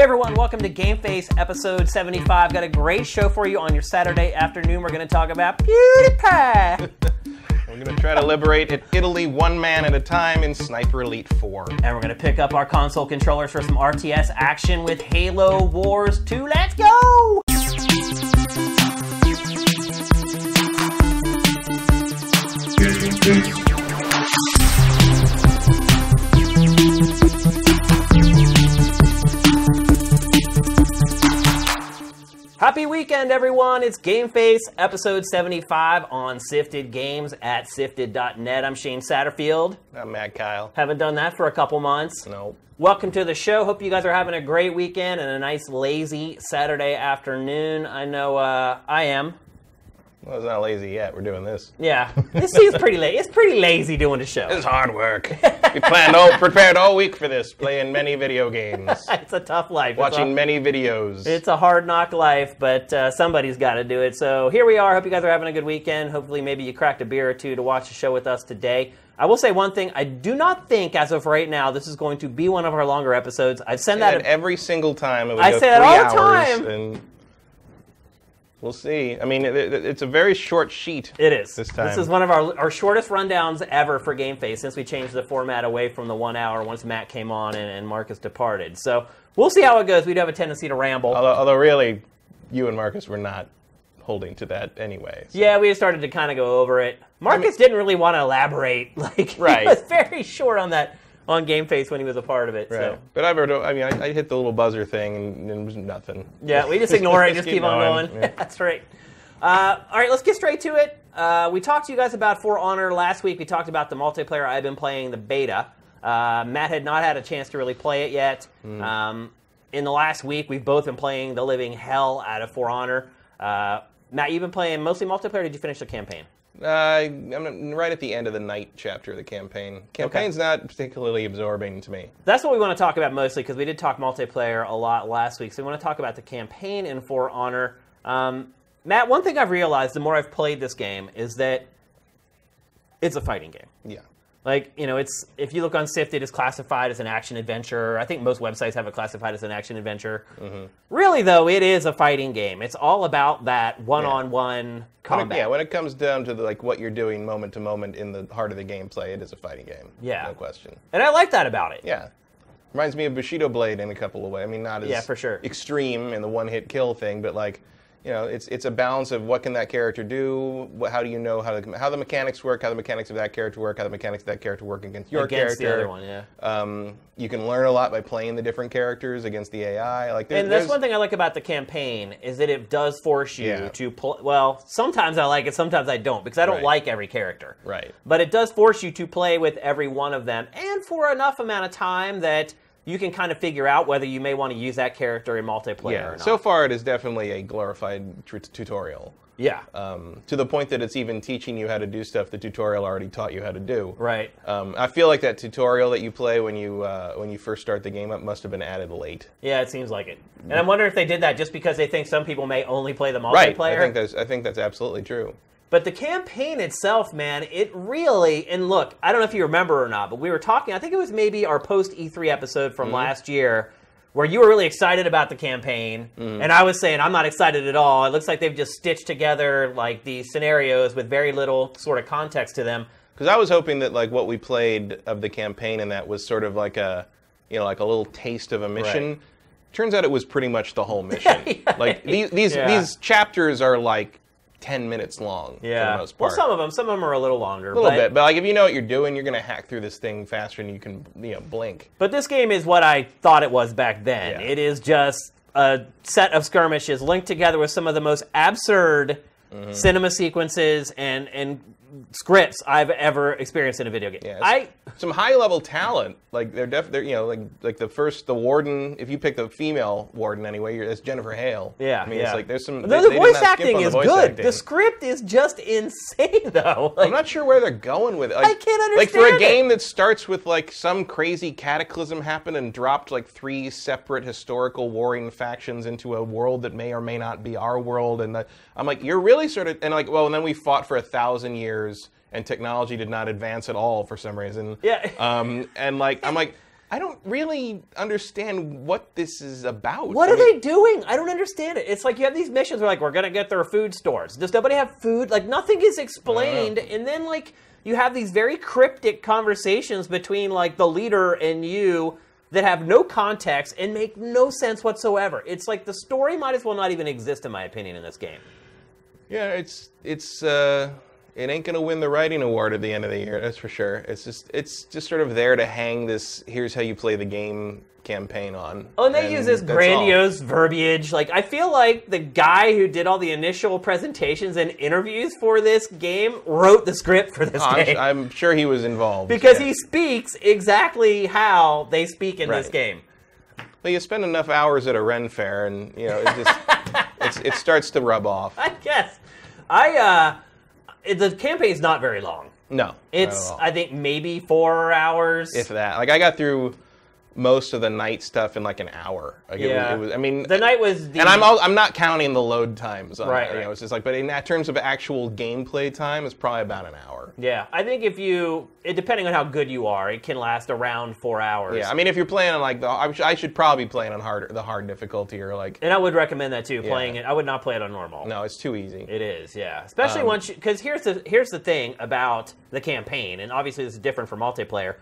Hey everyone, welcome to Game Face episode 75. Got a great show for you on your Saturday afternoon. We're going to talk about PewDiePie. We're going to try to liberate Italy one man at a time in Sniper Elite 4. and we're going to pick up our console controllers for some RTS action with Halo Wars 2. Let's go! Happy weekend, everyone. It's Game Face, episode 75 on Sifted Games at sifted.net. I'm Shane Satterfield. I'm Matt Keil. Haven't done that for a couple months. No. Welcome to the show. Hope you guys are having a great weekend and a nice, lazy Saturday afternoon. I know uh, I am. Well, it's not lazy yet. We're doing this. Yeah, this seems pretty late. It's pretty lazy doing the show. It's hard work. we planned all, prepared all week for this, playing many video games, It's a tough life. It's watching a- many videos. It's a hard knock life, but uh, somebody's got to do it. So here we are. Hope you guys are having a good weekend. Hopefully, maybe you cracked a beer or two to watch the show with us today. I will say one thing. I do not think, as of right now, this is going to be one of our longer episodes. I've said that every single time. It would I go say that three all the hours, time. And we'll see. I mean, it, it- it's a very short sheet. It is. This time. This is one of our, our shortest rundowns ever for Game Face since we changed the format away from the one hour once Matt came on and, and Marcus departed. So we'll see how it goes. We do have a tendency to ramble. Although, although really, you and Marcus were not holding to that anyway. so- yeah, we just started to kind of go over it. Marcus didn't really want to elaborate. Like Right. he was very short on that on Game Face when he was a part of it. Right. So But I've heard, I mean, I, I hit the little buzzer thing and, and it was nothing. yeah, we just ignore it, just Keep keep on going, yeah. That's right. Uh, all right, let's get straight to it. Uh, we talked to you guys about For Honor last week. We talked about the multiplayer. I've been playing the beta. Uh, Matt had not had a chance to really play it yet. Hmm. Um, in the last week, we've both been playing the living hell out of For Honor. Uh, Matt, you've been playing mostly multiplayer. Or did you finish the campaign? Uh, I'm right at the end of the knight chapter of the campaign. Campaign's not particularly absorbing to me. That's what we want to talk about mostly because we did talk multiplayer a lot last week. So we want to talk about the campaign in For Honor. Um, Matt, one thing I've realized the more I've played this game is that it's a fighting game. Like, you know, it's if you look on Sifted, it's classified as an action adventure. I think most websites have it classified as an action adventure. Mm-hmm. Really, though, it is a fighting game. It's all about that one-on-one When it, combat. yeah, when it comes down to the, like what you're doing moment to moment in the heart of the gameplay, it is a fighting game. Yeah. No question. and I like that about it. Yeah. Reminds me of Bushido Blade in a couple of ways. I mean, not as Yeah, for sure. extreme in the one-hit kill thing, but like, you know, it's it's a balance of what can that character do, what, how do you know how the how the mechanics work, how the mechanics of that character work, how the mechanics of that character work against your Against the character. other one, yeah. Um, you can learn a lot by playing the different characters against the AI. Like, there, And that's there's- one thing I like about the campaign is that it does force you Yeah. to play. Well, sometimes I like it, sometimes I don't because I don't Right. like every character. Right. But it does force you to play with every one of them, and for enough amount of time that you can kind of figure out whether you may want to use that character in multiplayer or Yeah. not. So far, it is definitely a glorified tr- tutorial. yeah. Um, to the point that it's even teaching you how to do stuff the tutorial already taught you how to do. right. Um, I feel like that tutorial that you play when you uh, when you first start the game up must have been added late. Yeah, it seems like it. And I'm wondering if they did that just because they think some people may only play the multiplayer. Right. I think that's I think that's absolutely true. But the campaign itself, man, it really and look, I don't know if you remember or not, but we were talking. I think it was maybe our post E3 episode from mm-hmm. last year, where you were really excited about the campaign, mm-hmm. and I was saying I'm not excited at all. It looks like they've just stitched together like these scenarios with very little sort of context to them. Because I was hoping that like what we played of the campaign and that was sort of like a you know like a little taste of a mission. Right. Turns out it was pretty much the whole mission. Like these these Yeah. these chapters are like ten minutes long Yeah. for the most Well, part. some of them, some of them are a little longer. a little but, bit, but like if you know what you're doing, you're gonna hack through this thing faster than you can you know blink. But this game is what I thought it was back then. Yeah. It is just a set of skirmishes linked together with some of the most absurd Mm-hmm. cinema sequences and and scripts I've ever experienced in a video game. Yeah, I some high level talent. Like they're def, they're you know like like the first the warden. If you pick the female warden anyway, you're, it's Jennifer Hale. yeah, I mean yeah. it's like there's some. The, they- the voice acting is voice good. acting. The script is just insane, though. Like, I'm not sure where they're going with it. Like, I can't understand. Like for a it. game that starts with like some crazy cataclysm happened and dropped like three separate historical warring factions into a world that may or may not be our world, and the, I'm like, you're really sort of and like, well, and then we fought for a thousand years and technology did not advance at all for some reason. Yeah. Um, and like, I'm like. I don't really understand what this is about. What I are mean, they doing? I don't understand it. It's like you have these missions where like we're gonna get their food stores. Does nobody have food? Like nothing is explained, and then like you have these very cryptic conversations between like the leader and you that have no context and make no sense whatsoever. It's like the story might as well not even exist, in my opinion, in this game. Yeah, it's it's uh, it ain't gonna win the writing award at the end of the year. That's for sure. It's just it's just sort of there to hang this. Here's how you play the game campaign on. Oh, and they use this that's all. grandiose verbiage. Like, I feel like the guy who did all the initial presentations and interviews for this game wrote the script for this Oh, I'm, game. I'm sure he was involved because yeah. he speaks exactly how they speak in this game. Well, you spend enough hours at a Ren fair, and you know it just it's, it starts to rub off. I guess. I, uh, it- the campaign's not very long. No, not It's, at all. I think, maybe four hours. if that. Like I got through most of the knight stuff in like an hour. Like, it was- Yeah. it was. I mean, the knight was the. and I'm all, I'm not counting the load times. On Right, that, You right. know, it's just like, but in that terms of actual gameplay time, it's probably about an hour. Yeah, I think if you, it, depending on how good you are, it can last around four hours. Yeah, I mean, if you're playing on like the, I should, I should probably play it on hard, the hard difficulty or like. and I would recommend that too. Playing it, I would not play it on normal. No, it's too easy. It is, yeah. Especially Um, once you, because here's the here's the thing about the campaign, and obviously this is different from multiplayer.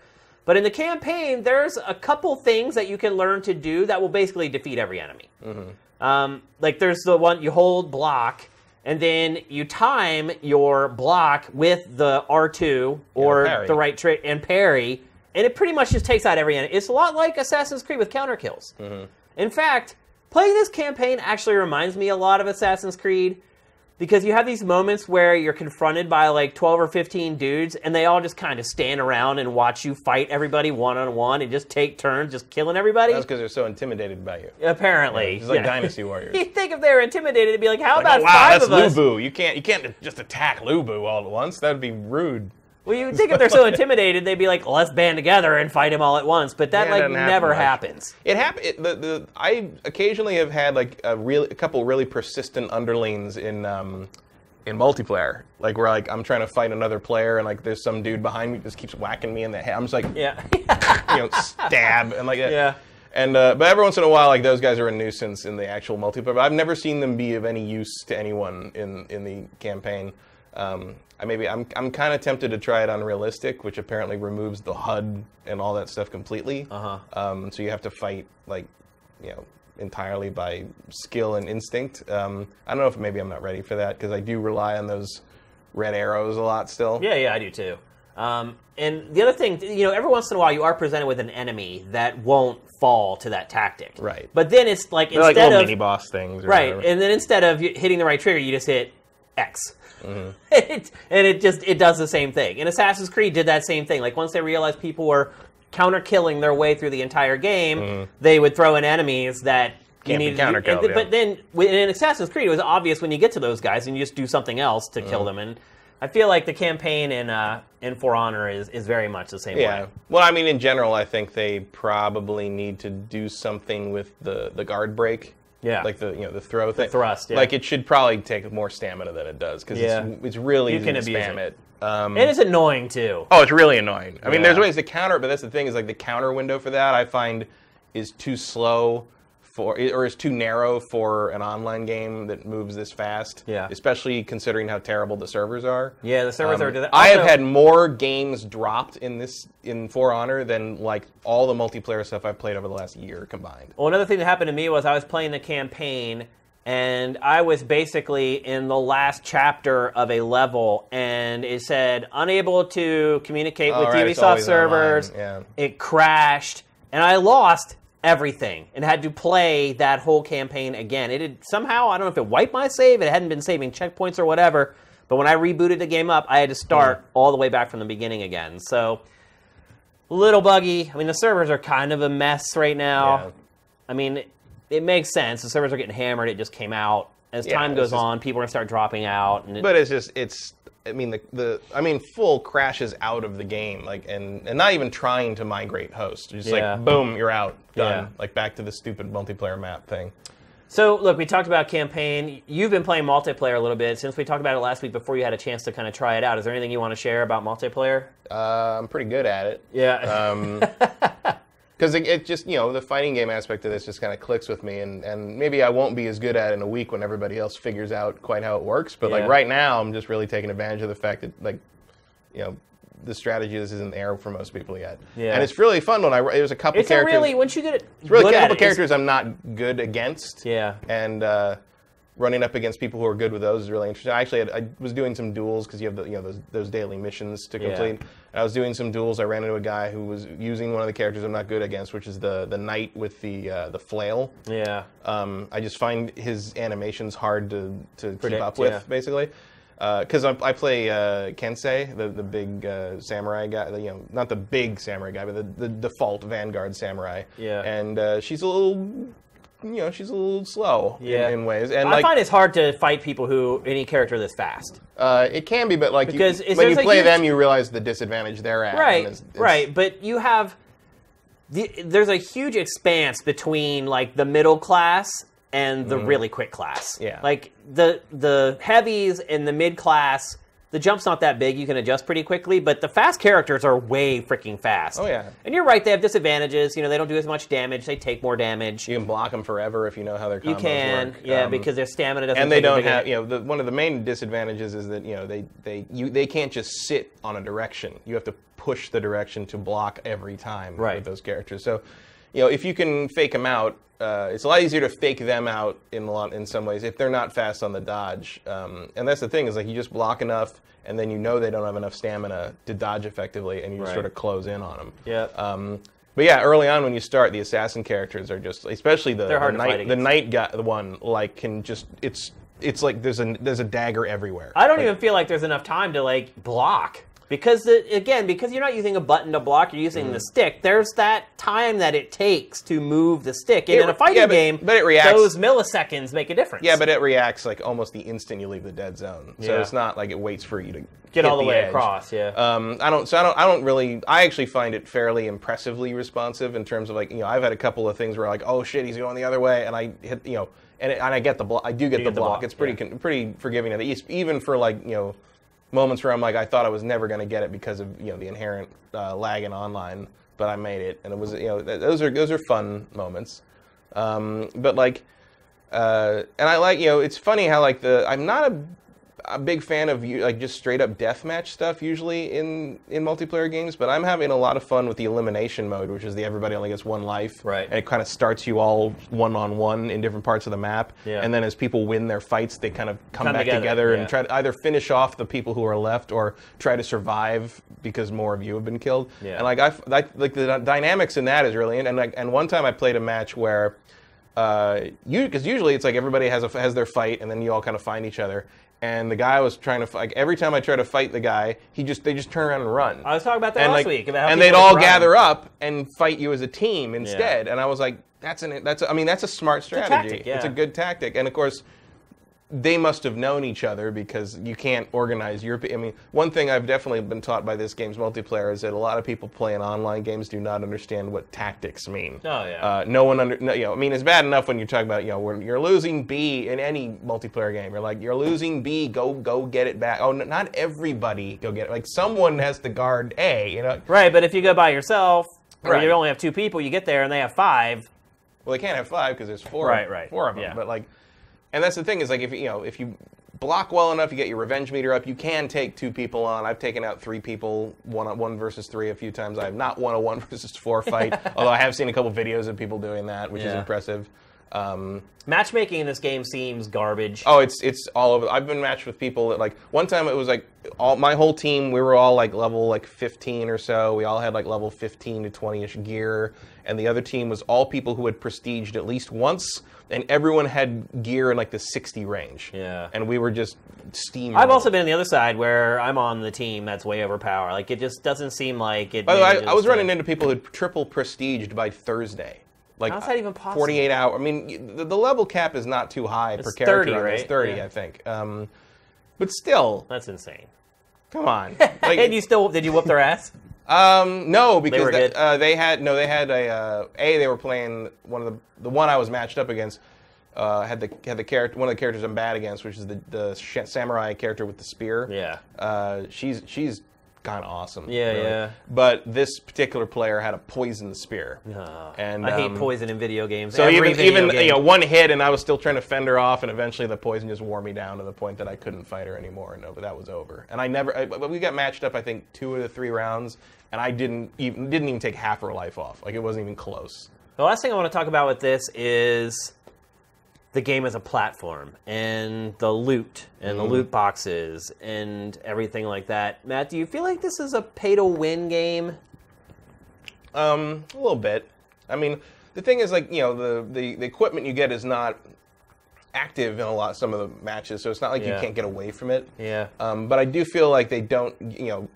But in the campaign, there's a couple things that you can learn to do that will basically defeat every enemy. Mm-hmm. Um, like there's the one you hold block, and then you time your block with the R2 or the right trick and parry, and it pretty much just takes out every enemy. It's a lot like Assassin's Creed with counter kills. Mm-hmm. In fact, playing this campaign actually reminds me a lot of Assassin's Creed because you have these moments where you're confronted by like 12 or 15 dudes and they all just kind of stand around and watch you fight everybody one on one and just take turns just killing everybody. That's because they're so intimidated by you. Apparently. It's like yeah. Dynasty Warriors. You'd think if they were intimidated, it'd be like, how Like, about oh, wow, five of us? Lu Bu. You can't you can't just attack Lu Bu all at once. That'd be rude. Well, you'd think if they're so intimidated, they'd be like, let's band together and fight him all at once. But that Yeah, it like doesn't happen never much. happens. It happened. The, the I occasionally have had like a real a couple really persistent underlings in um, in multiplayer. Like where like I'm trying to fight another player and like there's some dude behind me who just keeps whacking me in the head. I'm just like Yeah. you know stab and like Yeah. And uh, but every once in a while, like those guys are a nuisance in the actual multiplayer. But I've never seen them be of any use to anyone in in the campaign. Um, I maybe I'm I'm kind of tempted to try it on realistic, which apparently removes the HUD and all that stuff completely. Uh-huh. Um, so you have to fight like you know entirely by skill and instinct. Um, I don't know if maybe I'm not ready for that because I do rely on those red arrows a lot still. Yeah, yeah, I do too. Um, and the other thing, you know, every once in a while you are presented with an enemy that won't fall to that tactic. Right. But then it's like They're instead little of mini boss things. Or right, whatever. and then instead of hitting the right trigger, you just hit X. Mm-hmm. it, and it just it does the same thing. And Assassin's Creed did that same thing. Like once they realized people were counter killing their way through the entire game, they would throw in enemies that. You Mm-hmm. Be counter-killed, and- yeah. But then in Assassin's Creed, it was obvious when you get to those guys and you just do something else to Mm-hmm. kill them. And I feel like the campaign in uh, in For Honor is, is very much the same Yeah. way. Well, I mean, in general, I think they probably need to do something with the the guard break. Yeah. Like the you know the throw thing. thrust, yeah. Like it should probably take more stamina than it does because Yeah. it's, it's really You easy can to spam it. it. Um, And it's annoying too. oh, it's really annoying. I mean, Yeah. there's ways to counter it, but that's the thing is like the counter window for that I find is too slow for or is too narrow for an online game that moves this fast. Yeah. Especially considering how terrible the servers are. Yeah, the servers Um, are. I have had more games dropped in this in For Honor than like all the multiplayer stuff I've played over the last year combined. Well, another thing that happened to me was I was playing the campaign, and I was basically in the last chapter of a level, and it said unable to communicate with right, Ubisoft servers. online, It crashed, and I lost everything and had to play that whole campaign again. It had somehow I don't know if it wiped my save, it hadn't been saving checkpoints or whatever. But when I rebooted the game up, I had to start all the way back from the beginning again. So, little buggy. I mean, the servers are kind of a mess right now. Yeah. I mean, it, it makes sense. The servers are getting hammered. It just came out. As Yeah, time goes just- on, people are gonna start dropping out. And it, But it's just it's I mean the the I mean full crashes out of the game like and and not even trying to migrate host. Just Yeah. like boom, you're out. Done. Yeah. Like back to the stupid multiplayer map thing. so, look, we talked about campaign. You've been playing multiplayer a little bit since we talked about it last week. Before you had a chance to kind of try it out, is there anything you want to share about multiplayer? Uh, I'm pretty good at it. Yeah. Um, because it, it just you know the fighting game aspect of this just kind of clicks with me, and and maybe I won't be as good at it in a week when everybody else figures out quite how it works. But Yeah. like right now, I'm just really taking advantage of the fact that like you know. The strategy this isn't there for most people yet, Yeah. and it's really fun when I. There's a couple It's a characters. really once you get it It's really a couple it, it's- characters I'm not good against. Yeah. And uh, running up against people who are good with those is really interesting. I actually had, I was doing some duels because you have the, you know those those daily missions to Yeah. complete. And I was doing some duels. I ran into a guy who was using one of the characters I'm not good against, which is the the knight with the uh, the flail. Yeah. Um, I just find his animations hard to, to Predict, keep up with, yeah. basically. Because I, I play uh, Kensei, the the big uh, samurai guy. You know, not the big samurai guy, but the, the default Vanguard samurai. Yeah. And uh, she's a little, you know, she's a little slow in- Yeah. in, ways. And I like, find it's hard to fight people who any character this fast. uh, it can be, but like Because is- when you play huge- them, you realize the disadvantage they're at. Right, it's- it's- right. But you have the, there's a huge expanse between like the middle class and the really quick class. Yeah. like the the heavies and the mid class. The jump's not that big; you can adjust pretty quickly. But the fast characters are way freaking fast. Oh, yeah. and you're right; they have disadvantages. You know, they don't do as much damage; they take more damage. You can block them forever if you know how their combos You can, work. yeah, Um, because their stamina doesn't. and they don't have you know the, one of the main disadvantages is that you know they they you they can't just sit on a direction you have to push the direction to block every time Right. with those characters so you know if you can fake them out uh, it's a lot easier to fake them out in a lot in some ways if they're not fast on the dodge um, and that's the thing is like you just block enough and then you know they don't have enough stamina to dodge effectively and you just Right. sort of close in on them Yeah. um, but yeah, early on when you start, the assassin characters are just, especially the, the knight, the knight guy, the one like can just it's it's like there's a there's a dagger everywhere. I don't Like, even feel like there's enough time to like block because the, again, because you're not using a button to block, you're using Mm-hmm. the stick. There's that time that it takes to move the stick, and It in a fighting yeah, but- game, but it reacts- Those milliseconds make a difference. Yeah, but it reacts like almost the instant you leave the dead zone. So Yeah. it's not like it waits for you to get all the, way edge. across. Yeah. Um, I don't. So I don't. I don't really. I actually find it fairly impressively responsive in terms of like you know I've had a couple of things where like oh shit he's going the other way and I hit you know and, it, and I get the block. I do get the get the block. block, It's pretty yeah. con- pretty forgiving the East even for like you know moments where I'm like I thought I was never going to get it because of you know the inherent uh, lag in online, but I made it and it was you know th- those are those are fun moments. Um, but like uh, and I like you know it's funny how like the I'm not a, a big fan of like just straight up deathmatch stuff usually in in multiplayer games, but I'm having a lot of fun with the elimination mode, which is the everybody only gets one life, Right. And it kind of starts you all one on one in different parts of the map, Yeah. and then as people win their fights, they kind of come, Come back together, together, yeah. and try to either finish off the people who are left or try to survive because more of you have been killed. Yeah. And like I f- like like the dynamics in that is really and like and one time I played a match where uh, you because usually it's like everybody has a has their fight and then you all kind of find each other. And the guy was trying to like every time I try to fight the guy, he just they just turn around and run. I was talking about that and last like, week about and they'd all run. gather up and fight you as a team instead. And I was like, that's an that's a, I mean that's a smart a strategy. tactic, yeah. It's a good tactic. And of course, they must have known each other because you can't organize your. I mean, one thing I've definitely been taught by this game's multiplayer is that a lot of people playing online games do not understand what tactics mean. Oh, yeah. Uh, no one under. No, you know, I mean, it's bad enough when you're talking about you know when you're losing B in any multiplayer game. You're like you're losing B. Go go get it back. Oh, n- not everybody go get it. Like someone has to guard A. You know. Right, but if you go by yourself, or Right. you only have two people, you get there and they have five. Well, they can't have five because there's four. Right, right. Four of them. Yeah. But like, and that's the thing is like if you know if you block well enough, you get your revenge meter up. You can take two people on. I've taken out three people one on one versus three a few times. I have not won a one versus four fight, although I have seen a couple videos of people doing that, which is impressive. Um, Matchmaking in this game seems garbage. Oh, it's it's all over. I've been matched with people that like one time it was like all my whole team. We were all like level like 15 or so. We all had like level 15 to 20ish gear, and the other team was all people who had prestiged at least once, and everyone had gear in like the 60 range. Yeah. and we were just steam. I've also been on the other side where I'm on the team that's way overpowered. Like it just doesn't seem like it. By the way, I, I was to- running into people who triple prestiged by Thursday. Like How's that even possible? 48 hour. I mean, the, the level cap is not too high per It's character. 30, on this, right? 30, Yeah. I think. Um, but still, That's insane. come on. Like, and you still did you whoop their ass? Um, no, because were they, good? uh, they had no, they had a uh, a. They were playing one of the the one I was matched up against. Uh, had the had the character one of the characters I'm bad against, which is the the samurai character with the spear. Yeah. Uh, she's she's kind of awesome. Yeah, really. yeah. But this particular player had a poison spear, Uh, and I hate um, poison in video games. So Every even even game. you know one hit, and I was still trying to fend her off, and eventually the poison just wore me down to the point that I couldn't fight her anymore, and that was over. And I never, I, but we got matched up, I think two of the three rounds, and I didn't even didn't even take half her life off. Like it wasn't even close. The last thing I want to talk about with this is the game as a platform and the loot and Mm-hmm. the loot boxes and everything like that. Matt, do you feel like this is a pay to win game? Um, a little bit. I mean, the thing is, like you know, the the, the equipment you get is not active in a lot some of the matches, so it's not like Yeah. you can't get away from it. Yeah. Um, but I do feel like they don't, you know.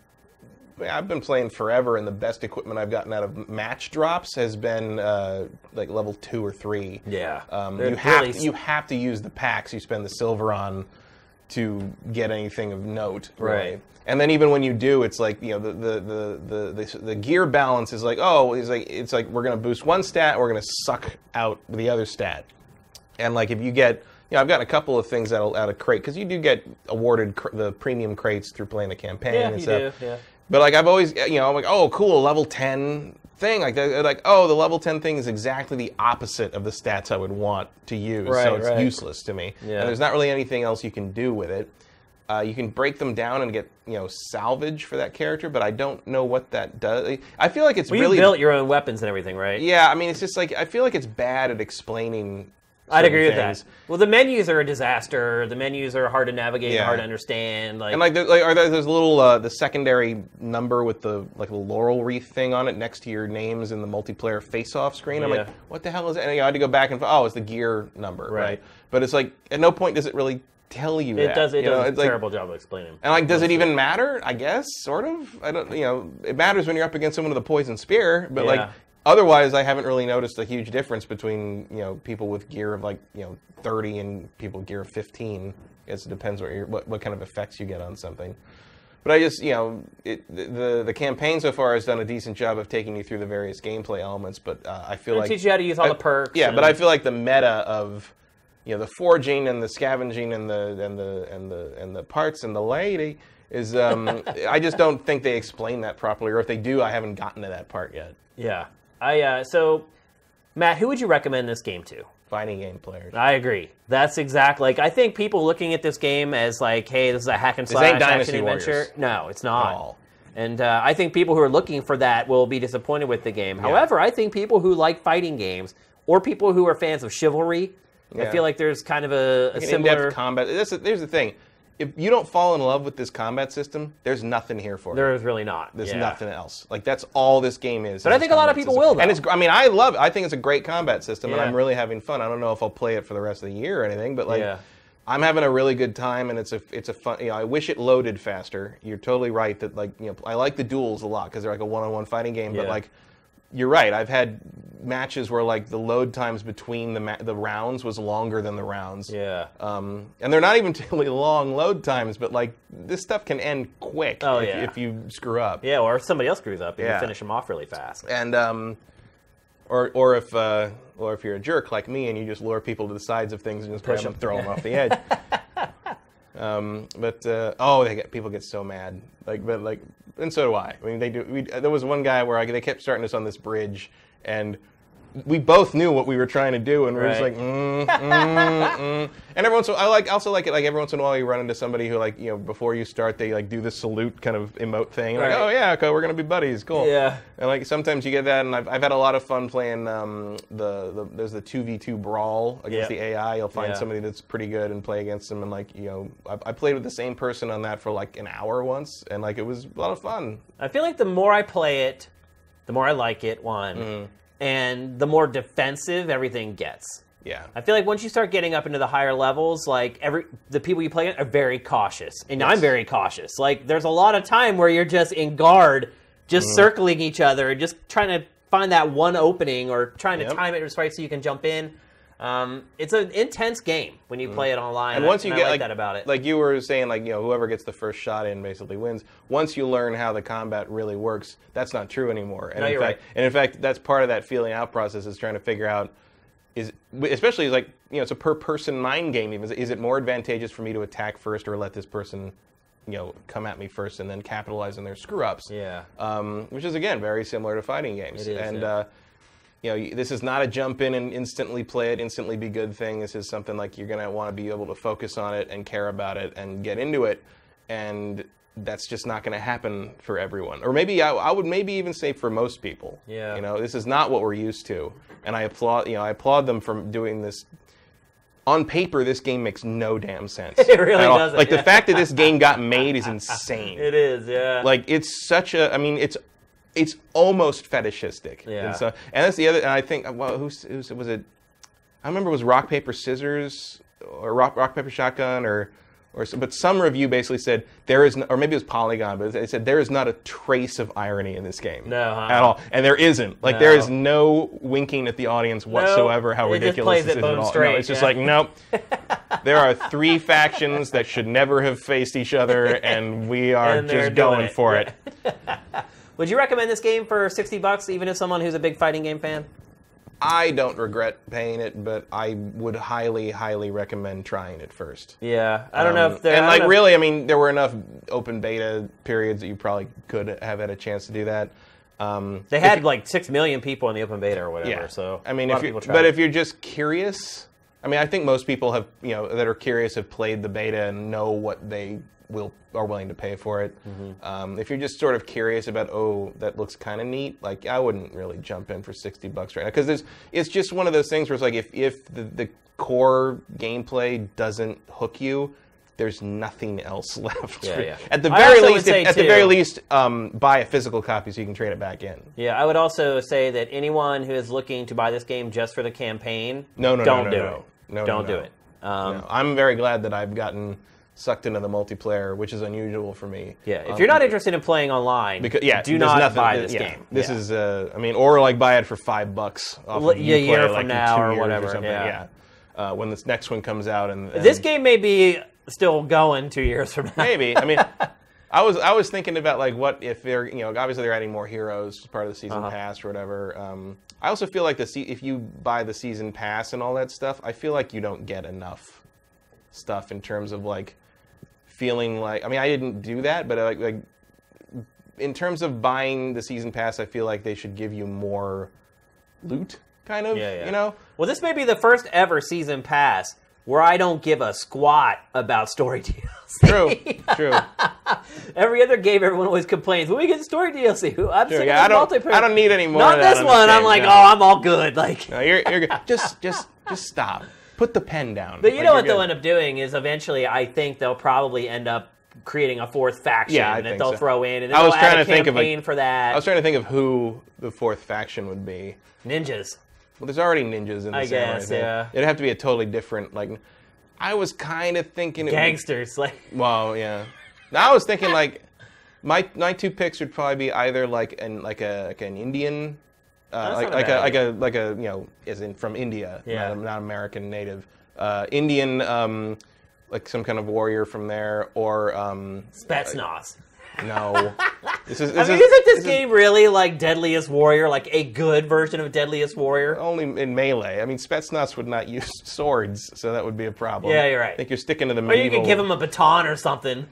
I've been playing forever, and the best equipment I've gotten out of match drops has been uh, like level two or three. Yeah. Um, you have really- you have to use the packs you spend the silver on to get anything of note. really. Right. And then even when you do, it's like you know the the, the, the, the, the gear balance is like oh it's like it's like we're gonna boost one stat, we're gonna suck out the other stat. And like if you get you know I've gotten a couple of things out of, out of crate because you do get awarded cr- the premium crates through playing the campaign Yeah, and you stuff. do, yeah. But like I've always, you know, I'm like, oh, cool, level ten thing. Like, they're like, oh, the level ten thing is exactly the opposite of the stats I would want to use, so it's right. useless to me. Yeah. And there's not really anything else you can do with it. Uh, you can break them down and get, you know, salvage for that character, but I don't know what that does. I feel like it's Well, really you built your own weapons and everything, right? yeah. I mean, it's just like I feel like it's bad at explaining. I'd agree with things. that. Well, the menus are a disaster. The menus are hard to navigate, Yeah. hard to understand. Like, And like, like are there, there's a little uh, the secondary number with the like the laurel wreath thing on it next to your names in the multiplayer face-off screen. I'm Yeah. like, what the hell is that? And I had to go back and oh, it's the gear number, right? Right. But it's like at no point does it really tell you it that. does. It you know? does a It's like- terrible job of explaining. and like, does it even matter? I guess, sort of. I don't. You know, it matters when you're up against someone with a poison spear, but like. Otherwise, I haven't really noticed a huge difference between you know people with gear of like you know 30 and people with gear of 15. I guess it depends what, you're, what what kind of effects you get on something. But I just you know it, the the campaign so far has done a decent job of taking you through the various gameplay elements. But uh, I feel It like teach you how to use all I- the perks. Yeah, and- but I feel like the meta of you know the forging and the scavenging and the and the and the and the parts and the lady is um, I just don't think they explain that properly, or if they do, I haven't gotten to that part yet. yeah. I uh, so Matt, who would you recommend this game to? Fighting game players. I agree. That's exact. Like I think people looking at this game as like, hey, this is a hack and slash action Dynasty adventure. Warriors. No, it's not. And uh, I think people who are looking for that will be disappointed with the game. However, I think people who like fighting games or people who are fans of chivalry, I feel like there's kind of a, a similar. combat. That's the- here's the thing: if you don't fall in love with this combat system, there's nothing here for you. there is really not. There's Yeah. nothing else. Like that's all this game is. But I think a lot of people system. will, though. And it's. I mean, I love. It. I think it's a great combat system, and I'm really having fun. I don't know if I'll play it for the rest of the year or anything, but like, Yeah. I'm having a really good time, and it's a it's a fun. You know, I wish it loaded faster. You're totally right that like you know I like the duels a lot because they're like a one-on-one fighting game, but like. You're right. I've had matches where like the load times between the ma- the rounds was longer than the rounds. Yeah. Um, and they're not even really long load times, but like this stuff can end quick Oh, if, yeah. if you screw up. Yeah, or if somebody else screws up and Yeah. you finish them off really fast. And um, or or if uh, or if you're a jerk like me and you just lure people to the sides of things and just Push them, them, 'em. throw them off the edge. Um, but uh, oh, they get people get so mad. Like, but like, and so do I. I mean, they do. We, there was one guy where I, they kept starting us on this bridge, and we both knew what we were trying to do, and we were just like, mm, mm, mm. and every once in a while, I like also like it like every once in a while you run into somebody who like you know before you start they like do the salute kind of emote thing. Like, Right. oh yeah, okay, we're gonna be buddies, cool. Yeah. And like sometimes you get that, and I've, I've had a lot of fun playing um, the, the there's the two v two brawl against Yeah. the AI. You'll find Yeah. somebody that's pretty good and play against them, and like you know, I, I played with the same person on that for like an hour once, and like it was a lot of fun. I feel like the more I play it, the more I like it, one, Mm-hmm. And the more defensive everything gets. Yeah. I feel like once you start getting up into the higher levels, like every the people you play are very cautious, and I'm very cautious. Like there's a lot of time where you're just in guard, just Mm-hmm. circling each other, and just trying to find that one opening or trying to time it just right so you can jump in. Um, it's an intense game when you play it online, Mm-hmm. And once you I get like, like that about it. like you were saying, like you know, whoever gets the first shot in basically wins. Once you learn how the combat really works, that's not true anymore. And No, in you're fact, right. and in fact, that's part of that feeling out process is trying to figure out is especially like you know it's a per person mind game. Even is it more advantageous for me to attack first or let this person you know come at me first and then capitalize on their screw ups. Yeah. Um, which is again very similar to fighting games. It is, and yeah. uh, you know, this is not a jump in and instantly play it, instantly be good thing. This is something like you're going to want to be able to focus on it and care about it and get into it. And that's just not going to happen for everyone. Or maybe I, I would maybe even say for most people. Yeah. You know, this is not what we're used to. And I applaud, you know, I applaud them for doing this. On paper, this game makes no damn sense. It really doesn't, Like yeah. the fact that this game got made is insane It is, yeah. like it's such a i mean it's it's almost fetishistic Yeah. and so and that's the other and i think well who's, who's was it i remember it was rock paper scissors or rock rock paper shotgun or or some- but some review basically said there is no, or maybe it was polygon but they said there is not a trace of irony in this game No, huh? at all and there isn't like there No. is no winking at the audience whatsoever how ridiculous this is at all straight, no, it's just like nope there are three factions that should never have faced each other and we are And just going it. for it Would you recommend this game for 60 bucks, even if someone who's a big fighting game fan? I don't regret paying it, but I would highly, highly recommend trying it first. Yeah. I don't know Um, if there and like know really, I mean, there were enough open beta periods that you probably could have had a chance to do that. Um, They had you- like 6 million people in the open beta or whatever, yeah. so I mean, if you but it. if you're just curious, I mean, I think most people have you know that are curious have played the beta and know what they will are willing to pay for it. Mm-hmm. Um, if you're just sort of curious about, oh, that looks kind of neat, like I wouldn't really jump in for sixty bucks right now because there's it's just one of those things where it's like if if the, the core gameplay doesn't hook you. There's nothing else left. Yeah, yeah. At the very least, if, at the very least, um, buy a physical copy so you can trade it back in. Yeah, I would also say that anyone who is looking to buy this game just for the campaign, No, no, no, don't no, do no. it. No, no, don't no. do it. Um, No, I'm very glad that I've gotten sucked into the multiplayer, which is unusual for me. Yeah, if Um, you're not interested in playing online, because yeah, do not nothing, buy this yeah, game. This Yeah. is, uh, I mean, or like buy it for five bucks off of yeah, a year from like, in now or whatever, something. yeah. Uh, when this next one comes out, and, and this game may be still going two years from now. maybe. I mean, I was I was thinking about like what if they're you know obviously they're adding more heroes as part of the season Uh-huh. pass or whatever. Um, I also feel like the se- if you buy the season pass and all that stuff, I feel like you don't get enough stuff in terms of like feeling like I mean I didn't do that, but like like in terms of buying the season pass, I feel like they should give you more loot, kind of. Yeah, yeah. You know. Well, this may be the first ever season pass where I don't give a squat about story DLC. True. True. Every other game, everyone always complains. When we get story DLC, Who- I'm sick yeah, I don't- multiplayer. I don't need any more Not this on one. I'm like, no. oh, I'm all good. Like, No, you're, you're good. Just just just stop. Put the pen down. but you Like, know what they'll good. end up doing is eventually, I think they'll probably end up creating a fourth faction Yeah, that they'll so. throw in, and then I was trying a to think of, campaign for that. I was trying to think of who the fourth faction would be. Ninjas. Well, there's already ninjas in the I samurai guess, thing. yeah. It'd have to be a totally different like. I was kind of thinking it would- Gangsters. Like, well, yeah. Now I was thinking like my my two picks would probably be either like an like a like an Indian. Uh, like a like a like a like a you know is in from India, Yeah. not, not American native, uh, Indian, um, like some kind of warrior from there, or um, Spetsnaz. no, this is I this mean, is, isn't this is game really like Deadliest Warrior, like a good version of Deadliest Warrior? only in melee. I mean, Spetsnaz would not use swords, so that would be a problem. Yeah, you're right. I think you're sticking to the Or you could give him a baton or something.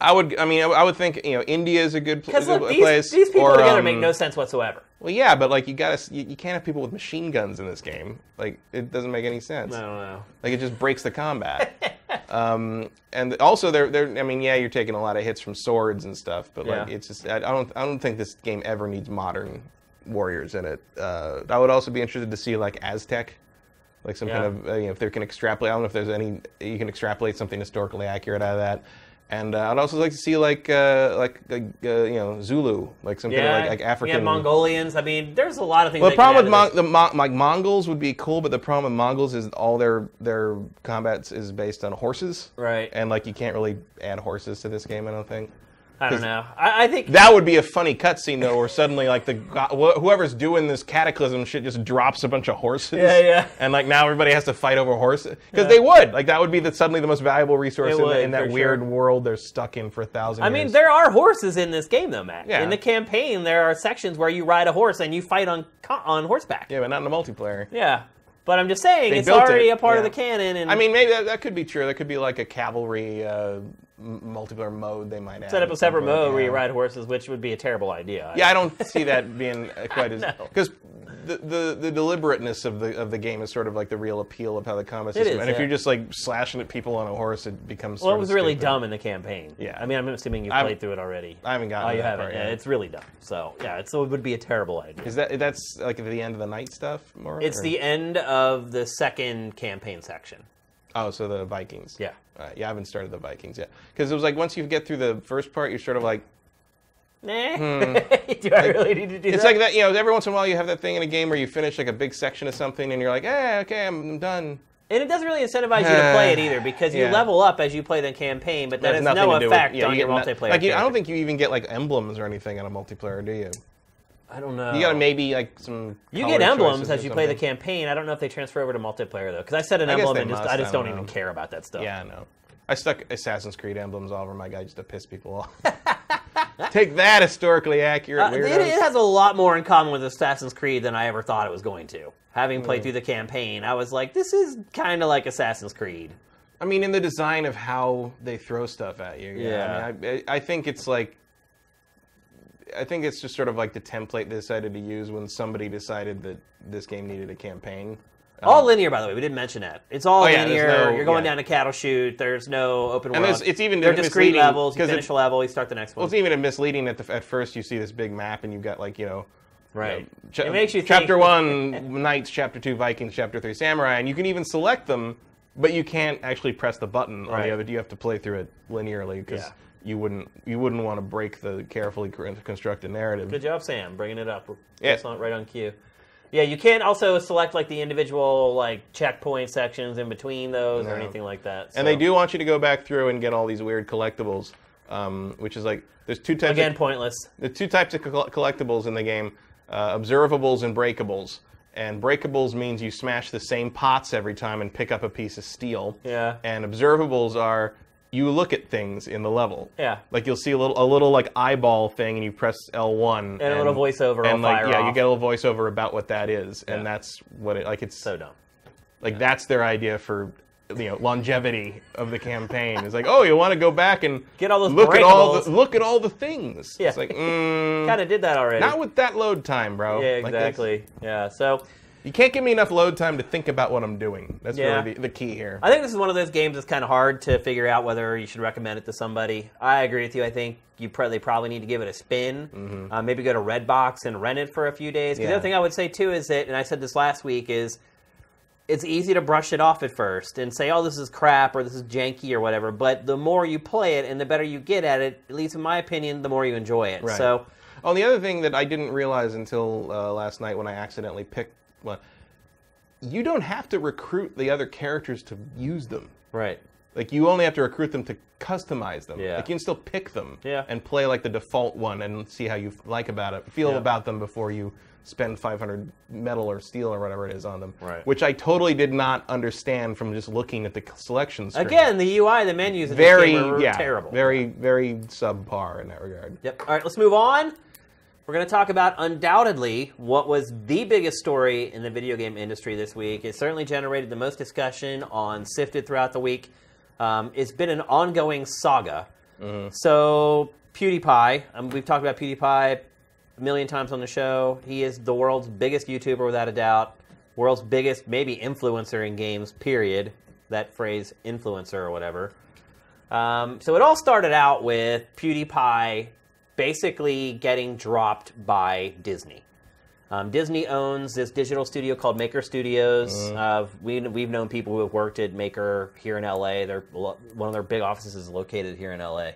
I would. I mean, I, would think you know India is a good, pl- Because good look, these, place. these people or, together um, make no sense whatsoever. Well, yeah, but like you gotta, you, you can't have people with machine guns in this game. Like it doesn't make any sense. I don't know. Like it just breaks the combat. um, and also, they're, they're. I mean, yeah, you're taking a lot of hits from swords and stuff, but like Yeah. it's just. I, I don't. I don't think this game ever needs modern warriors in it. Uh, I would also be interested to see like Aztec. Like some kind of, uh, you know, if they can extrapolate. I don't know if there's any you can extrapolate something historically accurate out of that. And uh, I'd also like to see like uh, like uh, uh, you know Zulu, like some kind of like, like African. Have Mongolians. I mean, there's a lot of things. Well, the problem with Mon- the Mon- like Mongols would be cool, but the problem with Mongols is all their their combats is based on horses, right? and like you can't really add horses to this game. I don't think I don't know. I, I think that would be a funny cutscene though, where suddenly like the whoever's doing this cataclysm shit just drops a bunch of horses. Yeah, yeah. And like now everybody has to fight over horses because they would like that would be the suddenly the most valuable resource in, the- in that weird sure. world they're stuck in for a thousand. I mean, there are horses in this game, though, Matt. Yeah. In the campaign, there are sections where you ride a horse and you fight on on horseback. yeah, but not in the multiplayer. Yeah. But I'm just saying, They it's already it, a part of the canon. And I mean, maybe that, that could be true. That could be like a cavalry uh, m- multiplayer mode they might. Set up a separate mode where you ride horses, which would be a terrible idea. Yeah, I don't see that being quite as No. The, the the deliberateness of the of the game is sort of like the real appeal of how the combat system. is, and if you're just like slashing at people on a horse, it becomes. Well, it was really stupid. dumb in the campaign. Yeah. I mean, I'm assuming you I've- played through it already. I haven't gotten Oh, you haven't. part Yeah, it's really dumb. So yeah, it's, so it would be a terrible idea. Is that that's like the end of the knight stuff? More. It's or- the end of the second campaign section. oh, so the Vikings. Yeah. Uh, yeah, I haven't started the Vikings yet because it was like once you get through the first part, you're sort of like Nah. do I really need to do Hmm. it's that? like that. You know, every once in a while you have that thing in a game where you finish like a big section of something and you're like, eh, okay, I'm done. and it doesn't really incentivize you to play it either because you Yeah. level up as you play the campaign, but that has nothing no to do with- effect yeah, on you your get no- multiplayer. Like, you, I don't character. think you even get like emblems or anything on a multiplayer, do you? I don't know. You got maybe like some. You color get emblems choices as or you play the something. campaign. I don't know if they transfer over to multiplayer though, because I set an I guess emblem they and just must, I just I don't, don't even know. care about that stuff. Yeah, I know. I stuck Assassin's Creed emblems all over my guy just to piss people off. Take that, historically accurate Uh, it, it has a lot more in common with Assassin's Creed than I ever thought it was going to. Having played through the campaign, I was like, this is kind of like Assassin's Creed. I mean, in the design of how they throw stuff at you. Yeah. Yeah. I, mean, I, I think it's like. I think it's just sort of like the template they decided to use when somebody decided that this game needed a campaign. All linear, by the way. We didn't mention that. It's all Um, Oh, yeah, linear. no- You're going yeah. down a cattle chute. There's no open And world. it's even They're discrete misleading levels. You finish it- a level, you start the next one. Well, it's even misleading at, the, at first. You see this big map, and you've got like you know, right. you know, cha- it makes you chapter think, one Knights, chapter two Vikings, chapter three Samurai, and you can even select them, but you can't actually press the button on the other. You have to play through it linearly because Yeah. you wouldn't you wouldn't want to break the carefully constructed narrative. Good job, Sam, bringing it up. Yeah. That's not right on cue. Yeah, you can't also select like the individual like checkpoint sections in between those or anything like that. And they do want you to go back through and get all these weird collectibles, um, which is like there's two types. again of, pointless. There's two types of coll- collectibles in the game: uh, observables and breakables. And breakables means you smash the same pots every time and pick up a piece of steel. Yeah. And observables are you look at things in the level. Yeah. Like you'll see a little a little like eyeball thing, and you press L1. And, a little voiceover And like yeah, you get a little voiceover about what that is, and Yeah. that's what it like. It's So dumb. like that's their idea for you know longevity of the campaign. It's like, oh, you want to go back and Get all those look at all the look at all the things. Yeah. It's like mm, Kind of did that already. not with that load time, bro. yeah, Like, exactly. yeah. So you can't give me enough load time to think about what I'm doing. That's Yeah. really the, the key here. I think this is one of those games that's kind of hard to figure out whether you should recommend it to somebody. I agree with you. I think you pro- they probably need to give it a spin. Uh, maybe go to Redbox and rent it for a few days. 'Cause The Mm-hmm. Other thing I would say too is that, and I said this last week, is it's easy to brush it off at first and say, "Oh, this is crap" or "This is janky" or whatever. But the more you play it and the better you get at it, at least in my opinion, the more you enjoy it. Right. So Oh, the other thing that I didn't realize until uh, last night when I accidentally picked one, you don't have to recruit the other characters to use them. right. Like you only have to recruit them to customize them. Yeah. Like you can still pick them Yeah. and play like the default one and see how you like about it, feel Yeah. about them before you spend 500 metal or steel or whatever it is on them. Right. Which I totally did not understand from just looking at the selection screen. Again, the UI, the menus, very yeah, terrible. very very subpar in that regard. Yep. All right, let's move on. We're going to talk about undoubtedly what was the biggest story in the video game industry this week. It certainly generated the most discussion on Sifted throughout the week. Um, it's been an ongoing saga. So, PewDiePie, um, we've talked about PewDiePie a million times on the show. He is the world's biggest YouTuber without a doubt, world's biggest, maybe influencer in games, period. That phrase, influencer or whatever. Um, so it all started out with PewDiePie basically getting dropped by Disney. Um, Disney owns this digital studio called Maker Studios. Uh, we, we've known people who have worked at Maker here in LA. They're, one of their big offices is located here in LA.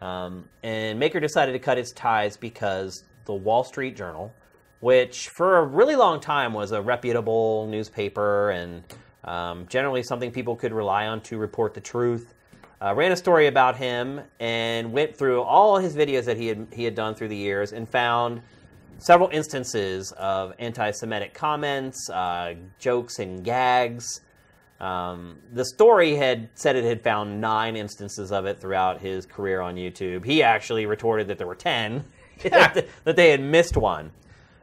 Um, and Maker decided to cut its ties because the Wall Street Journal, which for a really long time was a reputable newspaper and um, generally something people could rely on to report the truth, uh, ran a story about him and went through all his videos that he had, he had done through the years and found several instances of anti-Semitic comments, uh, jokes, and gags. Um, the story had said it had found nine instances of it throughout his career on YouTube. He actually retorted that there were ten, that they had missed one.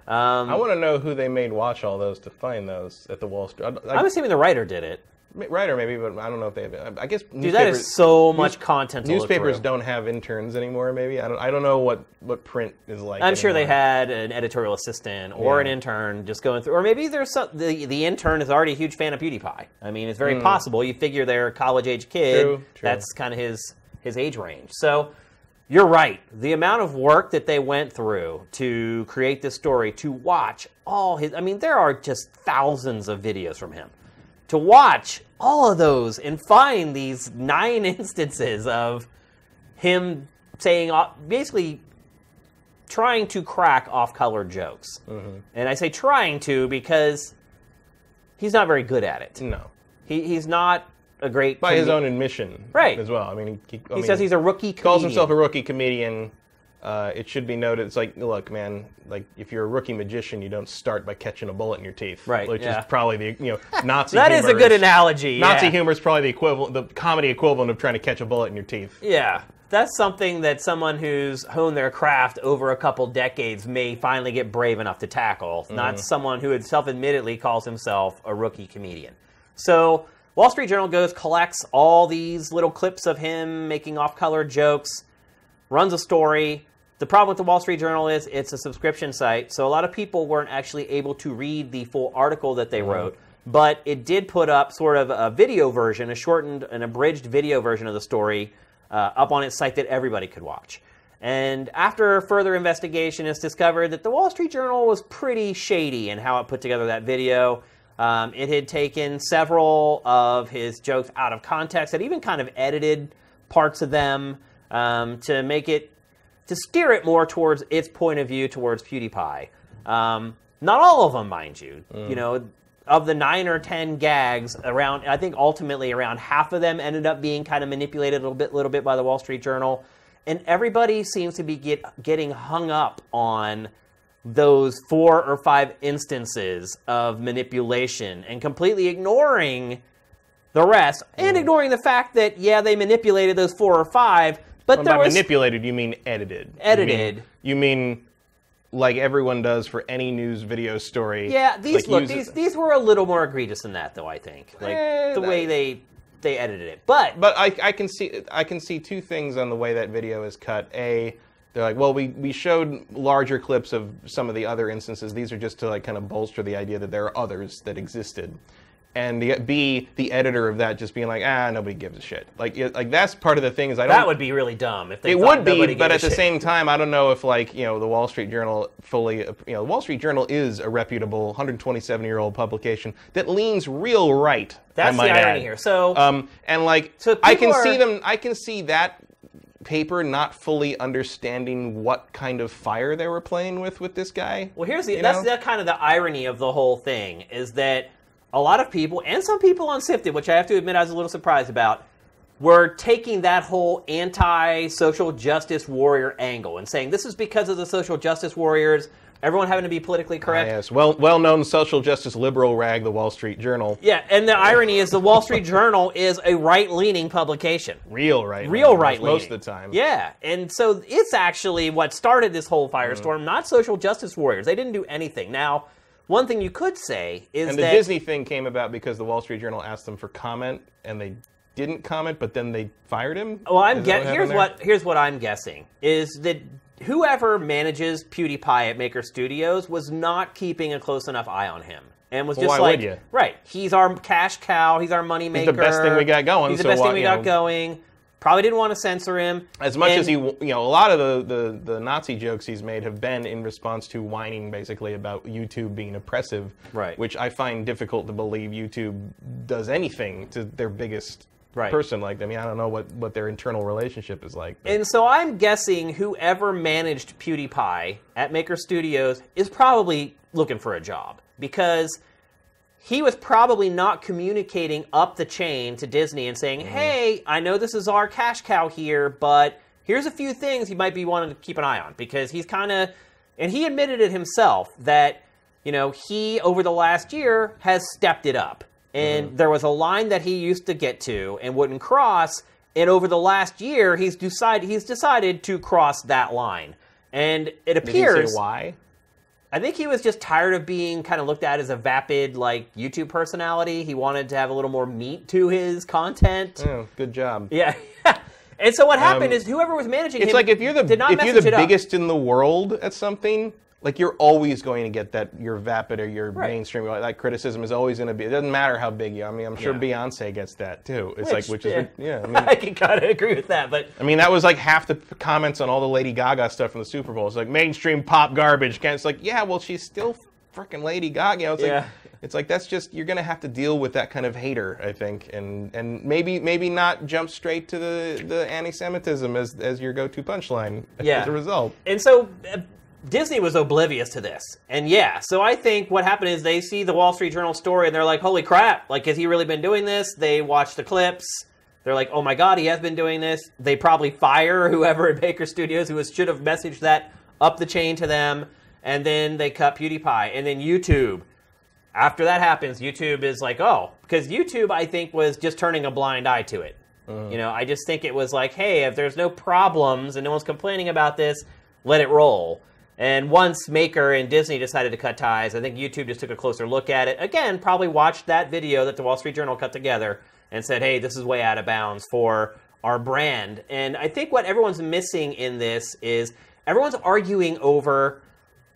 Um, I want to know who they made watch all those to find those at the Wall Street. I, I'm assuming the writer did it. Or maybe, but I don't know if they have. I guess Dude, that is so much content. Newspapers don't have interns anymore. Maybe I don't. I don't know what what print is like. I'm sure they anymore. had an editorial assistant or an Yeah. intern just going through, or maybe there's some, the the intern is already a huge fan of PewDiePie. I mean, it's very possible. You figure they're a college age kid. Hmm. True, true. That's kind of his his age range. So you're right. The amount of work that they went through to create this story, to watch all his, I mean, there are just thousands of videos from him. To watch all of those and find these nine instances of him saying uh, basically trying to crack off-color jokes. Mm-hmm. And I say trying to because he's not very good at it. no He, he's not a great comedian. by his own admission, Right. As well. I mean, he, he, I He mean, says he's a rookie. Comedian. Calls himself a rookie comedian. Uh, it should be noted. It's like, look, man. Like, if you're a rookie magician, you don't start by catching a bullet in your teeth, Right, Which yeah. is probably the you know Nazi. That is a good analogy. Nazi yeah. humor is probably the equivalent, the comedy equivalent of trying to catch a bullet in your teeth. Yeah, that's something that someone who's honed their craft over a couple decades may finally get brave enough to tackle. Not someone who self-admittedly calls himself a rookie comedian. So Wall Street Journal goes collects all these little clips of him making off-color jokes, runs a story. The problem with the Wall Street Journal is it's a subscription site, so a lot of people weren't actually able to read the full article that they wrote. But it did put up sort of a video version, a shortened, an abridged video version of the story uh, up on its site that everybody could watch. And after further investigation, it's discovered that the Wall Street Journal was pretty shady in how it put together that video. Um, it had taken several of his jokes out of context, it even kind of edited parts of them um, to make it to steer it more towards its point of view towards PewDiePie. Um, not all of them, mind you. You know, of the nine or ten gags, around I think ultimately around half of them ended up being kind of manipulated a little bit, little bit by the Wall Street Journal, and everybody seems to be get, getting hung up on those four or five instances of manipulation and completely ignoring the rest and ignoring the fact that yeah they manipulated those four or five but there by was manipulated, you mean edited. You Edited. mean- You mean, like everyone does for any news video story. yeah these like look these these were a little more egregious than that though I think like Eh, the way they they edited it but But I, I can see I can see two things on the way that video is cut. A, they're like, well, we, we showed larger clips of some of the other instances. These are just to like kind of bolster the idea that there are others that existed. And the, B, the editor of that just being like, ah, nobody gives a shit. Like, it- like that's part of the thing is I don't. that would be really dumb if they It would be, but at the shit. same time, I don't know if like you know the Wall Street Journal fully, you know, the Wall Street Journal is a reputable 127-year-old publication that leans real right. that's the irony add. here so Um, and like, So I can people see them. I can see that paper not fully understanding what kind of fire they were playing with with this guy. Well, here's the that's know? the kind of the irony of the whole thing is that a lot of people and some people on Sifted, which I have to admit I was a little surprised about, were taking that whole anti-social justice warrior angle and saying this is because of the social justice warriors, everyone having to be politically correct. Yes, well, well-known social justice liberal rag, the Wall Street Journal, Yeah, and the irony is the Wall Street Journal is a right-leaning publication. real right, real right most of the time. Yeah, and so it's actually what started this whole firestorm, not social justice warriors. They didn't do anything. Now, one thing you could say is And the that Disney thing came about because the Wall Street Journal asked them for comment, and they didn't comment, but then they fired him. Well, I'm that here's there? what here's what I'm guessing is that whoever manages PewDiePie at Maker Studios was not keeping a close enough eye on him. And was Well, just why like, would you? right, he's our cash cow, he's our money maker. the best thing we got going, He's the so best why- thing we got know. going. Probably didn't want to censor him. As much And- as he, you know, a lot of the, the, the Nazi jokes he's made have been in response to whining basically about YouTube being oppressive, Right. Which I find difficult to believe YouTube does anything to their biggest Right. person. Like, them. I mean, I don't know what, what their internal relationship is like. but- And so I'm guessing whoever managed PewDiePie at Maker Studios is probably looking for a job because he was probably not communicating up the chain to Disney and saying, "Hey, I know this is our cash cow here, but here's a few things you might be wanting to keep an eye on." Because he's kind of and he admitted it himself that you know, he over the last year has stepped it up. And there was a line that he used to get to and wouldn't cross, and over the last year he's decided he's decided to cross that line. And it appears why? I think he was just tired of being kind of looked at as a vapid like YouTube personality. He wanted to have a little more meat to his content. Oh, good job. Yeah. and so what happened Um, is whoever was managing It's him like if you're the did not if you're the it up. biggest in the world at something, like you're always going to get that your vapid or your Right. mainstream like that criticism is always going to be. It doesn't matter how big you. are. I mean, I'm sure Yeah. Beyonce gets that too. It's like which is yeah. I mean, I can kind of agree with that, but I mean, that was like half the comments on all the Lady Gaga stuff from the Super Bowl. It's like mainstream pop garbage. It's like, yeah, well, she's still freaking Lady Gaga. You know, it's Yeah. like, it's like that's just you're gonna have to deal with that kind of hater, I think, and and maybe maybe not jump straight to the the anti-Semitism as as your go-to punchline. Yeah. As a result. And so uh, Disney was oblivious to this. And yeah, so I think what happened is they see the Wall Street Journal story and they're like, holy crap, like, has he really been doing this? They watch the clips. They're like, oh my God, he has been doing this. They probably fire whoever at Maker Studios who should have messaged that up the chain to them. And then they cut PewDiePie. And then YouTube. After that happens, YouTube is like, oh, because YouTube, I think, was just turning a blind eye to it. Uh-huh. You know, I just think it was like, hey, if there's no problems and no one's complaining about this, let it roll. And once Maker and Disney decided to cut ties, I think YouTube just took a closer look at it. Again, probably watched that video that the Wall Street Journal cut together and said, hey, this is way out of bounds for our brand. And I think what everyone's missing in this is everyone's arguing over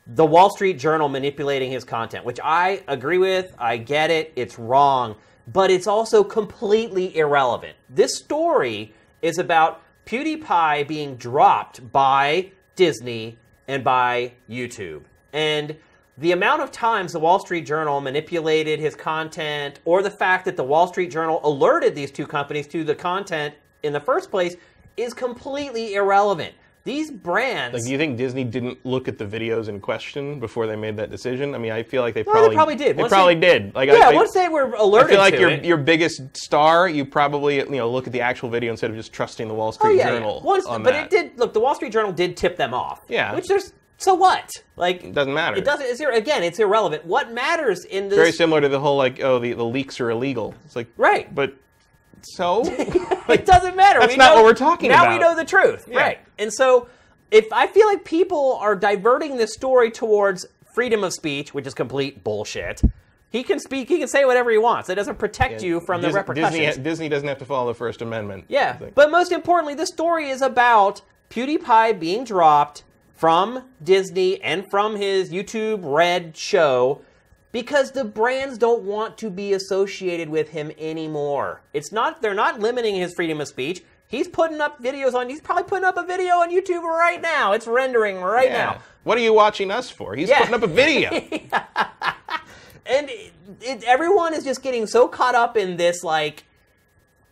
the Wall Street Journal manipulating his content, which I agree with. I get it. It's wrong. But it's also completely irrelevant. This story is about PewDiePie being dropped by Disney and by YouTube. And the amount of times the Wall Street Journal manipulated his content, or the fact that the Wall Street Journal alerted these two companies to the content in the first place, is completely irrelevant. These brands. Like, do you think Disney didn't look at the videos in question before they made that decision? I mean, I feel like they probably they probably did. They Once probably they- did. Like, yeah, I, I, once they were alerted. I feel like your it, your biggest star, you probably you know look at the actual video instead of just trusting the Wall Oh Street yeah, Journal yeah. Once, on but that. it did. Look, the Wall Street Journal did tip them off. Yeah. Which there's so what? Like It doesn't matter. It doesn't. It's again, it's irrelevant. What matters in this? Very similar to the whole like, oh, the, the leaks are illegal. It's like, Right. but so it doesn't matter. That's We not know- what we're talking about. now we know the truth, Yeah. right? And so, if I feel like people are diverting this story towards freedom of speech, which is complete bullshit. He can speak. He can say whatever he wants. It doesn't protect you from the Dis- repercussions. Disney, Disney doesn't have to follow the First Amendment. Yeah, but most importantly, this story is about PewDiePie being dropped from Disney and from his YouTube Red show because the brands don't want to be associated with him anymore. It's not they're not limiting his freedom of speech. He's putting up videos on he's probably putting up a video on YouTube right now. It's rendering right yeah. now. What are you watching us for? He's Yeah. putting up a video. and it, it, everyone is just getting so caught up in this like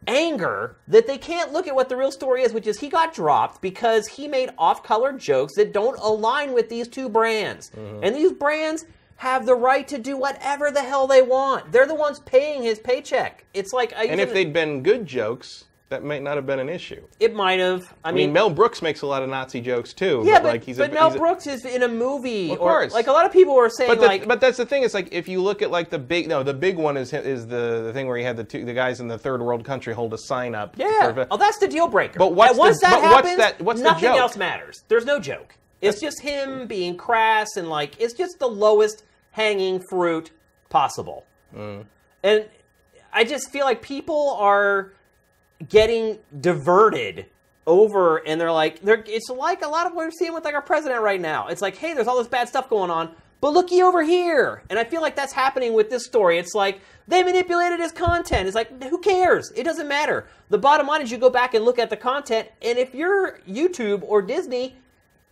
anger that they can't look at what the real story is which is he got dropped because he made off-color jokes that don't align with these two brands mm-hmm. and these brands have the right to do whatever the hell they want they're the ones paying his paycheck it's like I and if they'd been good jokes, that might not have been an issue. it might have i, I mean, Mel Brooks makes a lot of Nazi jokes too. yeah but, like he's but a, mel he's a- brooks is in a movie Of or course. like a lot of people were saying But, the, like but that's the thing. It's like if you look at like the big no, the big one is is the, the thing where he had the two the guys in the third world country hold a sign up. Yeah. for- Oh, that's the deal breaker. But what's and once the- that but what's happens, that- what's the nothing else matters. There's no joke. It's just him being crass and like it's just the lowest hanging fruit possible. Mm. And I just feel like people are getting diverted over and they're like they're it's like a lot of what we're seeing with like our president right now. It's like, hey, there's all this bad stuff going on, but looky over here. And I feel like that's happening with this story. It's like they manipulated his content. It's like who cares? It doesn't matter. The bottom line is you go back and look at the content, and if you're YouTube or Disney,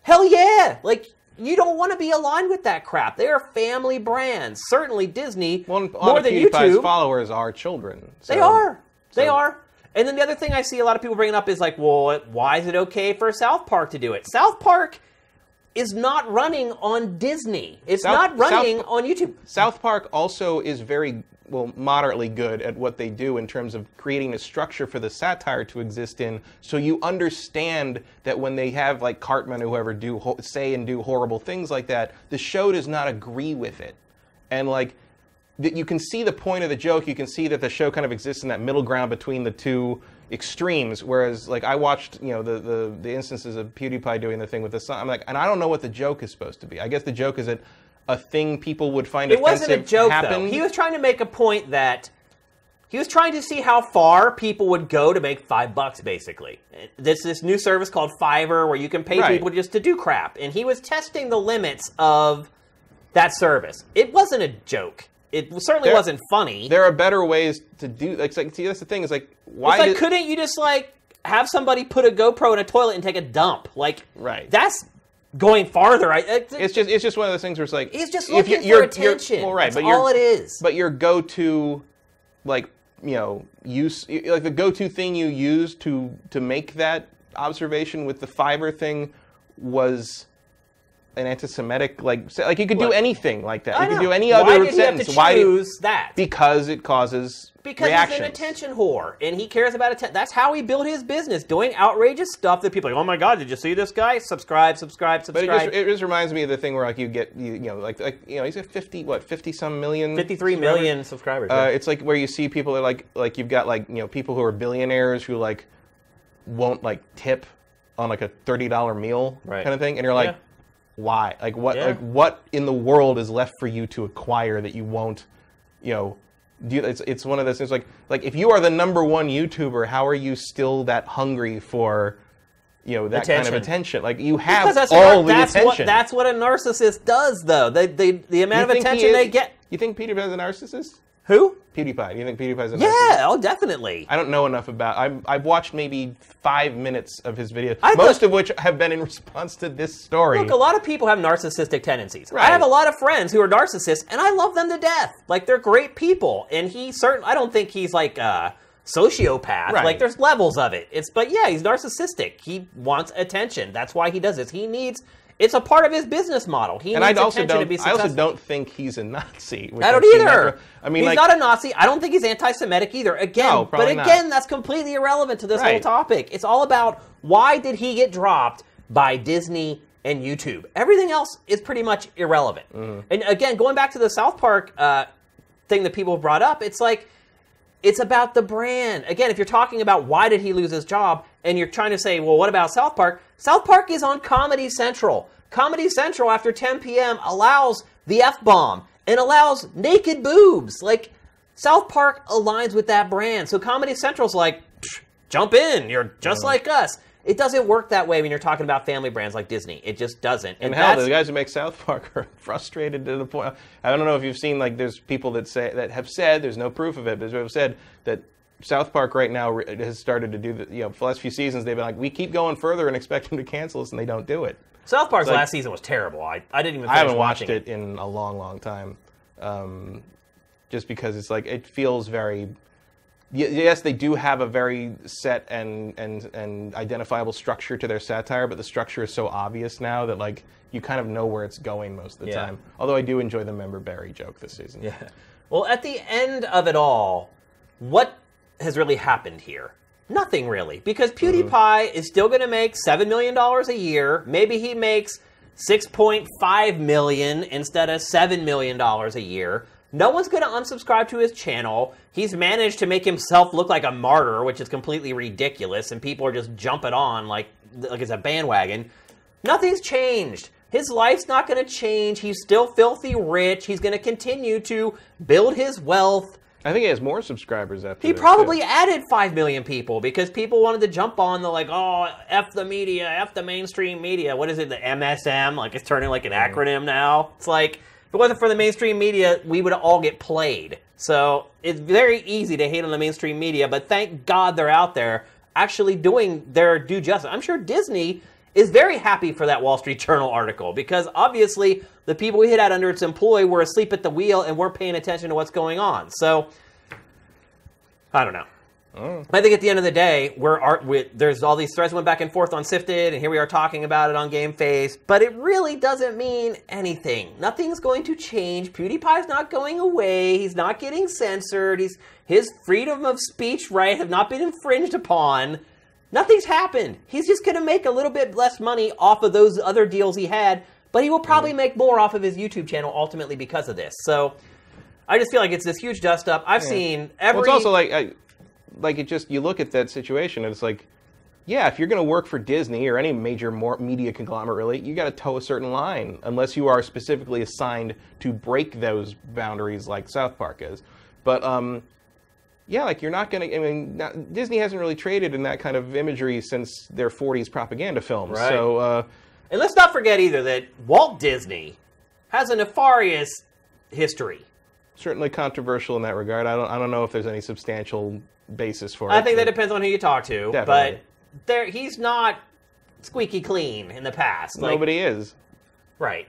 hell yeah, like. You don't want to be aligned with that crap. They are family brands. Certainly Disney, Well, more of than PewDiePie's YouTube. followers are children. They so- are. They so- are. And then the other thing I see a lot of people bringing up is like, well, why is it okay for South Park to do it? South Park is not running on Disney. It's South- not running South- on YouTube. South Park also is very well moderately good at what they do in terms of creating a structure for the satire to exist in so you understand that when they have like Cartman or whoever do ho- say and do horrible things like that the show does not agree with it and like that you can see the point of the joke you can see that the show kind of exists in that middle ground between the two extremes whereas like i watched you know the, the the instances of pewdiepie doing the thing with the sun i'm like and i don't know what the joke is supposed to be i guess the joke is that a thing people would find It offensive wasn't a joke happened. though. He was trying to make a point that he was trying to see how far people would go to make five bucks. Basically, this this new service called Fiverr where you can pay Right. people just to do crap, and he was testing the limits of that service. It wasn't a joke. It certainly There- wasn't funny. there are better ways to do. Like, it's like see, that's the thing. Is like why it's like, did- couldn't you just like have somebody put a GoPro in a toilet and take a dump? Like, Right. That's going farther. I, it's, It's just it's just one of those things where it's like he's just if looking you- for attention. well, right, That's but all it is. But your go-to, like you know, use like the go-to thing you used to to make that observation with the Fiverr thing was an anti-Semitic like se- like you could do Look, anything like that. I You could know. do any Why other did he have sentence. to Why? choose that? Because it causes Because reactions. he's an attention whore, and he cares about attention. That's how he built his business, doing outrageous stuff that people are like, oh my god, did you see this guy? Subscribe, subscribe, But subscribe. it just, it just reminds me of the thing where like you get you, you know like like you know he's at fifty what fifty some million 53 subscribers? million subscribers. Uh, it's like where you see people that like like you've got like you know people who are billionaires who like won't like tip on like a thirty dollar meal Right. kind of thing, and you're like, Yeah. Why? Like what? Yeah. Like what in the world is left for you to acquire that you won't, you know? Do it's it's one of those things like like if you are the number one YouTuber, how are you still that hungry for? You know that kind Attention. of attention. Like you have because that's, all what, the that's attention. what that's what a narcissist does, though. They, they the You amount of attention they get. You think PewDiePie's a narcissist? Who? PewDiePie. Do you think PewDiePie's a narcissist? Yeah, oh, definitely. I don't know enough about. I've, I've watched maybe five minutes of his videos, I most thought- of which have been in response to this story. Look, a lot of people have narcissistic tendencies. Right. I have a lot of friends who are narcissists, and I love them to death. Like they're great people, and he certain. I don't think he's like a sociopath. Right. Like there's levels of it. It's but yeah, he's narcissistic. He wants attention. That's why he does this. He needs. It's a part of his business model. He and I needs also attention to don't. be I also don't think he's a Nazi. I don't either. I mean, he's like, not a Nazi. I don't think he's anti-Semitic either. Again, No, but probably not. again, that's completely irrelevant to this whole topic. It's all about why did he get dropped by Disney and YouTube. Everything else is pretty much irrelevant. Mm-hmm. And again, going back to the South Park uh, thing that people brought up, it's like it's about the brand. Again, if you're talking about why did he lose his job, and you're trying to say, well, what about South Park? South Park is on Comedy Central. Comedy Central after 10 p.m. allows the F bomb and allows naked boobs. Like, South Park aligns with that brand. So Comedy Central's like, jump in, you're just like us. It doesn't work that way when you're talking about family brands like Disney. It just doesn't. And And hell, the guys who make South Park are frustrated to the point. I don't know if you've seen like there's people that say that have said there's no proof of it, but have said that South Park right now has started to do the you know for the last few seasons they've been like we keep going further and expect them to cancel us and they don't do it. South Park's like- last season was terrible. I, I didn't even I haven't watched watching it in a long, long time, um, just because it's like it feels very. Yes, they do have a very set and and and identifiable structure to their satire, but the structure is so obvious now that like you kind of know where it's going most of the Yeah. time. Although I do enjoy the Member Berry joke this season. Yeah. Well, at the end of it all, what has really happened here? Nothing really, because mm-hmm. PewDiePie is still going to make seven million dollars a year. Maybe he makes six point five million instead of seven million dollars a year. No one's going to unsubscribe to his channel. He's managed to make himself look like a martyr, which is completely ridiculous, and people are just jumping on like like it's a bandwagon. Nothing's changed. His life's not going to change. He's still filthy rich. He's going to continue to build his wealth. I think he has more subscribers after. He this, probably too. added 5 million people because people wanted to jump on the, like, oh, F the media, F the mainstream media. What is it, the MSM? Like, it's turning like an acronym now. It's like, if it wasn't for the mainstream media, we would all get played. So it's very easy to hate on the mainstream media, but thank God they're out there actually doing their due justice. I'm sure Disney is very happy for that Wall Street Journal article because obviously the people we hit out under its employ were asleep at the wheel and weren't paying attention to what's going on. So I don't know. Oh. I think at the end of the day, we're art. We, there's all these threads went back and forth on Sifted, and here we are talking about it on Game Face. But it really doesn't mean anything. Nothing's going to change. PewDiePie's not going away. He's not getting censored. He's his freedom of speech right have not been infringed upon. Nothing's happened. He's just going to make a little bit less money off of those other deals he had, but he will probably make more off of his YouTube channel ultimately because of this. So I just feel like it's this huge dust up. I've seen every. Well, it's also like, I, like it just you look at that situation and it's like, yeah, if you're going to work for Disney or any major more media conglomerate, really, you got to toe a certain line, unless you are specifically assigned to break those boundaries, like South Park is. But um, yeah, like you're not going to. I mean, not, Disney hasn't really traded in that kind of imagery since their '40s propaganda films. Right. So uh, And let's not forget either that Walt Disney has a nefarious history. certainly controversial in that regard. I don't. I don't know if there's any substantial basis for it. I think that depends on who you talk to, Definitely. but there he's not squeaky clean in the past. Like, nobody is. Right.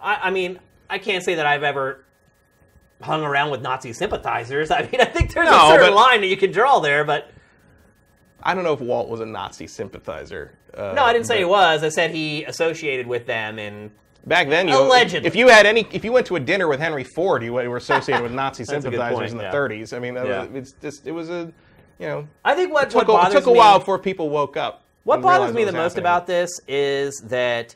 I, I mean, I can't say that I've ever hung around with Nazi sympathizers. I mean, I think there's No, a certain but- line that you can draw there, but I don't know if Walt was a Nazi sympathizer. Uh, no, I didn't say he was. I said he associated with them and Back then, you Allegedly. if you had any, if you went to a dinner with Henry Ford, you were associated with Nazi a good sympathizers point, in the yeah. 30s. I mean, that Yeah. was, it's just it was a, you know, I think what, took, a, bothers took a me, while before people woke up. What and bothers realized me the was most happening. about this is that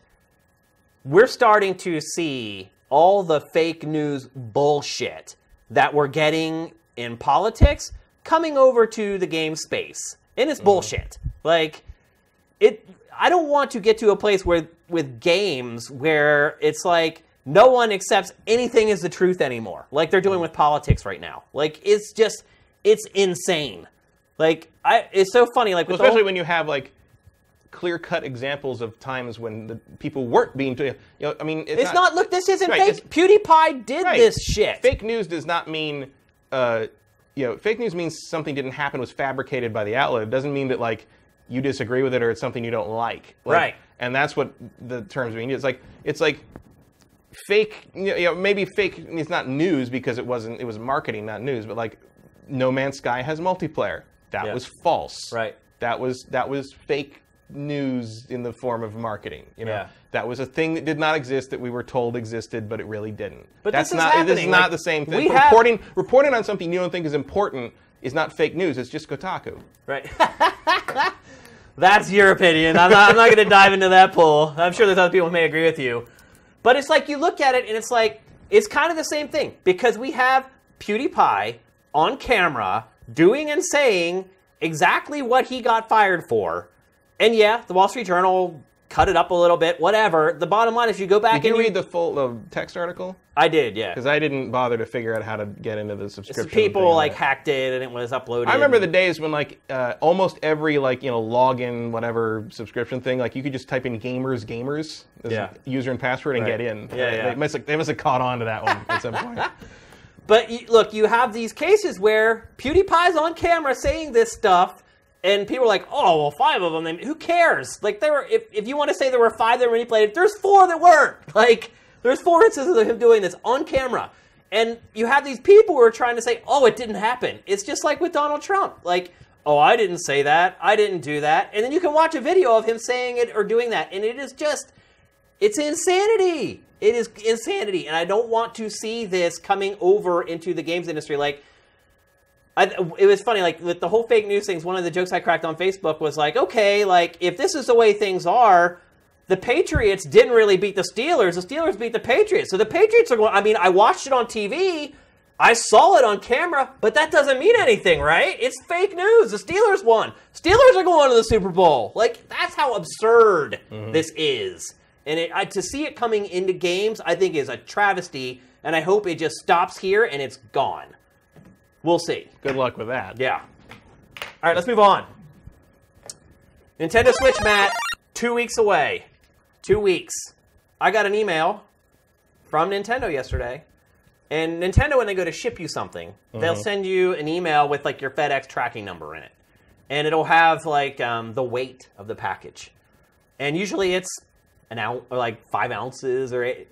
we're starting to see all the fake news bullshit that we're getting in politics coming over to the game space. And Mm. it's bullshit. Like it I don't want to get to a place where with games where it's like no one accepts anything as the truth anymore. Like they're doing with politics right now. Like it's just it's insane. Like I it's so funny like Well, the whole- especially when you have like clear-cut examples of times when the people weren't being, you know, I mean, it's, It's not. Look, this isn't Right, fake. PewDiePie did Right. this shit. Fake news does not mean, uh, you know, fake news means something didn't happen, was fabricated by the outlet. It doesn't mean that like you disagree with it or it's something you don't like. Like, Right. And that's what the terms mean. It's like it's like fake. You know, maybe fake. It's not news because it wasn't. It was marketing, not news. But like, No Man's Sky has multiplayer. That Yeah. was false. Right. That was that was fake news in the form of marketing. You know, Yeah. that was a thing that did not exist that we were told existed, but it really didn't. But that's this is not this is happening. not Like, the same thing. have- Reporting reporting on something you don't think is important is not fake news. It's just Kotaku. Right. That's your opinion. I'm not, I'm not going to dive into that pool. I'm sure there's other people who may agree with you. But it's like you look at it and it's like, it's kind of the same thing because we have PewDiePie on camera doing and saying exactly what he got fired for. And yeah, the Wall Street Journal cut it up a little bit, whatever. The bottom line is you go back Did you and read the full uh, text article? I did, yeah. Because I didn't bother to figure out how to get into the subscription. people thing. like hacked it and it was uploaded. I remember the days when like uh, almost every like you know login whatever subscription thing like you could just type in gamers gamers as Yeah. user and password and Right. get in. Yeah, they, yeah. must have, they must have caught on to that one at some point. But look, you have these cases where PewDiePie's on camera saying this stuff, and people are like, "Oh, well, five of them. Then who cares?" Like, there were. If, if you want to say there were five that were manipulated, there's four that weren't. Like, there's four instances of him doing this on camera, and you have these people who are trying to say, "Oh, it didn't happen." It's just like with Donald Trump. Like, "Oh, I didn't say that. I didn't do that," and then you can watch a video of him saying it or doing that, and it is just it's insanity. It is insanity, and I don't want to see this coming over into the games industry. Like, I, it was funny, like with the whole fake news things. One of the jokes I cracked on Facebook was like, okay, like if this is the way things are, the Patriots didn't really beat the Steelers. The Steelers beat the Patriots, so the Patriots are going. I mean, I watched it on TV. I saw it on camera, but that doesn't mean anything, right? It's fake news. The Steelers won. Steelers are going to the Super Bowl. Like that's how absurd mm-hmm. this is. And it, I, to see it coming into games, I think is a travesty. And I hope it just stops here and it's gone. We'll see. Good luck with that. Yeah. All right, let's move on. Nintendo Switch, Matt, two weeks away. Two weeks. I got an email from Nintendo yesterday. And Nintendo, when they go to ship you something, they'll send you an email with like your FedEx tracking number in it. And it'll have like um, the weight of the package. And usually it's an ounce or like five ounces or eight.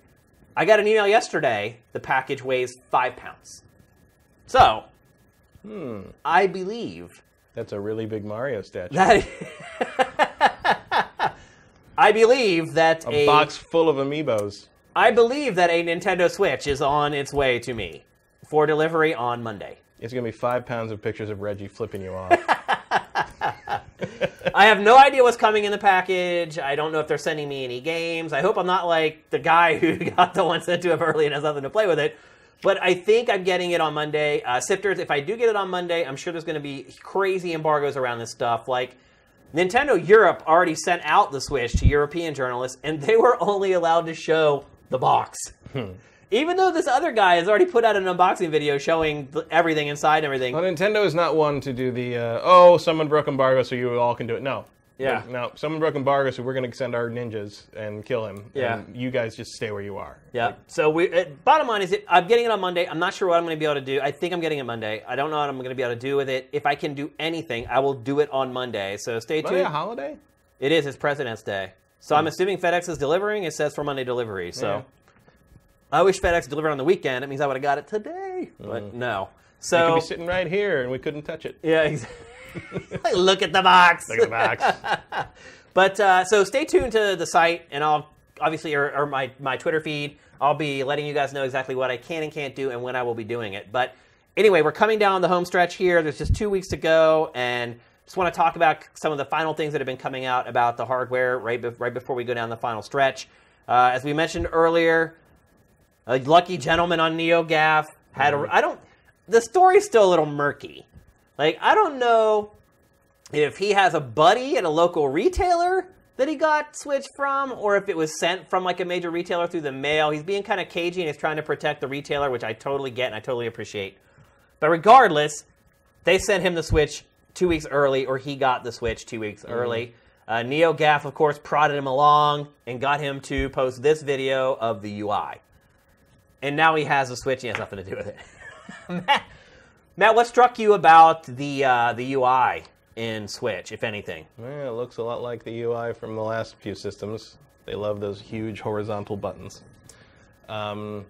I got an email yesterday. The package weighs five pounds. So, Hmm. I believe That's a really big Mario statue. that I believe that a a, box full of amiibos. I believe that a Nintendo Switch is on its way to me for delivery on Monday. It's gonna be five pounds of pictures of Reggie flipping you off. I have no idea what's coming in the package. I don't know if they're sending me any games. I hope I'm not like the guy who got the one sent to him early and has nothing to play with it. But I think I'm getting it on Monday. Uh, Sifters, if I do get it on Monday, I'm sure there's going to be crazy embargoes around this stuff. Like, Nintendo Europe already sent out the Switch to European journalists, and they were only allowed to show the box. Even though this other guy has already put out an unboxing video showing th- everything inside and everything. Well, Nintendo is not one to do the uh, oh, someone broke embargo, so you all can do it. No. Yeah. No, someone broke embargo, so we're going to send our ninjas and kill him. Yeah. And you guys just stay where you are. Yeah. So we uh, bottom line is it, I'm getting it on Monday. I'm not sure what I'm going to be able to do. I think I'm getting it Monday. I don't know what I'm going to be able to do with it. If I can do anything, I will do it on Monday. So stay Monday a tuned. holiday? It is. It's President's Day. So I'm assuming FedEx is delivering. It says for Monday delivery. So Yeah. I wish FedEx delivered on the weekend. It means I would have got it today. But no. It So could be sitting right here, and we couldn't touch it. yeah. Exactly. Look at the box. Look at the box. But uh, so stay tuned to the site, and I'll obviously or, or my my Twitter feed. I'll be letting you guys know exactly what I can and can't do, and when I will be doing it. But anyway, we're coming down the home stretch here. There's just two weeks to go, and just want to talk about some of the final things that have been coming out about the hardware right be- right before we go down the final stretch. Uh, as we mentioned earlier, a lucky gentleman on NeoGaf had a. I don't. The story's still a little murky. Like I don't know if he has a buddy at a local retailer that he got switched from, or if it was sent from like a major retailer through the mail. He's being kind of cagey and he's trying to protect the retailer, which I totally get and I totally appreciate. But regardless, they sent him the Switch two weeks early, or he got the Switch two weeks early. Uh, NeoGaf, of course, prodded him along and got him to post this video of the UI. And now he has a Switch. He has nothing to do with it. Matt, Matt, what struck you about the uh, the UI in Switch, if anything? Yeah, it looks a lot like the UI from the last few systems. They love those huge horizontal buttons. Um,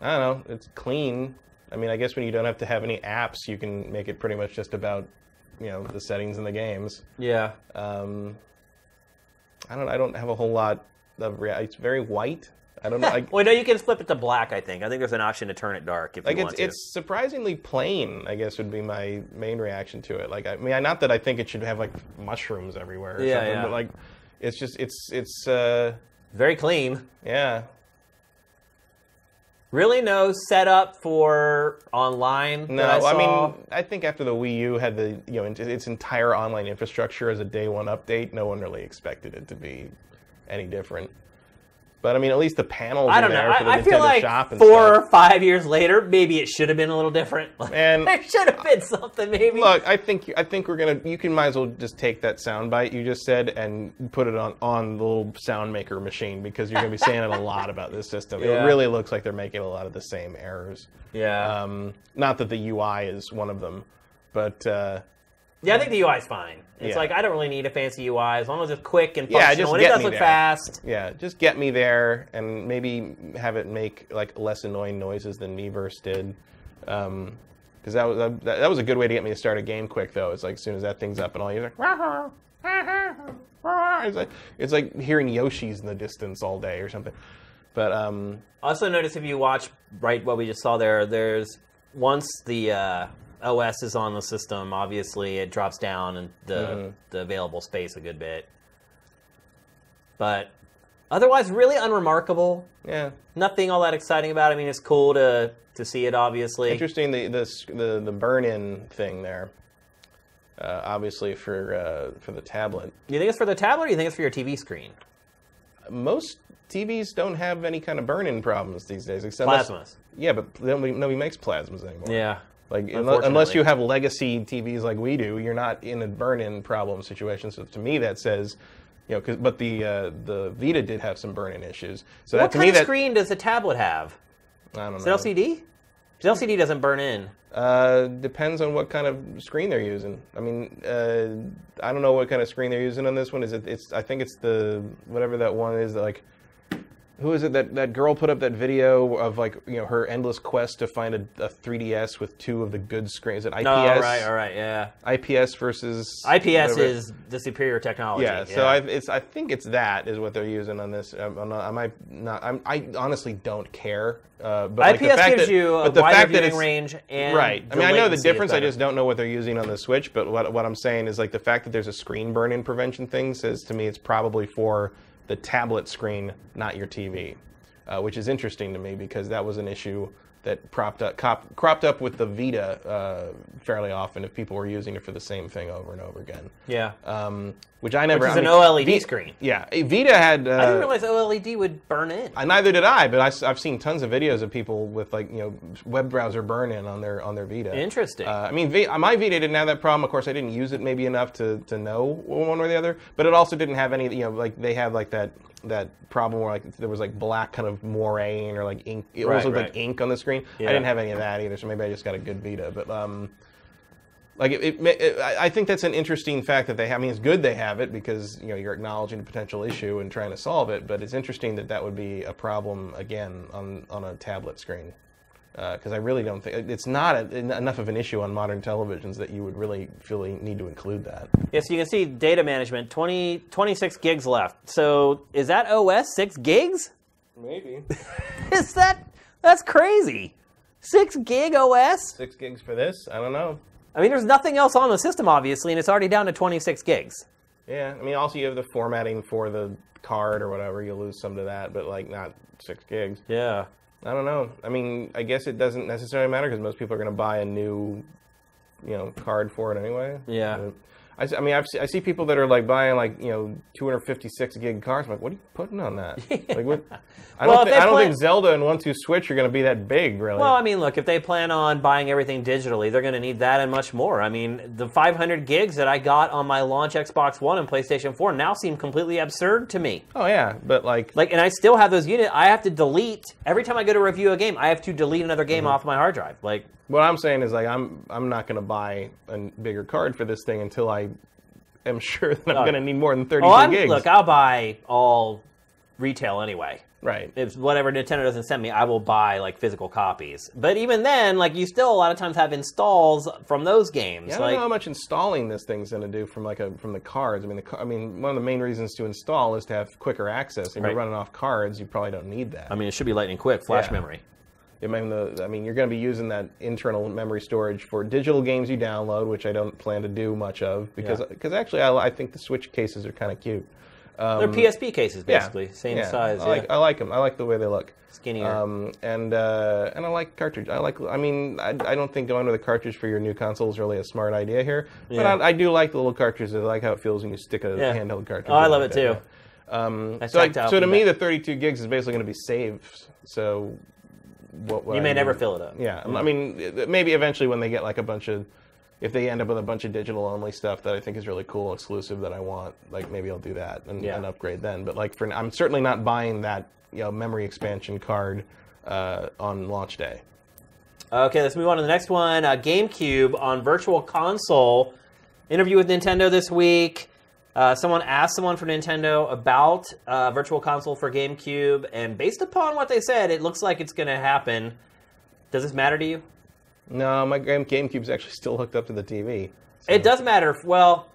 I don't know. It's clean. I mean, I guess when you don't have to have any apps, you can make it pretty much just about, you know, the settings in the games. Yeah. Um, I don't. I don't have a whole lot of. Rea- it's very white. I don't know. I, Well, no, you can flip it to black. I think. I think there's an option to turn it dark if like you it's want to. it's surprisingly plain. I guess would be my main reaction to it. Like I mean, not that I think it should have like mushrooms everywhere or Yeah, something, yeah. but like it's just it's it's uh very clean. yeah. Really, no setup for online. No, I, I, mean I think after the Wii U had the you know its entire online infrastructure as a day one update, no one really expected it to be any different. But I mean, at least the panels I are don't know. there for the I, I Nintendo feel like four stuff. or five years later, maybe it should have been a little different. And- there should have been something, maybe. Look, I think I think we're gonna. You can might as well just take that sound bite you just said and put it on on the little sound maker machine because you're gonna be saying it a lot about this system. Yeah. It really looks like they're making a lot of the same errors. yeah. Um, not that the UI is one of them, but uh, yeah, I think the UI is fine. It's yeah. like I don't really need a fancy UI as long as it's quick and Yeah, functional just and it does me look there. fast. yeah, just get me there and maybe have it make like less annoying noises than Miiverse did. Um, because that was that, that was a good way to get me to start a game quick though. It's like as soon as that thing's up and all you're like, it's like it's like hearing Yoshi's in the distance all day or something. But um, Also, notice if you watch right what we just saw there, there's once the uh, OS is on the system, obviously it drops down and the Mhm. the available space a good bit. But otherwise, really unremarkable. yeah, Nothing all that exciting about. it. I mean, it's cool to to see it. Obviously, interesting the the the, the burn in thing there. Uh, obviously for uh, for the tablet. you think it's for the tablet, or you think it's for your TV screen? Most TVs don't have any kind of burn-in problems these days, except Plasmas. Yeah, but nobody, nobody makes plasmas anymore. Yeah. Like unless, unless you have legacy TVs like we do, you're not in a burn-in problem situation. So to me, that says, you know, 'cause- but the uh, the Vita did have some burn-in issues. So What that kind of that screen does the tablet have? I don't Is know. it LCD? 'Cause LCD doesn't burn in. Uh, depends on what kind of screen they're using. I mean, uh, I don't know what kind of screen they're using on this one. Is it? It's. I think it's the whatever that one is. Like, who is it that that girl put up that video of like you know her endless quest to find a, a 3ds with two of the good screens. Is it IPS? No, all right, all right, yeah. IPS versus IPS whatever. is the superior technology. Yeah, so I, it's I think it's that is what they're using on this. I'm, not, I might not. I'm, I honestly don't care. Uh, but like, the IPS fact gives that, you a but the wider fact that viewing it's- range and right. I mean, I know the difference. I just don't know what they're using on the Switch. But what what I'm saying is like the fact that there's a screen burn-in prevention thing says to me it's probably for the tablet screen, not your TV, uh, which is interesting to me because that was an issue that propped up cop, cropped up with the Vita uh, fairly often if people were using it for the same thing over and over again. Yeah. Um, which I never. Which is I an OLED V- screen. Yeah, Vita had. Uh, I didn't realize OLED would burn in. I, neither did I, but I, have seen tons of videos of people with like you know web browser burn-in on their on their Vita. Interesting. Uh, I mean, v, my Vita didn't have that problem. Of course, I didn't use it maybe enough to, to know one or the other. But it also didn't have any. You know, like they have like that that problem where like there was like black kind of moraine or like ink. It Right, almost looked right. like ink on the screen. Yeah. I didn't have any of that either, so maybe I just got a good Vita. But um, like it, it, it, I I think that's an interesting fact that they have. I mean, it's good they have it because you know you're acknowledging a potential issue and trying to solve it. But it's interesting that that would be a problem again on on a tablet screen Uh, because I really don't think it's not a, enough of an issue on modern televisions that you would really feel you need to include that. Yeah, so you can see data management, 20, 26 gigs left. So is that OS six gigs? Maybe Is that that's crazy? Six gig OS? six gigs for this. I don't know. I mean, there's nothing else on the system, obviously, and it's already down to 26 gigs. Yeah, I mean, also you have the formatting for the card or whatever. You'll lose some to that, but like not six gigs. Yeah. I don't know. I mean, I guess it doesn't necessarily matter because most people are going to buy a new, you know, card for it anyway. Yeah. Uh, I, I mean, I've, I see people that are like buying like you know 256 gig cards. I'm like, what are you putting on that? Like, what? I Well, don't, thi- I don't play- think Zelda and 1-2-Switch are going to be that big, really. Well, I mean, look, if they plan on buying everything digitally, they're going to need that and much more. I mean, the 500 gigs that I got on my launch Xbox One and PlayStation 4 now seem completely absurd to me. oh yeah, but like, Like, and I still have those units. I have to delete every time I go to review a game. I have to delete another game Mm-hmm. off my hard drive. Like, what I'm saying is like, I'm I'm not going to buy a bigger card for this thing until I am sure that I'm going to need more than 32 oh, I'm, gigs. look, I'll buy all retail anyway. right. If whatever Nintendo doesn't send me, I will buy like physical copies. But even then, like, you still a lot of times have installs from those games. Yeah, I don't like, know how much installing this thing's going to do from like a from the cards. I mean, the, ca- I mean, one of the main reasons to install is to have quicker access. If Right. you're running off cards, you probably don't need that. I mean, it should be lightning quick, flash Yeah. memory. I mean, the, I mean, you're going to be using that internal memory storage for digital games you download, which I don't plan to do much of because Yeah. because actually I, I think the Switch cases are kind of cute. They're PSP cases, Yeah. basically, same Yeah, size. I yeah. like I like them. I like the way they look. Skinnier. Um, and uh, and I like cartridge. I like. I mean, I, I don't think going with a cartridge for your new console is really a smart idea here. But Yeah. I, I do like the little cartridges. I like how it feels when you stick a Yeah. handheld cartridge. Oh, I love like it that, too. yeah. Um, so, tactile so to me, the 32 gigs is basically going to be saved. So what? what You I may never fill it up. Yeah, I mean, maybe eventually when they get like a bunch of, if they end up with a bunch of digital only stuff that I think is really cool, exclusive that I want, like maybe I'll do that and, Yeah. and upgrade then. But like for, I'm certainly not buying that you know memory expansion card uh, on launch day. Okay, let's move on to the next one. Uh, GameCube on Virtual Console. Interview with Nintendo this week. Uh, someone asked someone from Nintendo about uh, Virtual Console for GameCube, and based upon what they said, it looks like it's going to happen. Does this matter to you? No, my Game GameCube's actually still hooked up to the TV. It does matter. Well,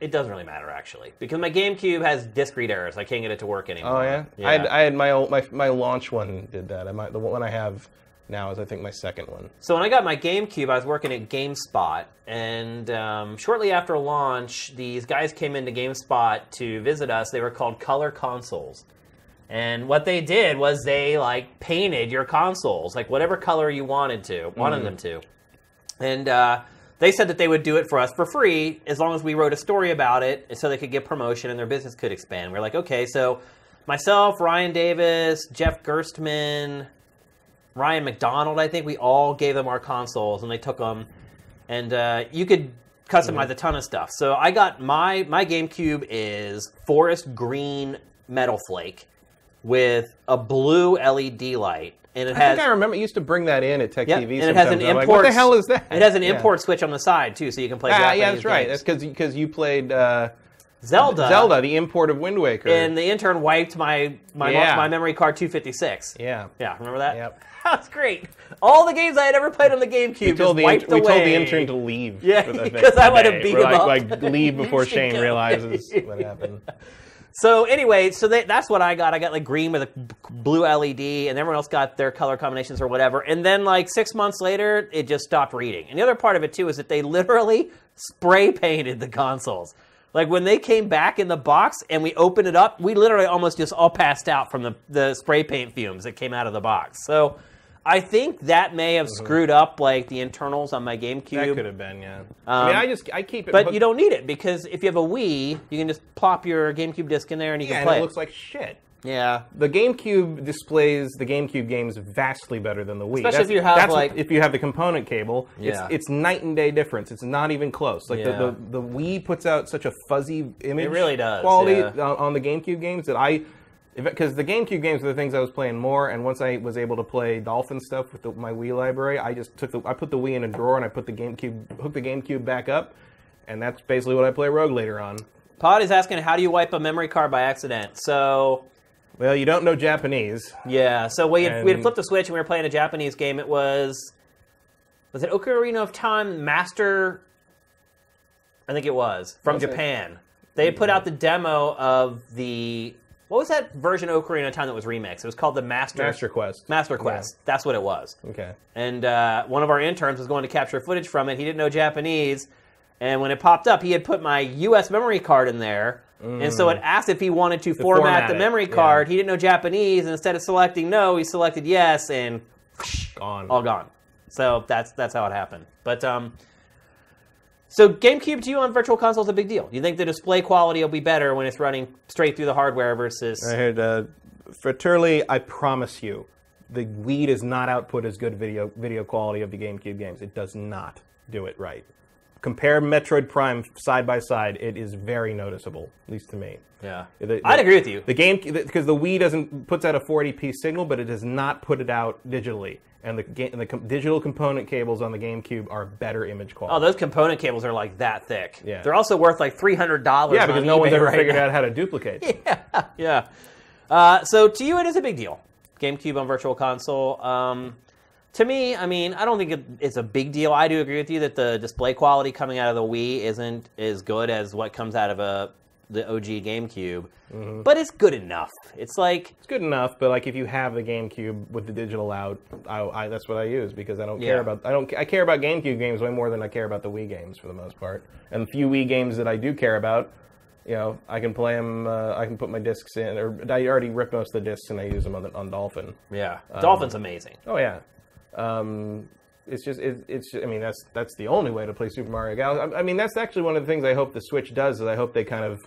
it doesn't really matter actually, because my GameCube has disk read errors. I can't get it to work anymore. Oh yeah, I, had, I had my old my my launch one did that. I might, the one I have now is I think my second one. So when I got my GameCube, I was working at GameSpot, and um, shortly after launch, these guys came into GameSpot to visit us. They were called Color Consoles, and what they did was they like painted your consoles like whatever color you wanted to, wanted them to, and uh, they said that they would do it for us for free as long as we wrote a story about it, so they could get promotion and their business could expand. We're like, okay, so myself, Ryan Davis, Jeff Gerstmann. Ryan McDonald, I think we all gave them our consoles and they took them, and uh, you could customize a ton of stuff. So I got my my GameCube is forest green metal flake with a blue LED light, and it I has think I remember it used to bring that in at Tech yeah, TV. and it has an sometimes. I'm like, import. what the hell is that? It has an Yeah. import switch on the side too, so you can play. Ah, Japanese yeah, that's right. games. That's because you played uh, Zelda. Zelda, the import of Wind Waker. And the intern wiped my my Yeah. my memory card 256. yeah. Yeah, remember that? Yep. That's great. All the games I had ever played on the GameCube We told, the, wiped int- we away. told the intern to leave. Yeah, for the thing because I might have beat We're him like, up. Like, leave before Shane realizes what happened. So anyway, so they, that's what I got. I got like green with a blue LED, and everyone else got their color combinations or whatever. And then like six months later, it just stopped reading. And the other part of it too is that they literally spray painted the consoles. Like when they came back in the box and we opened it up, we literally almost just all passed out from the, the spray paint fumes that came out of the box. So I think that may have screwed up like the internals on my Mm-hmm. That could have been, yeah. I mean, Um, I just I keep it, But hooked- you don't need it because if you have a Wii, you can just plop your GameCube disc in there and you Yeah, can and play it it. looks like shit. Yeah. The GameCube displays the GameCube games vastly better than the Wii. Especially That's- if you have, that's what- like- if you have the component cable. Yeah. It's it's night and day difference. It's not even close. Like Yeah. the, the the Wii puts out such a fuzzy image. It really does, quality yeah. on, on the GameCube games that I. Because the GameCube games are the things I was playing more, and once I was able to play Dolphin stuff with the, my Wii library, I just took the I put the Wii in a drawer and I put the GameCube hooked the GameCube back up, and that's basically what I play Rogue Leader on. Pod is asking, how do you wipe a memory card by accident? So Well, you don't know Japanese. yeah, so we had, we had flipped the switch and we were playing a Japanese game. It was was it Ocarina of Time Master? I think it was from Was it? Japan. They had put out the demo of the what was that version of Ocarina of Time that was remixed? It was called the Master Master Quest. Master Quest. That's what it was. Okay. And uh, one of our interns was going to capture footage from it. He didn't know Japanese, and when it popped up, he had put my U.S. memory card in there. And so it asked if he wanted to, format, format the it, memory yeah. card. He didn't know Japanese, and instead of selecting no, he selected yes, and Gone. all gone. So that's that's how it happened. But um, so GameCube to you on Virtual Console is a big deal. You think the display quality will be better when it's running straight through the hardware versus? I heard uh, for Turley, I promise you, the Wii does not output as good video video quality of the GameCube games. It does not do it right. Compare Metroid Prime side by side; it is very noticeable, at least to me. Yeah, The- I'd agree with you. The game because the Wii doesn't puts out a 480p signal, but it does not put it out digitally, and the ga- and the com- digital component cables on the GameCube are better image quality. Oh, those component cables are like that thick. Yeah. They're also worth like three hundred dollars. yeah, because no one's ever right figured now. out how to duplicate. them. yeah. Uh, so to you, it is a big deal. GameCube on Virtual Console. Um, to me, I mean, I don't think it's a big deal. I do agree with you that the display quality coming out of the Wii isn't as good as what comes out of a the OG GameCube, Mm-hmm. but it's good enough. It's like It's good enough, but like if you have the GameCube with the digital out, I, I that's what I use because I don't Yeah. care about I don't I care about GameCube games way more than I care about the Wii games for the most part. And the few Wii games that I do care about, you know, I can play them. Uh, I can put my discs in, or I already ripped most of the discs and I use them on, the, on Dolphin. yeah, Um, Dolphin's amazing. Oh yeah. Um, it's just it, it's I mean that's that's the only way to play Super Mario Galaxy. I, I mean that's actually one of the things I hope the Switch does is I hope they kind of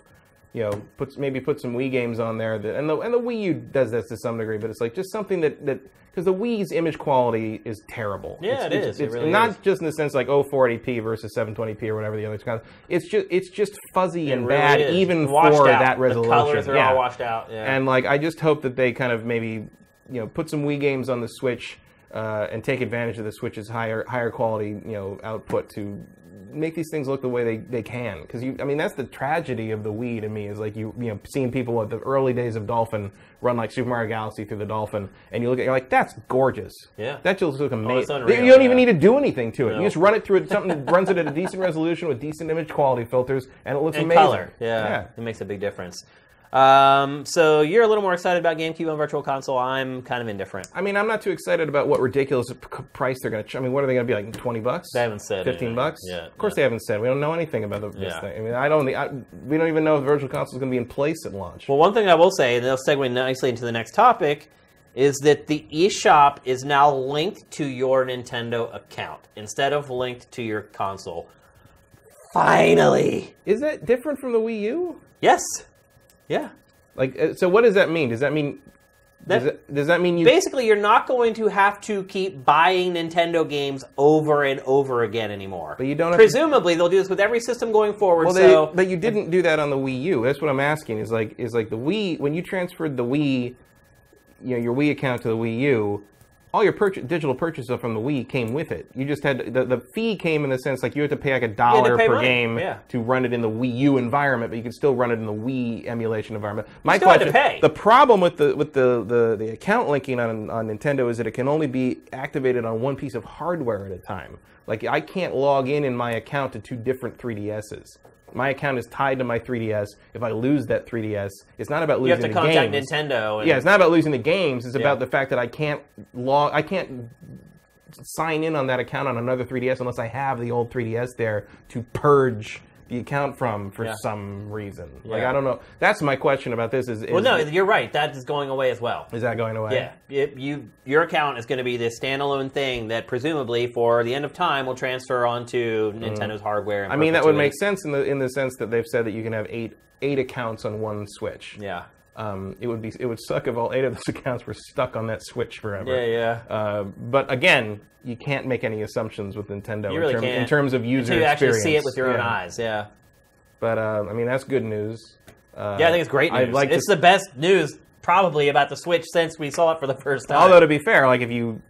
you know puts maybe put some Wii games on there that and the and the Wii U does this to some degree, but it's like just something that that because the Wii's image quality is terrible. Yeah, it's, it it's, is. It really not is. just in the sense like oh 480p versus 720p or whatever the other kind. of. It's just it's just fuzzy and really bad is. even Washed for out. that resolution. The colors are yeah. all washed out. Yeah. And like, I just hope that they kind of maybe, you know, put some Wii games on the Switch uh, and take advantage of the Switch's higher higher quality, you know, output to make these things look the way they, they can. Because you, I mean, that's the tragedy of the Wii to me is like you you know seeing people at the early days of Dolphin run like Super Mario Galaxy through the Dolphin, and you look at you're like that's gorgeous. Yeah. that just looks amazing. unreal, you don't even yeah. need to do anything to it. No. You just run it through it, something that runs it at a decent resolution with decent image quality filters, and it looks and amazing. color. Yeah, yeah. it makes a big difference. Um, so you're a little more excited about GameCube on Virtual Console. I'm kind of indifferent. I mean, I'm not too excited about what ridiculous p- price they're going to. Ch- I mean, what are they going to be like? Twenty bucks? They haven't said Fifteen anything bucks? yet, Of course, yeah. they haven't said. We don't know anything about the, this Yeah. thing. I mean, I don't. I, we don't even know if Virtual Console is going to be in place at launch. Well, one thing I will say, and they'll segue nicely into the next topic, is that the eShop is now linked to your Nintendo account instead of linked to your console. Finally, is that different from the Wii U? yes, yeah. Like, uh, so what does that mean? Does that mean? Does, That- it, does that mean you? Basically, you're not going to have to keep buying Nintendo games over and over again anymore. But you don't have to- Presumably, they'll do this with every system going forward. well, so, they, but you didn't do that on the Wii U. That's what I'm asking. Is like, is like the Wii when you transferred the Wii, you know, your Wii account to the Wii U. All your purchase, digital purchases from the Wii came with it. You just had the, the fee came in the sense like you had to pay like a dollar per money, game yeah. to run it in the Wii U environment, but you could still run it in the Wii emulation environment. My still had to question: pay. the problem with the with the, the, the account linking on on Nintendo is that it can only be activated on one piece of hardware at a time. Like I can't log in in my account to two different 3DSs. My account is tied to my 3DS. If I lose that 3DS, it's not about losing. you have to the contact games. Nintendo. And, Yeah, it's not about losing the games. It's about the fact that I can't log, I can't sign in on that account on another 3DS unless I have the old 3DS there to purge the account from for Yeah. some reason. Like I don't know. That's my question about this. Is, is Well, no, you're right. That is going away as well. is that going away? Yeah, it, you your account is going to be this standalone thing that presumably for the end of time will transfer onto Nintendo's hardware. Mm. I mean, that would make sense in the in the sense that they've said that you can have eight eight accounts on one Switch. Yeah, Um, it would be it would suck if all eight of those accounts were stuck on that Switch forever. yeah, yeah. Uh, but again, you can't make any assumptions with Nintendo You in, really term- in terms of user Until you actually see it with your own eyes. Yeah, But uh, I mean, that's good news. Uh, yeah. I think it's great news. Like it's to, the best news probably about the Switch since we saw it for the first time. although to be fair, like if you,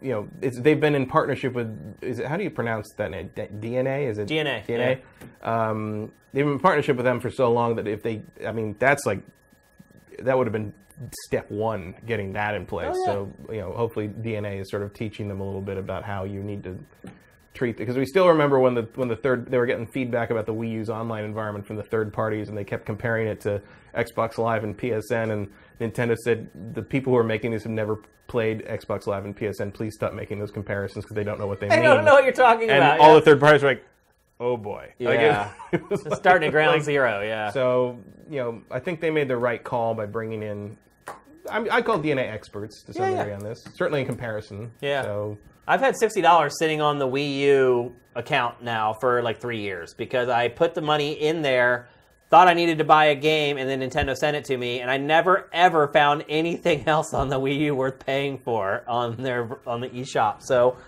you know, it's, they've been in partnership with. Is it, how do you pronounce that name? D- DeNA? Is it DeNA, DeNA. Um, they've been in partnership with them for so long that if they, I mean, that's like that would have been step one getting that in place. Oh, yeah. So you know, hopefully DeNA is sort of teaching them a little bit about how you need to treat because we still remember when the when the third they were getting feedback about the Wii U's online environment from the third parties and they kept comparing it to Xbox Live and PSN and Nintendo said the people who are making this have never played Xbox Live and PSN. Please stop making those comparisons because they don't know what they I mean. I don't know what you're talking and about. all yeah. the third parties were like, "Oh boy." Like, it- Yeah. it was It's starting at ground like- zero. Yeah. So you know, I think they made the right call by bringing in. I, I call DeNA experts to some Yeah, yeah. degree on this. Certainly in comparison. Yeah. So I've had sixty dollars sitting on the Wii U account now for like three years because I put the money in there, thought I needed to buy a game, and then Nintendo sent it to me, and I never ever found anything else on the Wii U worth paying for on their on the eShop. So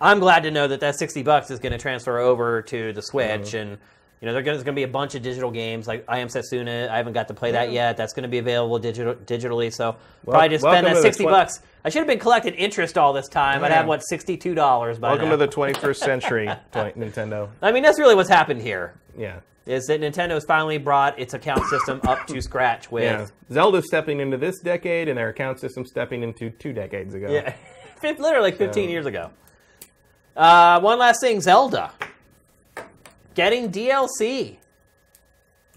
I'm glad to know that that sixty bucks is going to transfer over to the Switch Mm-hmm. and. You know, there's going to be a bunch of digital games like I Am Setsuna. I haven't got to play that yet. That's going to be available digital, digitally. So probably just spend that sixty twen- bucks. I should have been collecting interest all this time. I'd have what sixty-two dollars by welcome now. to the 21st century, Nintendo. I mean, that's really what's happened here. Yeah. Is that Nintendo's finally brought its account system up to scratch with Yeah. Zelda's stepping into this decade, and their account system stepping into two decades ago. yeah, literally fifteen years ago. Uh, one last thing, Zelda getting DLC.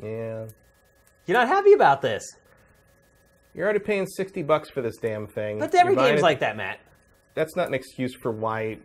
Yeah. You're not happy about this, You're already paying 60 bucks for this damn thing. but every game's it- like that, Matt. That's not an excuse for why,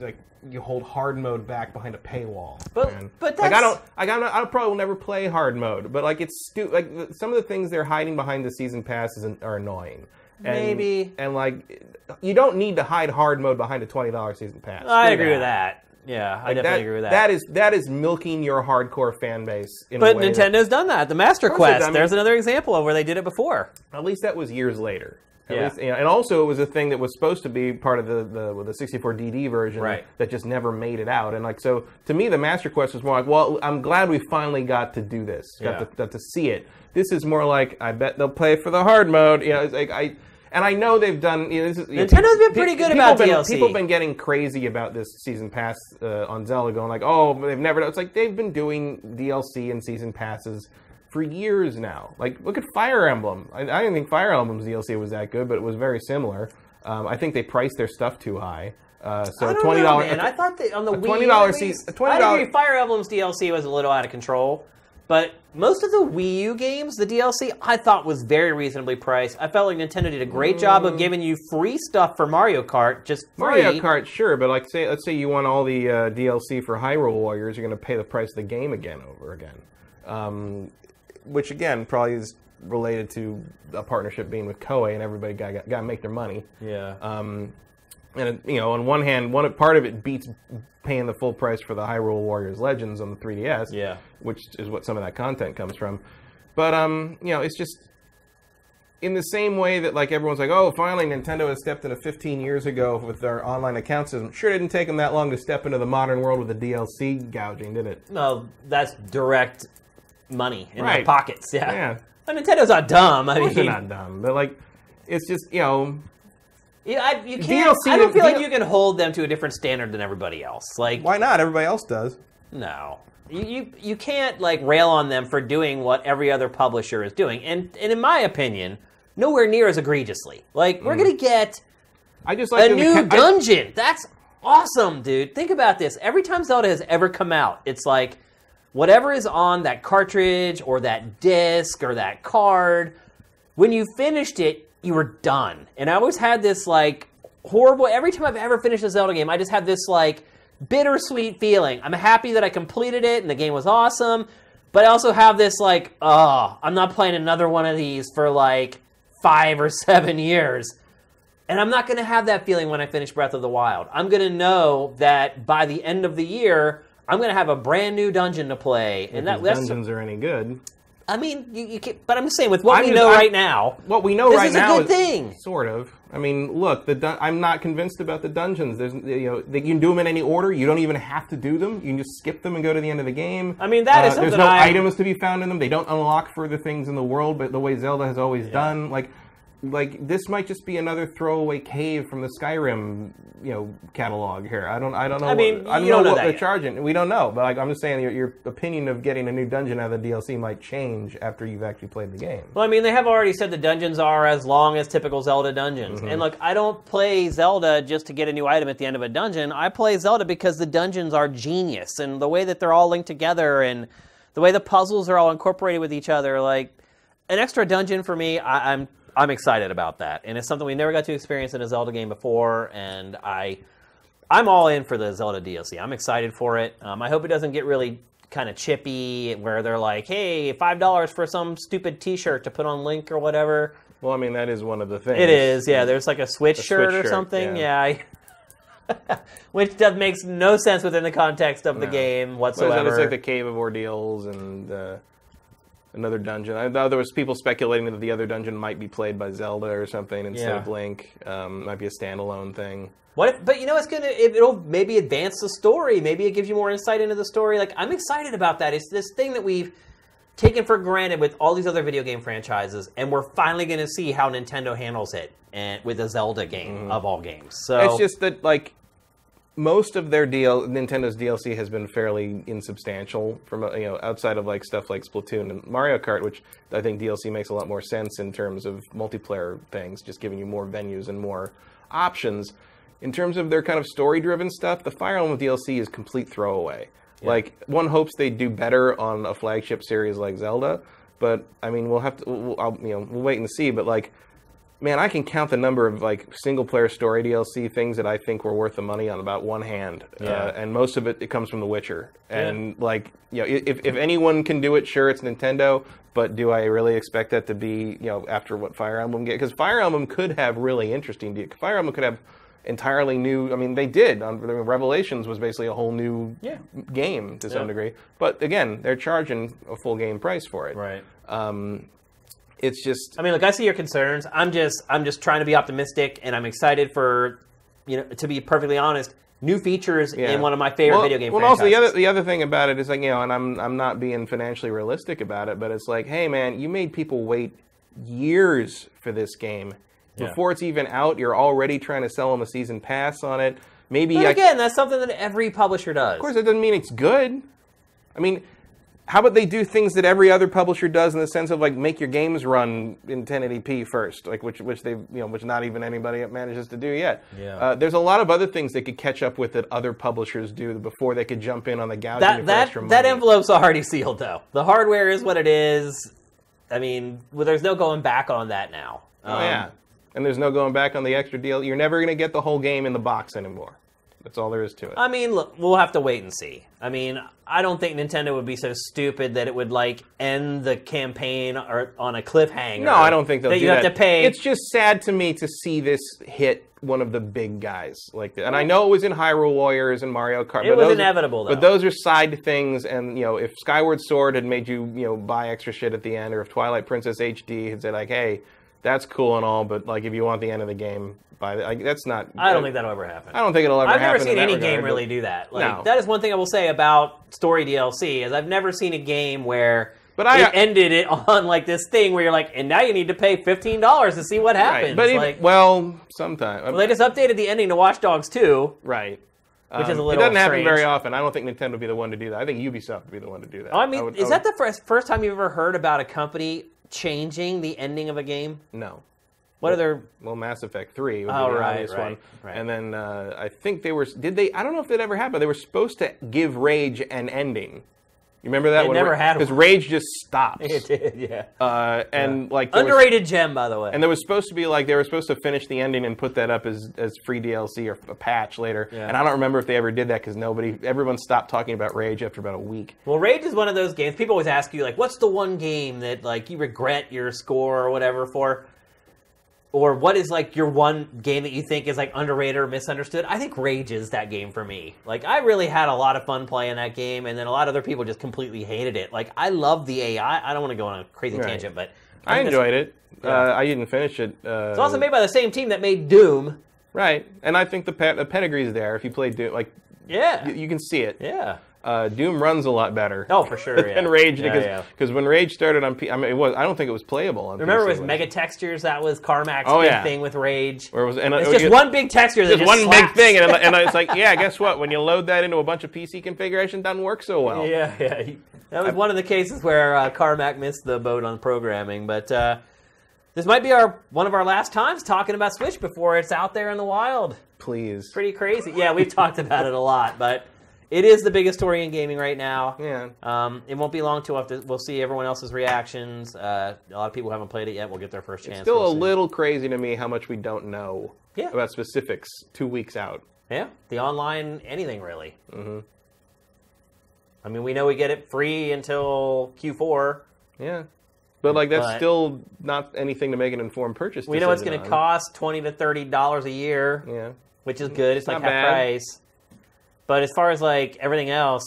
like, you hold hard mode back behind a paywall. But- man. but like I don't, like I'm not, I probably will never play hard mode. But like it's stu- like some of the things they're hiding behind the season passes are annoying. And, Maybe. and like you don't need to hide hard mode behind a twenty dollars season pass. I agree with that. Yeah, I definitely that, agree with that. That is that is milking your hardcore fan base. In but a way that- Nintendo's done that. The Master course Quest. done There's it. another example of where they did it before. At least that was years later. At Yeah. least, you know, and also it was a thing that was supposed to be part of the the, the 64 DD version Right. that just never made it out. And like so, to me, the Master Quest was more like, well, I'm glad we finally got to do this, got, Yeah. to, got to see it. This is more like, I bet they'll play for the hard mode. You know, it's like I. And I know they've done. You know, this is, you know, Nintendo's been pretty good about been, DLC. People have been getting crazy about this season pass uh, on Zelda, going like, "Oh, they've never." It's like they've been doing DLC and season passes for years now. Like, look at Fire Emblem. I, I didn't think Fire Emblem's DLC was that good, but it was very similar. Um, I think they priced their stuff too high. Uh, so twenty dollars. And I thought that on the Wii $20 at seat- least- a $20 I agree. Fire Emblem's DLC was a little out of control, but most of the Wii U games, the DLC, I thought was very reasonably priced. I felt like Nintendo did a great job of giving you free stuff for Mario Kart, just free. Mario Kart, sure, but like, say, let's say you want all the uh, DLC for Hyrule Warriors, you're going to pay the price of the game again over again, um, which again probably is related to a partnership being with Koei, and everybody got got to make their money. Yeah. Um, and you know, on one hand, one part of it beats paying the full price for the Hyrule Warriors Legends on the 3DS, Yeah. which is what some of that content comes from. But um, you know, it's just in the same way that like everyone's like, oh, finally Nintendo has stepped into 15 years ago with their online account system. Sure, didn't take them that long to step into the modern world with the DLC gouging, did it? no, that's direct money in their pockets. Yeah. Yeah, But Nintendo's not dumb. I mean, they're not dumb, but like, it's just you know, Yeah, I, you can't. DLC I don't feel like DL you can hold them to a different standard than everybody else. Like, why not? Everybody else does. no, you, you you can't like rail on them for doing what every other publisher is doing. And and in my opinion, nowhere near as egregiously. Like, we're mm-hmm. gonna get I just like a the new mecha- I- dungeon. That's awesome, dude. Think about this. Every time Zelda has ever come out, it's like whatever is on that cartridge or that disc or that card, when you finished it, you were done. And I always had this like horrible every time I've ever finished a Zelda game, I just have this like bittersweet feeling. I'm happy that I completed it and the game was awesome, but I also have this like, oh, I'm not playing another one of these for like five or seven years. And I'm not going to have that feeling when I finish Breath of the Wild. I'm going to know that by the end of the year, I'm going to have a brand new dungeon to play. And that, If that's, dungeons are any good. I mean, you, you can, but I'm just saying, with what I'm we know I'm- right now, What we know right is a now good thing. sort of. I mean, look, the dun- I'm not convinced about the dungeons. There's, you know, they, you can do them in any order. You don't even have to do them. You can just skip them and go to the end of the game. I mean, that is Uh, There's something no I- items to be found in them. They don't unlock further things in the world, but the way Zelda has always done, like. Like this might just be another throwaway cave from the Skyrim, you know, catalog here. I don't, I don't know. I mean, what, I don't you know don't know what they're yet. charging. We don't know, but like, I'm just saying, your, your opinion of getting a new dungeon out of the DLC might change after you've actually played the game. Well, I mean, they have already said the dungeons are as long as typical Zelda dungeons. Mm-hmm. And look, I don't play Zelda just to get a new item at the end of a dungeon. I play Zelda because the dungeons are genius and the way that they're all linked together and the way the puzzles are all incorporated with each other. Like, an extra dungeon for me, I, I'm I'm excited about that, and it's something we never got to experience in a Zelda game before, and I I'm all in for the Zelda DLC. I'm excited for it. Um, I hope it doesn't get really kind of chippy, where they're like, "Hey, five dollars for some stupid T-shirt to put on Link or whatever." Well, I mean, that is one of the things. It is, yeah. There's like a Switch A shirt Switch or shirt, something, yeah. yeah. Which does makes no sense within the context of the game whatsoever. It's like the Cave of Ordeals and uh, another dungeon. I know there was people speculating that the other dungeon might be played by Zelda or something instead Yeah. of Link. Um, might be a standalone thing. What if, but you know, it's gonna it, it'll maybe advance the story. Maybe it gives you more insight into the story. Like I'm excited about that. It's this thing that we've taken for granted with all these other video game franchises, and we're finally gonna see how Nintendo handles it and with a Zelda game of all games. So. It's just that like most of their DL Nintendo's DLC has been fairly insubstantial from you know outside of like stuff like Splatoon and Mario Kart, which I think DLC makes a lot more sense in terms of multiplayer things, just giving you more venues and more options. In terms of their kind of story-driven stuff, the Fire Emblem DLC is complete throwaway. Like one hopes they do better on a flagship series like Zelda, but I mean we'll have to we'll, I'll, you know we'll wait and see. But like man, I can count the number of like single player story DLC things that I think were worth the money on about one hand, Yeah. uh, and most of it it comes from The Witcher. And like, you know, if if anyone can do it, sure, it's Nintendo. But do I really expect that to be, you know, after what Fire Emblem get? Because Fire Emblem could have really interesting. Fire Emblem could have entirely new. I mean, they did. On Revelations was basically a whole new Yeah. game to some degree. But again, they're charging a full game price for it. right. Um, it's just I mean, look, I see your concerns. I'm just, I'm just trying to be optimistic, and I'm excited for, you know, to be perfectly honest, new features Yeah. in one of my favorite well, video game well, franchises. also the other the other thing about it is like you know, and I'm I'm not being financially realistic about it, but it's like, hey man, you made people wait years for this game Yeah. before it's even out. You're already trying to sell them a season pass on it. Maybe but I, again, that's something that every publisher does. of course, it doesn't mean it's good. I mean. How about they do things that every other publisher does in the sense of like make your games run in 1080p first, like which which they you know which not even anybody manages to do yet. Yeah. Uh, there's a lot of other things they could catch up with that other publishers do before they could jump in on the gouging that that that envelope's already sealed though. The hardware is what it is. I mean, well, there's no going back on that now. Oh Um, yeah, and there's no going back on the extra deal. You're never going to get the whole game in the box anymore. That's all there is to it. I mean, look, we'll have to wait and see. I mean, I don't think Nintendo would be so stupid that it would like end the campaign or on a cliffhanger. no, I don't think they'll that do you that. have to pay. It's just sad to me to see this hit one of the big guys like that. And I know it was in Hyrule Warriors and Mario Kart. It but was those, inevitable, But though. those are side things, and you know, if Skyward Sword had made you you know buy extra shit at the end, or if Twilight Princess HD had said like, hey, that's cool and all, but like if you want the end of the game, buy the, like, that's not. I don't think that'll ever happen. I don't think it'll ever happen. I've never seen any regard, game really do that. Like No. that is one thing I will say about story DLC is I've never seen a game where But I- it ended it on like this thing where you're like, and now you need to pay fifteen dollars to see what happens. Right. But even, like, well, sometimes. well, they just updated the ending to Watch Dogs 2. right. Which is a Um, little It doesn't happen very often. I don't think Nintendo would be the one to do that. I think Ubisoft would be the one to do that. Oh, I mean, would- is I that the first first time you've ever heard about a company changing the ending of a game? no? What are their Well, Mass Effect Three would Oh, be the right, obvious right, one, right. and then uh, I think they were. Did they? I don't know if that ever happened. They were supposed to give Rage an ending, You remember that? It never had because one. Rage just stops. It did, yeah. Uh, and like there was- Underrated gem, by the way. and there was supposed to be like they were supposed to finish the ending and put that up as, as free DLC or a patch later. Yeah. And I don't remember if they ever did that because nobody, everyone stopped talking about Rage after about a week. Well, Rage is one of those games. People always ask you, like, what's the one game that like you regret your score or whatever for? Or what is like your one game that you think is like underrated or misunderstood? I think Rage is that game for me. Like, I really had a lot of fun playing that game, and then a lot of other people just completely hated it. Like, I love the AI. I don't want to go on a crazy Right. tangent, but I it's- enjoyed it. Yeah. Uh, I didn't finish it. Uh, It's also made by the same team that made Doom. right, and I think the, pe- the pedigree's there. If you play Doom, like Yeah, you, you can see it. yeah. Uh, Doom runs a lot better. Oh, for sure. Yeah. than Rage Yeah, because yeah. because when Rage started on, P- I mean, it was I don't think it was playable on. Remember, PC, it was was Mega Textures. That was Carmack's Oh, big yeah. thing with Rage. It was, and It's it- just it- one big texture just just one slaps. big thing, and, and it's like, yeah, guess what? When you load that into a bunch of PC configuration, it doesn't work so well. Yeah, yeah. That was one of the cases where uh, Carmack missed the boat on programming. But uh, this might be our one of our last times talking about Switch before it's out there in the wild. Please. Pretty crazy. Yeah, we've talked about it a lot, but it is the biggest story in gaming right now. Yeah. Um, it won't be long till after we'll see everyone else's reactions. Uh, a lot of people haven't played it yet. We'll get their first chance. Still We'll a see. little crazy to me how much we don't know Yeah. about specifics two weeks out. Yeah, the online anything really. Mm-hmm. I mean, we know we get it free until Q4. Yeah. But like that's But- still not anything to make an informed purchase. We know it's going to cost twenty to thirty dollars a year, Yeah. which is good. It's, like not half bad. price. But as far as like everything else,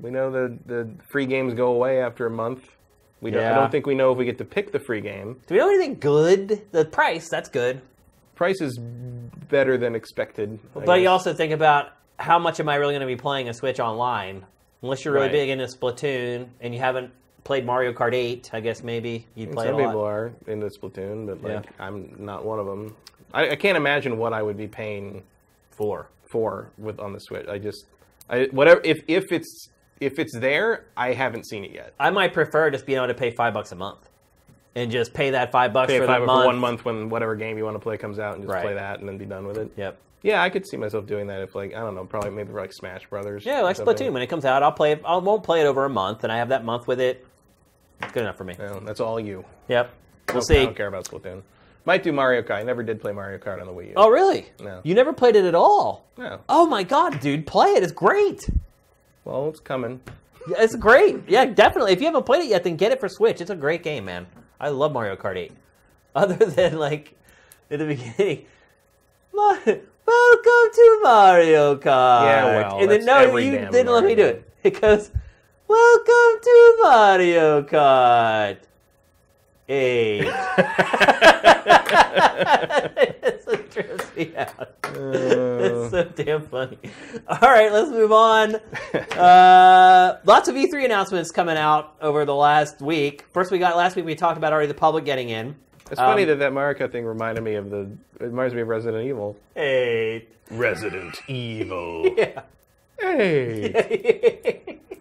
We know the the free games go away after a month. We don't, I don't think we know if we get to pick the free game. do we know anything good? The price, that's good. Price is better than expected. I but you also think about how much am I really going to be playing a Switch online? Unless you're really Right. big into Splatoon and you haven't played Mario Kart 8, I guess maybe you'd play Some a lot. people are into Splatoon, but like Yeah. I'm not one of them. I, I can't imagine what I would be paying Four. with on the Switch. I just, I whatever if if it's if it's there, I haven't seen it yet. I might prefer just being able to pay five bucks a month and just pay that five bucks Pay for five the for month. one month when whatever game you want to play comes out and just Right. play that and then be done with it. Yep. Yeah, I could see myself doing that if like I don't know, probably maybe like Smash Brothers. Yeah, like. Splatoon. When it comes out, I'll play it. I won't play it over a month, and I have that month with it. It's good enough for me. Yeah, that's all you. Yep. We'll I see. don't care about Splatoon. Might do Mario Kart. I never did play Mario Kart on the Wii U. Oh, really? No. You never played it at all? No. Oh my god, dude, play it. It's great. Well, it's coming. It's great. Yeah, definitely. If you haven't played it yet, then get it for Switch. It's a great game, man. I love Mario Kart 8. Other than like at the beginning, "Ma- welcome to Mario Kart. Yeah, well, and then no, you didn't let me do it. It goes, welcome to Mario Kart. Eight. it's so trips me out. it's so damn funny. All right, let's move on. Uh, lots of E3 announcements coming out over the last week. First, we got last week. We talked about already the public getting in. It's funny Um, that that Mario thing reminded me of the. It reminds me of Resident Evil. Eight. Resident Evil. Yeah. Hey.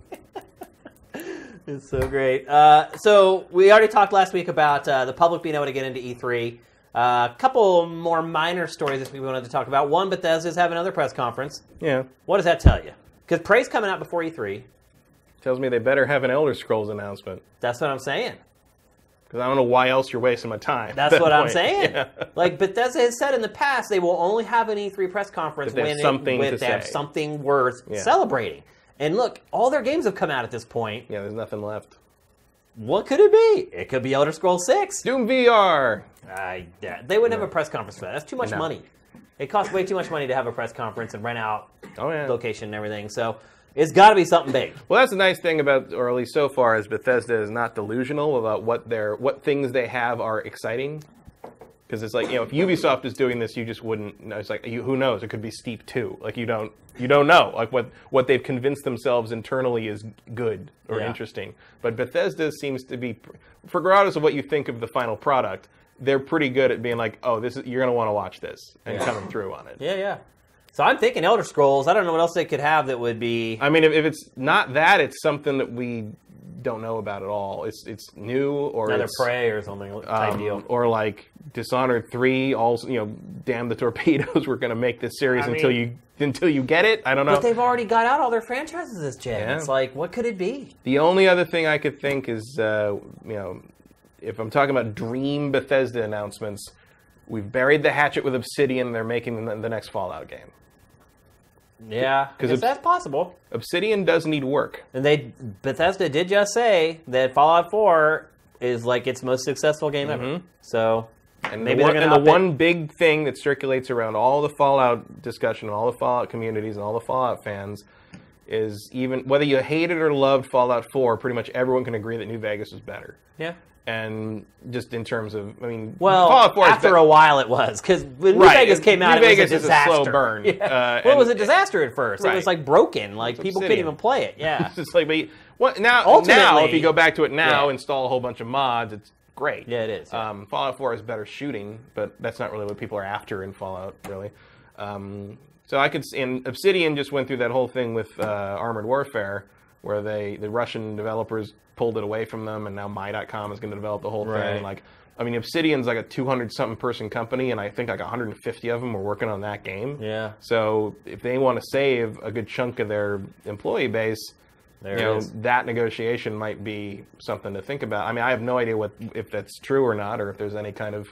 It's so great. Uh, so we already talked last week about uh, the public being able to get into E3. A uh, couple more minor stories this week we wanted to talk about. One, Bethesda's having another press conference. yeah. What does that tell you? Because Prey's coming out before E3. Tells me they better have an Elder Scrolls announcement. That's what I'm saying. Because I don't know why else you're wasting my time. That's that what I'm saying. Yeah. Like Bethesda has said in the past, they will only have an E3 press conference If they have when, it- something when they have something worth Yeah. celebrating. And look, all their games have come out at this point. Yeah, there's nothing left. What could it be? It could be Elder Scrolls 6. Doom VR. I, yeah, they wouldn't have a press conference for that. That's too much No. money. It costs way too much money to have a press conference and rent out Oh yeah. location and everything. So it's got to be something big. Well, that's the nice thing about, or at least so far, is Bethesda is not delusional about what their what things they have are exciting. Because it's like you know, if Ubisoft is doing this, you just wouldn't. know. It's like you, who knows? It could be Steep Two. Like you don't you don't know. Like what what they've convinced themselves internally is good or Yeah. interesting. But Bethesda seems to be, regardless of what you think of the final product, they're pretty good at being like, oh, this is you're gonna want to watch this and coming through on it. Yeah, yeah. So I'm thinking Elder Scrolls. I don't know what else they could have that would be. I mean, if, if it's not that, it's something that we don't know about at all. It's it's new or Another it's, Prey or something type um, deal. or like Dishonored three. Also, you know, damn the torpedoes. We're going to make this series I until mean- you until you get it. I don't know. But they've already got out all their franchises this gen. Yeah. It's like, what could it be? The only other thing I could think is, uh, you know, if I'm talking about dream Bethesda announcements, we've buried the hatchet with Obsidian. They're making the, the next Fallout game. Yeah, because that's possible. Obsidian does need work. And they Bethesda did just say that Fallout 4 is like its most successful game ever. Mm-hmm. So And maybe the, one, they're and the one big thing that circulates around all the Fallout discussion, and all the Fallout communities, and all the Fallout fans is even whether you hated or loved Fallout 4, pretty much everyone can agree that New Vegas is better. Yeah. And just in terms of, I mean, Well, Fallout 4 after a while it was because when New Right. Vegas came out, New it was Vegas a is a disaster. slow burn. Yeah. Uh, well, it was a disaster at first. It was like broken. Like people couldn't even play it. Yeah. It's just like, but you- what now? Ultimately- now, if you go back to it now, Yeah. install a whole bunch of mods, it's great. Yeah, it is, yeah. Um, Fallout 4 is better shooting, but that's not really what people are after in Fallout, really. Um, so I could, and Obsidian just went through that whole thing with uh, Armored Warfare, where they the Russian developers pulled it away from them, and now My.com is going to develop the whole Right. thing. Like, I mean, Obsidian's like a 200 something person company, and I think like 150 of them were working on that game. Yeah. So if they want to save a good chunk of their employee base, There you know is. that negotiation might be something to think about. I mean, I have no idea what if that's true or not, or if there's any kind of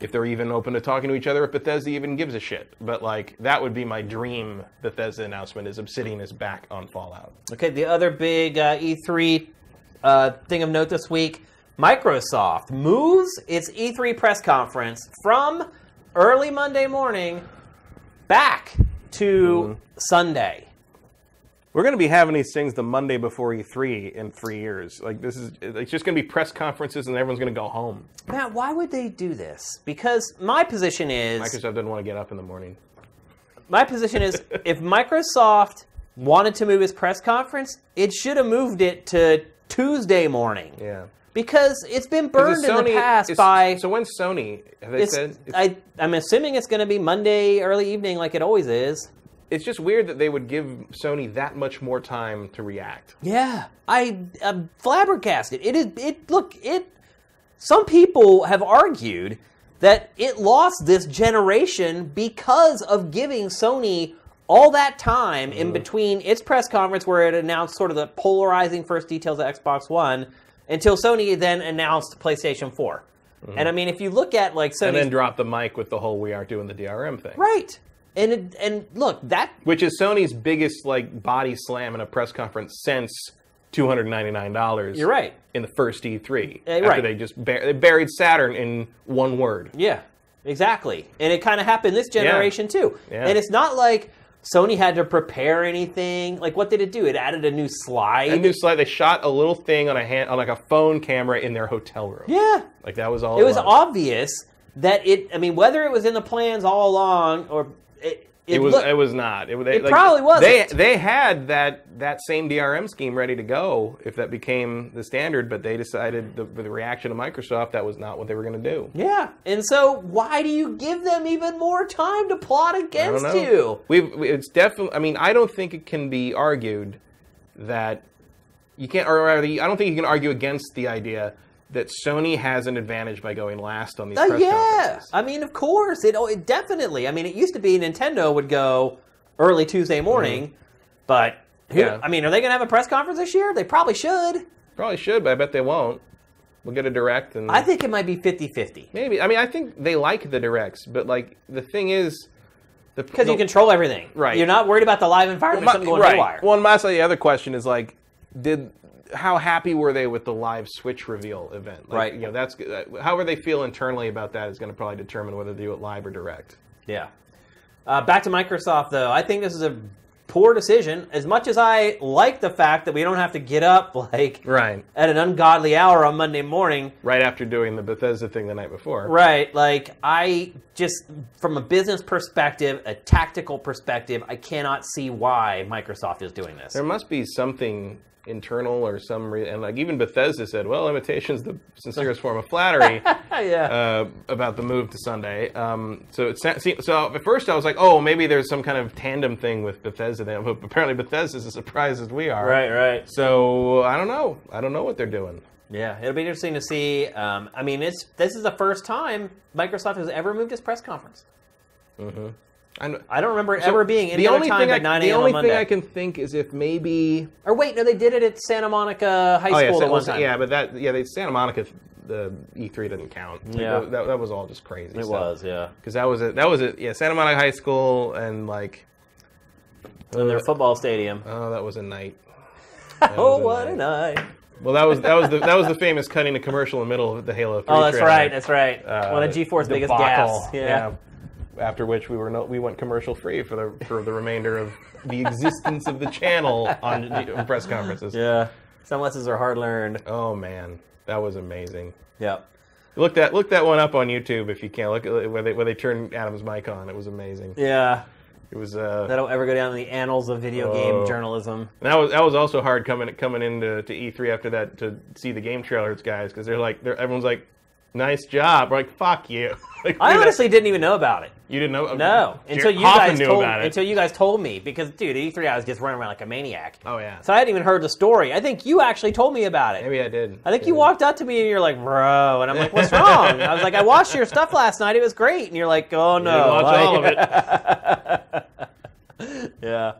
if they're even open to talking to each other, if Bethesda even gives a shit. But like that would be my dream Bethesda announcement: is Obsidian is back on Fallout. Okay, the other big uh, E3 uh, thing of note this week Microsoft moves its E3 press conference from early Monday morning back to Sunday. We're going to be having these things the Monday before E3 in three years. Like this is it's just going to be press conferences, and everyone's going to go home. Matt, why would they do this? Because my position is Microsoft doesn't want to get up in the morning. my position is if Microsoft wanted to move its press conference, it should have moved it to Tuesday morning. Yeah. Because it's been burned in the past by So when's Sony? Have they said? I, I'm assuming it's going to be Monday early evening, like it always is. It's just weird that they would give Sony that much more time to react. Yeah, I I'm flabbergasted. It is. It look. It. Some people have argued that it lost this generation because of giving Sony all that time in mm. between its press conference where it announced sort of the polarizing first details of Xbox One until Sony then announced PlayStation 4. And mm. I mean, if you look at like Sony, And then drop the mic with the whole "we aren't doing the DRM" thing, right, and it, and look that which is Sony's biggest like body slam in a press conference since two hundred ninety nine dollars. you're right. In the first E3, Uh, after right. they just bur- they buried Saturn in one word. Yeah, exactly. And it kind of happened this generation too. Yeah. And it's not like Sony had to prepare anything. Like, what did it do? It added a new slide. A new slide. They shot a little thing on a hand, on like a phone camera in their hotel room. yeah, Like that was all. it was obvious that it. I mean, whether it was in the plans all along or it, it, It was. looked- it was not. It, they, It probably wasn't. They they had that that same DRM scheme ready to go if that became the standard, but they decided the, the reaction of Microsoft that was not what they were going to do. yeah. And so, why do you give them even more time to plot against you? We've it's definitely. I mean, I don't think it can be argued that you can't, or rather, I don't think you can argue against the idea that Sony has an advantage by going last on these Uh, press yeah, conferences. I mean, of course, it, oh, it definitely. I mean, it used to be Nintendo would go early Tuesday morning, but who, Mm-hmm. Yeah. I mean, are they going to have a press conference this year? They probably should. Probably should, but I bet they won't. We'll get a direct, and I think it might be 50-50 maybe. I mean, I think they like the directs, but like the thing is, because you control everything. Right. You're not worried about the live environment. My- something going right. haywire. Well, and my the other question is like, did how happy were they with the live Switch reveal event? Like, Right. You know, that's uh, however they feel internally about that is going to probably determine whether they do it live or direct. Yeah. Uh, back to Microsoft, though. I think this is a poor decision. As much as I like the fact that we don't have to get up like Right. at an ungodly hour on Monday morning. Right after doing the Bethesda thing the night before. Right. Like, I just, from a business perspective, a tactical perspective, I cannot see why Microsoft is doing this. There must be something internal or some re- and like even Bethesda said, well, imitation's the sincerest form of flattery. yeah. uh, about the move to Sunday. Um, so it sa- so at first I was like, oh, maybe there's some kind of tandem thing with Bethesda. Then, but apparently Bethesda's as surprised as we are. right, right. So I don't know. I don't know what they're doing. Yeah, it'll be interesting to see. Um, I mean, it's this is the first time Microsoft has ever moved its press conference. I'm- I don't remember it so ever being any the other only time thing but I, 9 The a.m. on only Monday. thing I can think is if maybe. Or wait, no, they did it at Santa Monica High Oh yeah, School Sa- at one well, time. yeah, but that yeah, they, Santa Monica, the E3 didn't count. Like, Yeah. that, that was all just crazy. it was, yeah. because that was it. That was it. Yeah, Santa Monica High School and like. In their football stadium. Oh, that was a night. Oh, was what a night. Well, that was that was the that was the famous cutting a commercial in the middle of the Halo 3 Oh, that's trailer. right. That's right. Uh, One of G4's biggest debacle. gaffes. Yeah. After which we were no, we went commercial free for the for the remainder of the existence of the channel on the press conferences. Yeah. Some lessons are hard learned. Oh man, that was amazing. Yep. Look that look that one up on YouTube if you can. Look at where they where they turned Adam's mic on. It was amazing. Yeah. It was uh That'll ever go down in the annals of video Oh. game journalism. that was that was also hard coming coming into to E3 after that to see the game trailers, guys, because they're like they're, everyone's like, nice job. We're like, fuck you. like, I honestly didn't even know about it. you didn't know? No, until you Hoffman guys knew told about it. until you guys told me because dude, E3 I was just running around like a maniac. oh yeah, So I hadn't even heard the story. I think you actually told me about it. maybe I did. I think you walked up to me and you're like, bro, and I'm like, what's wrong? I was like, I watched your stuff last night. It was great. And you're like, oh no, Didn't watch Like- all of it. yeah.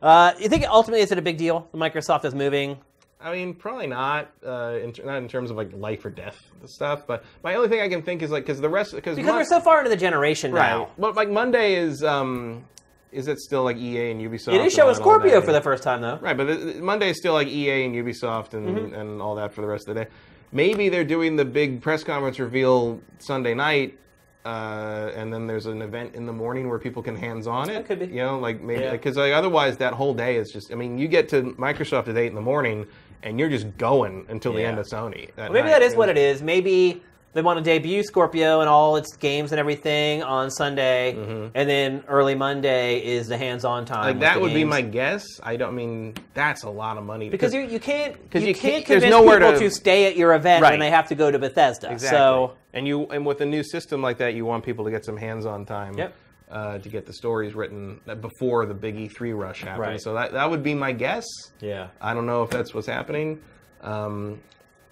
Uh, you think ultimately is it a big deal? Microsoft is moving. I mean, probably not. Uh, in, not in terms of like life or death stuff. But my only thing I can think is like because the rest because Because we're so far into the generation right. now. right. Well, like Monday is um, is it still like EA and Ubisoft? It is showing Scorpio for the first time though. Right, but the, the- Monday is still like EA and Ubisoft and, Mm-hmm. and all that for the rest of the day. Maybe they're doing the big press conference reveal Sunday night, uh, and then there's an event in the morning where people can hands on it. That could be. You know, like maybe Yeah. because like otherwise that whole day is just. I mean, you get to Microsoft at eight in the morning, and you're just going until the Yeah. end of Sony. Maybe that is what it is. Maybe they want to debut Scorpio and all its games and everything on Sunday, and then early Monday is the hands-on time. Mm-hmm. Like with that the would be games. my guess. I don't I mean that's a lot of money because you, you can't 'Cause you, you can't can't- there's convince nowhere people to- to, stay at your event Right. when they have to go to Bethesda. Exactly. So and you and with a new system like that, you want people to get some hands-on time. Yep. Uh, to get the stories written before the big E3 rush happens. Right. So that that would be my guess. yeah, I don't know if that's what's happening. Um,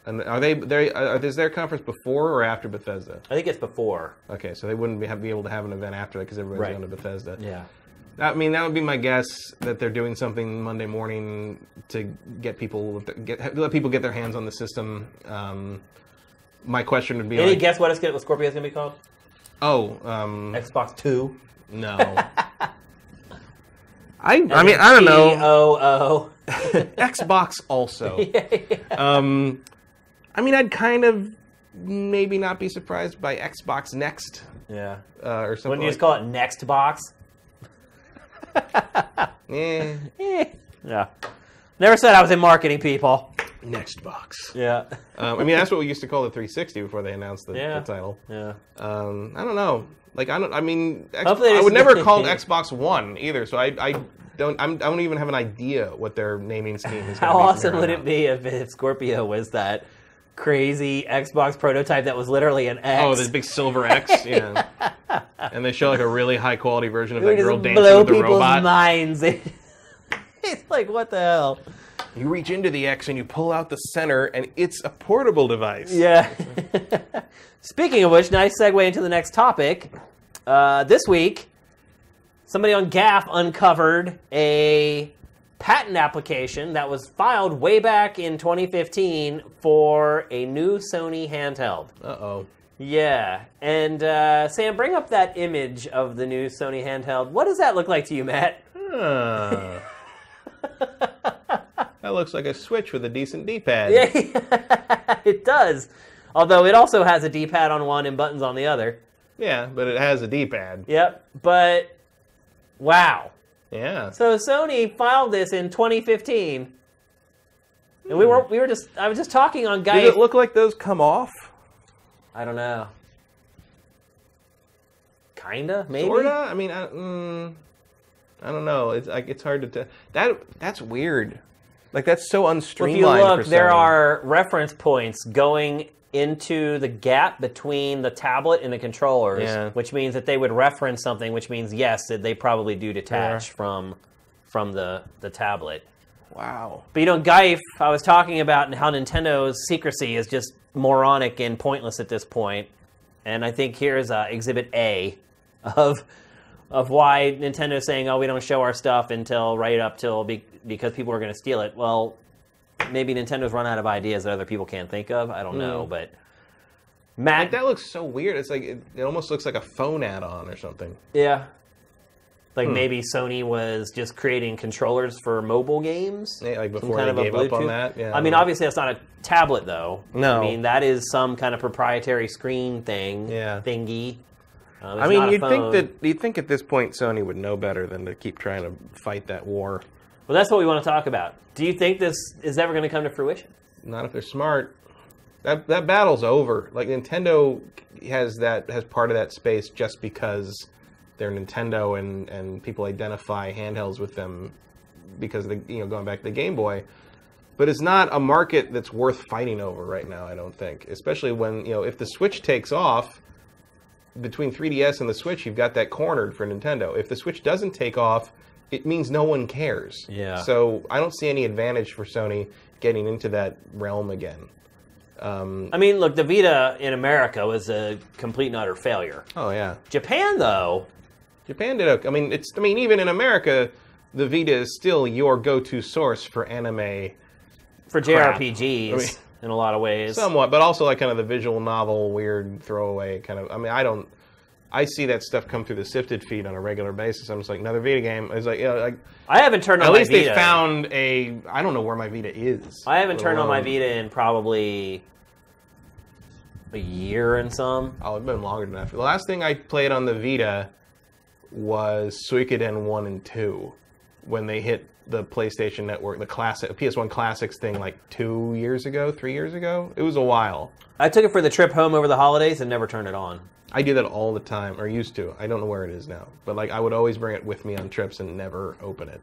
and are they they are, is their conference before or after Bethesda? I think it's before. Okay, so they wouldn't be, have, be able to have an event after that because everybody's Right. going to Bethesda. Yeah. I mean, that would be my guess that they're doing something Monday morning to get people get let people get their hands on the system. Um, my question would be Any like, guess what, it's gonna, what Scorpio is going to be called? oh, um, Xbox Two. No. I, I mean, I don't know. Xbox also. Um, I mean, I'd kind of maybe not be surprised by Xbox Next Yeah. uh, or something. Wouldn't you like, just call it Next Box? Eh. Yeah. Never said I was in marketing, people. Next Box. Yeah. Um, I mean, that's what we used to call the 360 before they announced the, Yeah. the title. Yeah. Um, I don't know. Like, I don't. I mean, X, Hopefully they I would never call it Xbox One either. So I, I don't. I'm, I don't even have an idea what their naming scheme is. How be awesome would it be if, if Scorpio was that crazy Xbox prototype that was literally an X? Oh, this big silver X, yeah. and they show like a really high quality version of We that just girl dancing blow with the people's robot. minds. it's like what the hell? You reach into the X and you pull out the center, and it's a portable device. Yeah. Speaking of which, nice segue into the next topic. Uh, this week, somebody on GAF uncovered a patent application that was filed way back in 2015 for a new Sony handheld. Uh oh. Yeah, and uh, Sam, bring up that image of the new Sony handheld. What does that look like to you, Matt? Huh. that looks like a Switch with a decent D-pad. Yeah, it does. Although it also has a D-pad on one and buttons on the other. Yeah, but it has a D-pad. Yep, but wow. Yeah. So Sony filed this in 2015, and we were we were just I was just talking on Does guys. it look like those come off? I don't know. Kinda, maybe. Sorta. I mean, I, mm, I don't know. It's like it's hard to tell. That that's weird. Like that's so Well, unstreamlined. if you look, there are reference points going into the gap between the tablet and the controllers, Yeah. which means that they would reference something, which means yes, that they probably do detach Yeah. from from the the tablet. Wow. But you know, Geif, I was talking about how Nintendo's secrecy is just moronic and pointless at this point. And I think here's uh, Exhibit A of of why Nintendo's saying, "Oh, we don't show our stuff until right up till be, because people are going to steal it." Well, maybe Nintendo's run out of ideas that other people can't think of. I don't know, but Mac, That looks so weird. It's like it, it almost looks like a phone add-on or something. yeah, Hmm. like maybe Sony was just creating controllers for mobile games. Yeah, like before kind they of a gave up on that. Yeah, I mean, obviously that's not a tablet though. No. I mean that is some kind of proprietary screen thing. Yeah. thingy. Um, I mean, not a you'd think that you'd think at this point Sony would know better than to keep trying to fight that war. Well, that's what we want to talk about. Do you think this is ever going to come to fruition? Not if they're smart. That that battle's over. Like Nintendo has that has part of that space just because they're Nintendo and and people identify handhelds with them because the you know going back to the Game Boy. But it's not a market that's worth fighting over right now. I don't think, especially when you know if the Switch takes off between 3DS and the Switch, you've got that cornered for Nintendo. If the Switch doesn't take off, it means no one cares. Yeah. So I don't see any advantage for Sony getting into that realm again. Um, I mean, look, the Vita in America was a complete and utter failure. Oh yeah, Japan, though, Japan did. A, I mean, it's. I mean, even in America, the Vita is still your go-to source for anime, for Crap. JRPGs I mean- in a lot of ways. somewhat, but also like kind of the visual novel, weird throwaway kind of. I mean, I don't. I see that stuff come through the sifted feed on a regular basis. I'm just like another Vita game. It's like, you know, like I haven't turned on at least they found a. I don't know where my Vita is. I haven't turned on my Vita in probably a year and some. Oh, it's been longer than that. The last thing I played on the Vita was Suikoden 1 and 2 when they hit the PlayStation Network, the classic PS1 Classics thing like two years ago, three years ago. It was a while. I took it for the trip home over the holidays and never turned it on. I do that all the time, or used to. I don't know where it is now, but like I would always bring it with me on trips and never open it.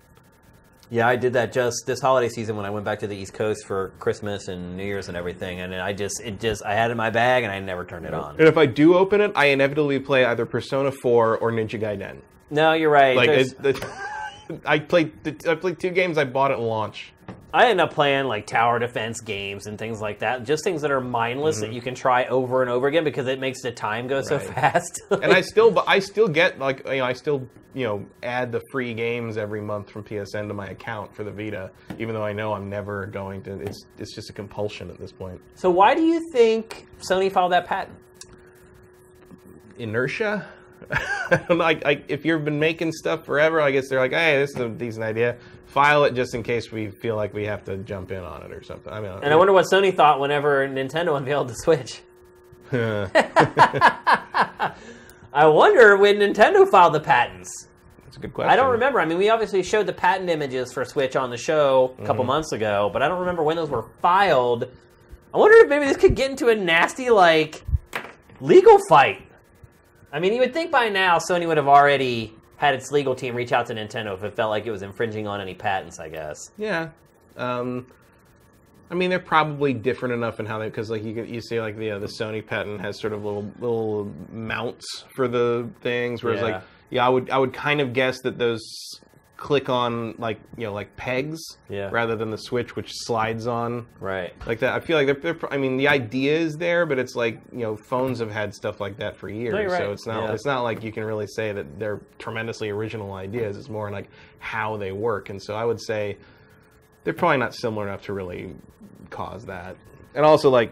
Yeah, I did that just this holiday season when I went back to the East Coast for Christmas and New Year's and everything. And I just, it just, I had it in my bag and I never turned it on. And if I do open it, I inevitably play either Persona 4 or Ninja Gaiden. No, you're right. Like it, it, I played, I played two games I bought at launch. I end up playing like tower defense games and things like that. Just things that are mindless that you can try over and over again because it makes the time go so Mm-hmm. Fast. and I still, but I still get like you know, I still you know add the free games every month from PSN to my account for the Vita, even though I know I'm never going to. It's it's just a compulsion at this point. so why do you think Sony filed that patent? Inertia. I don't know. I, I, if you've been making stuff forever, I guess they're like, hey, this is a decent idea. File it just in case we feel like we have to jump in on it or something. I mean, And I wonder what Sony thought whenever Nintendo unveiled the Switch. I wonder when Nintendo filed the patents. That's a good question. I don't remember. I mean, we obviously showed the patent images for Switch on the show a couple mm-hmm. months ago, but I don't remember when those were filed. I wonder if maybe this could get into a nasty, like, legal fight. I mean, you would think by now Sony would have already had its legal team reach out to Nintendo if it felt like it was infringing on any patents, I guess. Yeah. Um, I mean, they're probably different enough in how they because like you you see like the uh, the Sony patent has sort of little little mounts for the things, whereas Yeah. like yeah, I would I would kind of guess that those click on like you know like pegs Yeah. rather than the switch which slides on Right. like that. I feel like they're, they're I mean the idea is there, but it's like you know phones have had stuff like that for years, right. so it's not Yeah. it's not like you can really say that they're tremendously original ideas. It's more like how they work, and so I would say they're probably not similar enough to really cause that. And also like,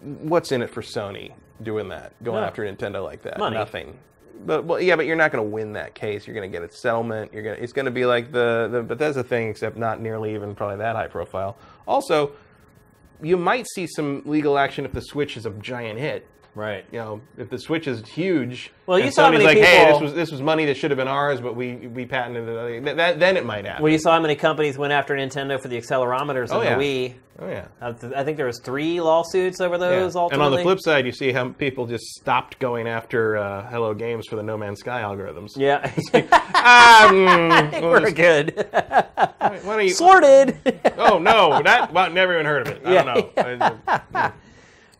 what's in it for Sony doing that, going No. after Nintendo like that? Money. Nothing. But well, yeah, but you're not going to win that case. You're going to get a settlement. You're going. It's going to be like the the Bethesda thing, except not nearly even probably that high profile. Also, you might see some legal action if the Switch is a giant hit. Right. You know, if the Switch is huge, Well, you saw how many like, "Hey, this people- was this was money that should have been ours, but we we patented it." That, that, then it might happen. Well, you saw how many companies went after Nintendo for the accelerometers Oh, on yeah. the Wii. oh yeah. I think there was three lawsuits over those. Yeah. those. And on the flip side, you see how people just stopped going after uh, Hello Games for the No Man's Sky algorithms. yeah, Ah, mm, we'll we're just- good. you? Sorted. Oh no, that well, never even heard of it. I Yeah. don't know. I-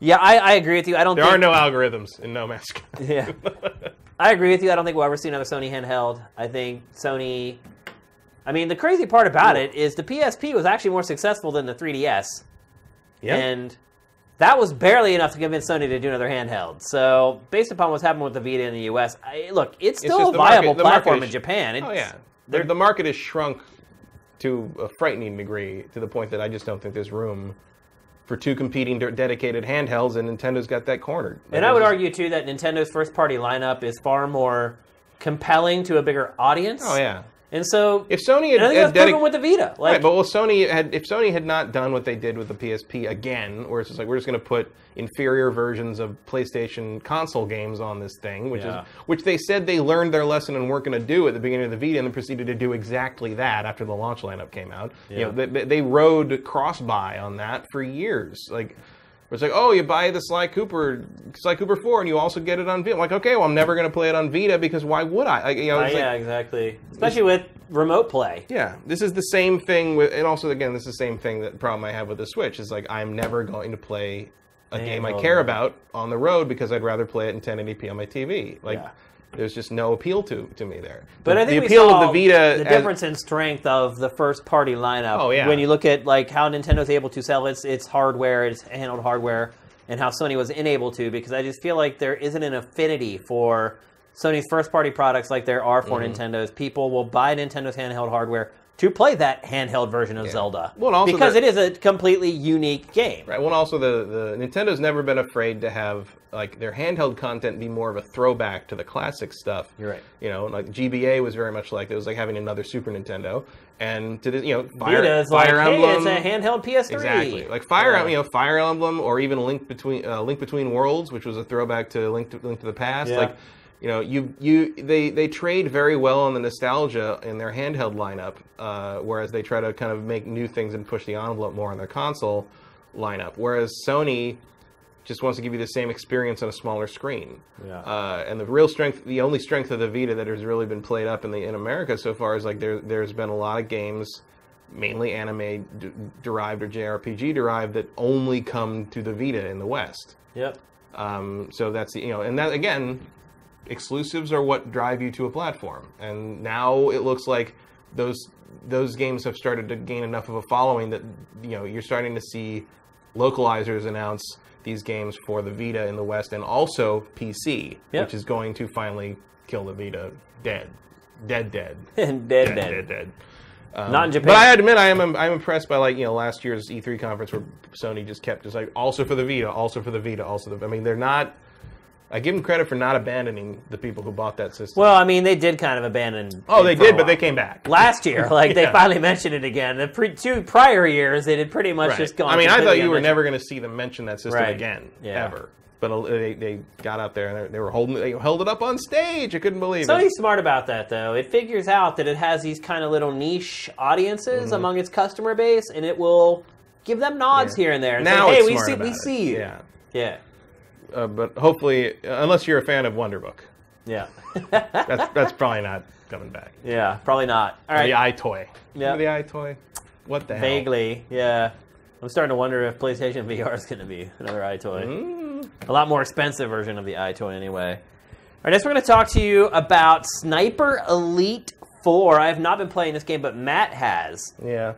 yeah, I, I agree with you. I don't. there think, are no algorithms in No Man's Sky. Yeah, I agree with you. I don't think we'll ever see another Sony handheld. I think Sony. I mean, the crazy part about it is the PSP was actually more successful than the 3DS, Yeah. and that was barely enough to convince Sony to do another handheld. So, based upon what's happened with the Vita in the U.S., I, look, it's still just a viable market platform is- in Japan. Oh It's- yeah, the, the market has shrunk to a frightening degree to the point that I just don't think there's room for two competing dedicated handhelds, and Nintendo's got that cornered. And I would argue too that Nintendo's first party lineup is far more compelling to a bigger audience. Oh yeah. And so If Sony had, I think had that's dedic- with the Vita. Like right, but well, Sony had if Sony had not done what they did with the PSP again, where it's just like we're just going to put inferior versions of PlayStation console games on this thing, which Yeah. is which they said they learned their lesson and weren't going to do at the beginning of the Vita, and then proceeded to do exactly that after the launch lineup came out. You Yeah. know, they, they- rode cross buy on that for years, like. It's like, oh, you buy the Sly Cooper, Sly Cooper Four, and you also get it on Vita. I'm like, okay, well, I'm never going to play it on Vita because why would I? Like, you know, Uh, it's like- yeah, exactly. Especially with remote play. yeah, this is the same thing with, and also again, this is the same thing that problem I have with the Switch is like I'm never going to play a game I care about on the road because I'd rather play it in 1080p on my TV. Like, Yeah. There's just no appeal to to me there. But the, I think the appeal of the Vita, the as- difference in strength of the first party lineup. Oh, yeah. When you look at like how Nintendo's able to sell its its hardware, its handheld hardware, and how Sony was unable to, because I just feel like there isn't an affinity for Sony's first party products like there are Mm-hmm. for Nintendo's. People will buy Nintendo's handheld hardware to play that handheld version of Zelda. Well, also because the- it is a completely unique game. Right. Well, and also the, the Nintendo's never been afraid to have like their handheld content be more of a throwback to the classic stuff. You're right. You know, like GBA was very much like it was like having another Super Nintendo, and to the, you know Fire, Vita is like, Fire hey, it's a handheld PS3. Exactly, like Fire, Yeah. you know, Fire Emblem, or even Link between uh, Link Between Worlds, which was a throwback to Link to, Link to the Past. Yeah. Like, you know, you you they they trade very well on the nostalgia in their handheld lineup, uh, whereas they try to kind of make new things and push the envelope more on their console lineup. Whereas Sony just wants to give you the same experience on a smaller screen. Yeah. Uh, and the real strength, the only strength of the Vita that has really been played up in the in America so far is like there there's been a lot of games, mainly anime d- derived or JRPG derived, that only come to the Vita in the West. Yep. Um, so that's the, you know, and that again, exclusives are what drive you to a platform. And now it looks like those those games have started to gain enough of a following that you know you're starting to see localizers announce these games for the Vita in the West and also PC, Yep. which is going to finally kill the Vita dead, dead, dead, dead, dead, dead. dead, dead. Um, not in Japan. But I admit I am I'm impressed by like you know last year's E3 conference where Sony just kept just like also for the Vita, also for the Vita, also the. I mean they're not. I give them credit for not abandoning the people who bought that system. Well, I mean, they did kind of abandon. oh, they did, but they came back. last year. Like they finally mentioned it again. The pre- two prior years, they had pretty much Right. just gone. I mean, I thought you were never going to see them mention that system Right. again, Yeah. ever. But uh, they, they got out there and they, were holding they held it up on stage. I couldn't believe Sony's it. smart about that, though. It figures out that it has these kind of little niche audiences Mm-hmm. among its customer base, and it will give them nods here and there. And Now say, hey, it's we smart see, about we it. see you. Yeah, yeah, uh, but hopefully, unless you're a fan of Wonderbook, yeah, that's that's probably not coming back. yeah. Probably not. All right, The EyeToy. Yeah. The EyeToy. What the hell? vaguely, yeah. I'm starting to wonder if PlayStation VR is going to be another EyeToy. Mm. A lot more expensive version of the EyeToy, anyway. All right, next we're going to talk to you about Sniper Elite 4. I have not been playing this game, but Matt has. Yeah.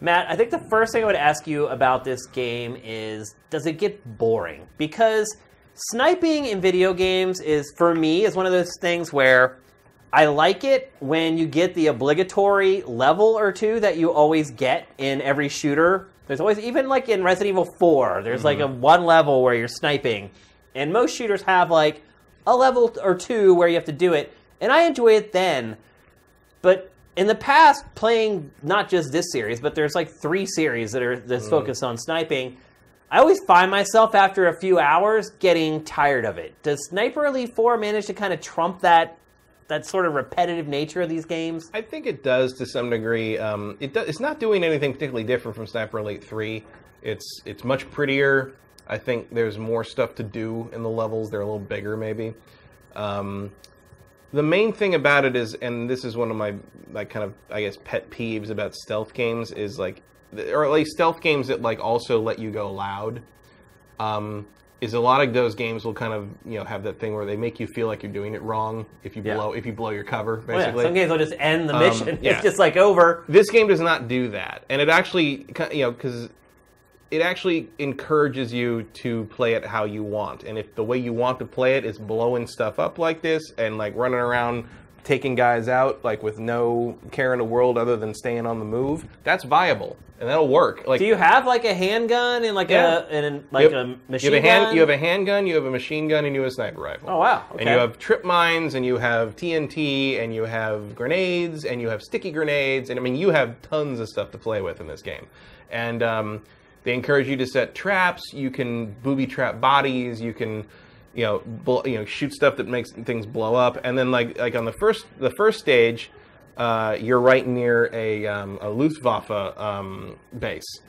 Matt, I think the first thing I would ask you about this game is does it get boring? Because sniping in video games is, for me, is one of those things where I like it when you get the obligatory level or two that you always get in every shooter. There's always, even like in Resident Evil 4, there's like a mm-hmm. one level where you're sniping. And most shooters have like a level or two where you have to do it. And I enjoy it then. But in the past, playing not just this series, but there's like three series that are that's mm. focused on sniping. I always find myself after a few hours getting tired of it. Does Sniper Elite 4 manage to kind of trump that that sort of repetitive nature of these games? I think it does to some degree. Um, it do, it's not doing anything particularly different from Sniper Elite Three. It's it's much prettier. I think there's more stuff to do in the levels. They're a little bigger, maybe. Um, the main thing about it is, and this is one of my like kind of I guess pet peeves about stealth games is like, or at least stealth games that like also let you go loud. Um, is a lot of those games will kind of you know have that thing where they make you feel like you're doing it wrong if you Yeah. blow if you blow your cover Oh, yeah, basically. some games will just end the mission. yeah. It's just like over. This game does not do that, and it actually, you know, because it actually encourages you to play it how you want. And if the way you want to play it is blowing stuff up like this and like running around taking guys out like with no care in the world other than staying on the move, that's viable and that'll work. Like Do you have like a handgun and like Yeah. a and like you have, a you machine have a hand, gun? you have a handgun, you have a machine gun, and you have a sniper rifle. Oh, wow. Okay. And you have trip mines, and you have TNT, and you have grenades, and you have sticky grenades, and I mean you have tons of stuff to play with in this game. And um, they encourage you to set traps. You can booby trap bodies. You can, you know, bl- you know, shoot stuff that makes things blow up. And then like like on the first the first stage, uh, you're right near a, um, a Luftwaffe um, base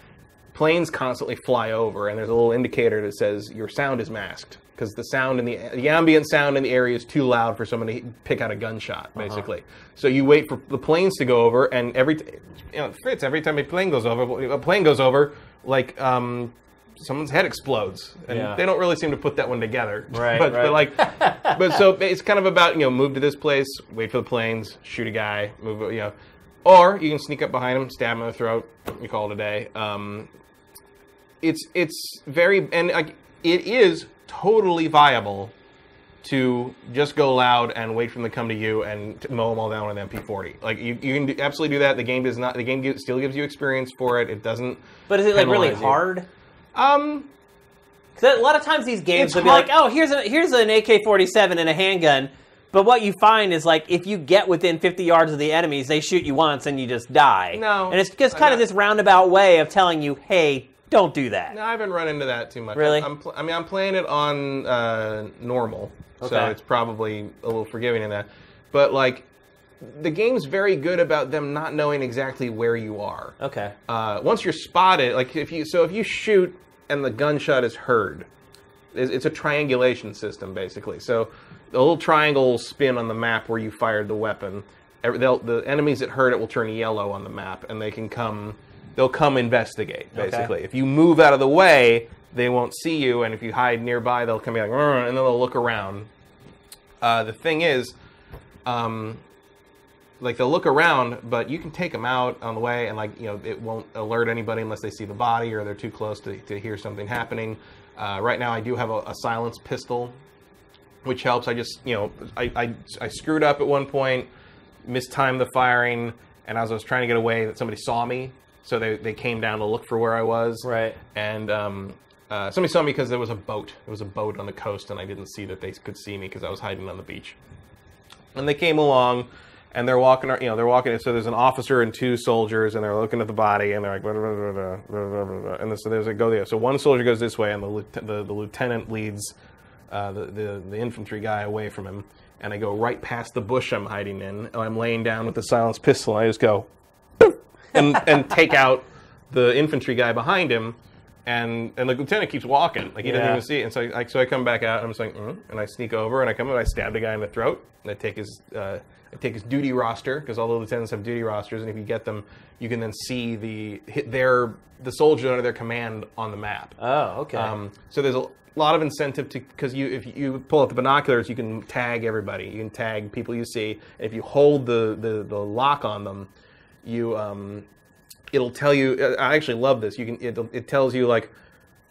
planes constantly fly over, and there's a little indicator that says your sound is masked because the sound in the the ambient sound in the area is too loud for someone to pick out a gunshot, basically. So you wait for the planes to go over, and every t- you know Fritz, every time a plane goes over, a plane goes over, like um, someone's head explodes, and Yeah. they don't really seem to put that one together. Right, but, right. but like, but so it's kind of about you know move to this place, wait for the planes, shoot a guy, move you know. Or you can sneak up behind him, stab him in the throat. We call it a day. Um, it's it's very and like it is totally viable to just go loud and wait for them to come to you and to mow them all down with an MP40. Like you, you can do, absolutely do that. The game does not. The game gives, still gives you experience for it. It doesn't. But is it like really you. hard? Um, a lot of times these games will be hard- like, oh, here's a here's an AK-47 and a handgun. But what you find is like if you get within 50 yards of the enemies, they shoot you once and you just die. No, and it's just I'm kind of not- this roundabout way of telling you, hey, don't do that. no, I haven't run into that too much. Really? I'm, pl- I mean, I'm playing it on uh, normal, so it's probably a little forgiving in that. But like, the game's very good about them not knowing exactly where you are. Okay. uh, once you're spotted, like if you so if you shoot and the gunshot is heard, it's, it's a triangulation system basically. So the little triangle will spin on the map where you fired the weapon. They'll- The enemies that heard it will turn yellow on the map, and they can come. They'll come investigate basically. If you move out of the way, they won't see you, and if you hide nearby, they'll come be like, and then they'll look around. Uh, the thing is, um, like they'll look around, but you can take them out on the way, and like you know, it won't alert anybody unless they see the body or they're too close to, to hear something happening. Uh, right now, I do have a, a silenced pistol, which helps. I just you know, I, I I screwed up at one point, mistimed the firing, and as I was trying to get away, that somebody saw me, so they they came down to look for where I was. Right. And um, uh, somebody saw me because there was a boat. There was a boat on the coast, and I didn't see that they could see me because I was hiding on the beach and they came along and they're walking you know they're walking and so there's an officer and two soldiers and they're looking at the body and they're like blah, blah, blah, and so there's a go there. So one soldier goes this way and the the, the lieutenant leads uh, the, the the infantry guy away from him and I go right past the bush I'm hiding in I'm laying down with the silenced pistol and I just go and and take out the infantry guy behind him and and the lieutenant keeps walking like he doesn't even see it. And so I, so I come back out and I'm just like mm, and I sneak over and I come and I stab the guy in the throat and I take his uh, take his duty roster because all the lieutenants have duty rosters and if you get them you can then see the hit their the soldiers under their command on the map Oh, okay. um, so there's a lot of incentive to because you if you pull out the binoculars, you can tag everybody. You can tag people you see. And if you hold the the, the lock on them, you um, it'll tell you. I actually love this. You can it, it tells you like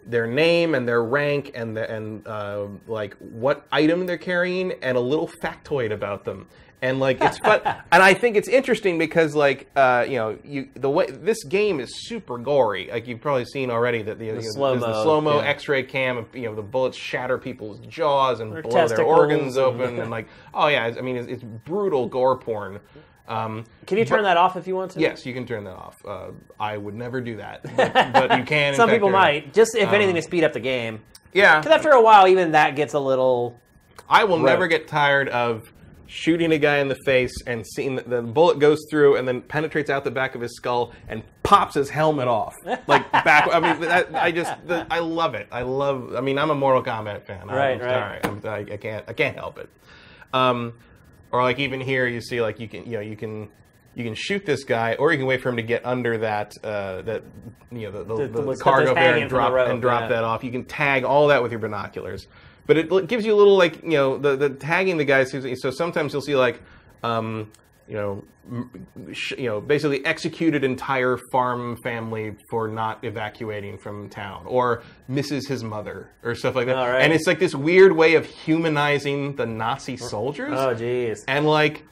their name and their rank and the, and uh, like what item they're carrying and a little factoid about them. And like it's fun, and I think it's interesting because like uh, you know you the way this game is super gory. Like you've probably seen already that the, you know, slow-mo, the slow mo yeah. X-ray cam. You know the bullets shatter people's jaws and Their blow their organs open and like oh yeah, I mean it's, it's brutal gore porn. Um, Can you turn that off if you want to? yes, you can turn that off. Uh, I would never do that, but, but you can. Some people turn it off. might. Just if anything Um, to speed up the game. Yeah, Because after a while, even that gets a little. I will Right. never get tired of shooting a guy in the face and seeing that the bullet goes through and then penetrates out the back of his skull and pops his helmet off. Like back. I mean, that, I just the, I love it. I love. I mean, I'm a Mortal Kombat fan. Right, I'm, right. sorry. I'm, I, I can't. I can't help it. Um, or like even here, you see like you can you know you can. You can shoot this guy, or you can wait for him to get under that uh, that you know the, the, The- the, cargo there and drop rope, and drop yeah. that off. You can tag all that with your binoculars, but it gives you a little like you know the the tagging the guys. So sometimes you'll see like um, you know, sh- you know, basically executed entire farm family for not evacuating from town, or misses his mother, or stuff like that. Right. And it's like this weird way of humanizing the Nazi soldiers Oh, jeez. and like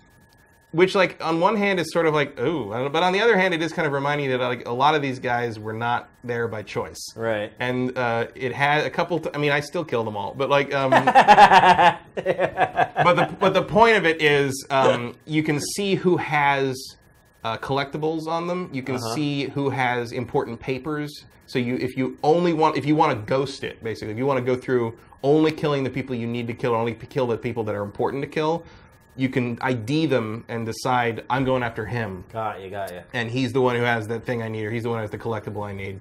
which like on one hand is sort of like ooh I don't know, but on the other hand it is kind of reminding you that like a lot of these guys were not there by choice. Right. and uh, it had a couple t- i mean i still kill them all but like um, but the but the point of it is um, you can see who has uh, collectibles on them. You can see who has important papers. So you if you only want if you want to ghost it basically if you want to go through only killing the people you need to kill only kill the people that are important to kill you can id them and decide i'm going after him Got you, got you. and he's the one who has that thing I need, or he's the one who has the collectible I need.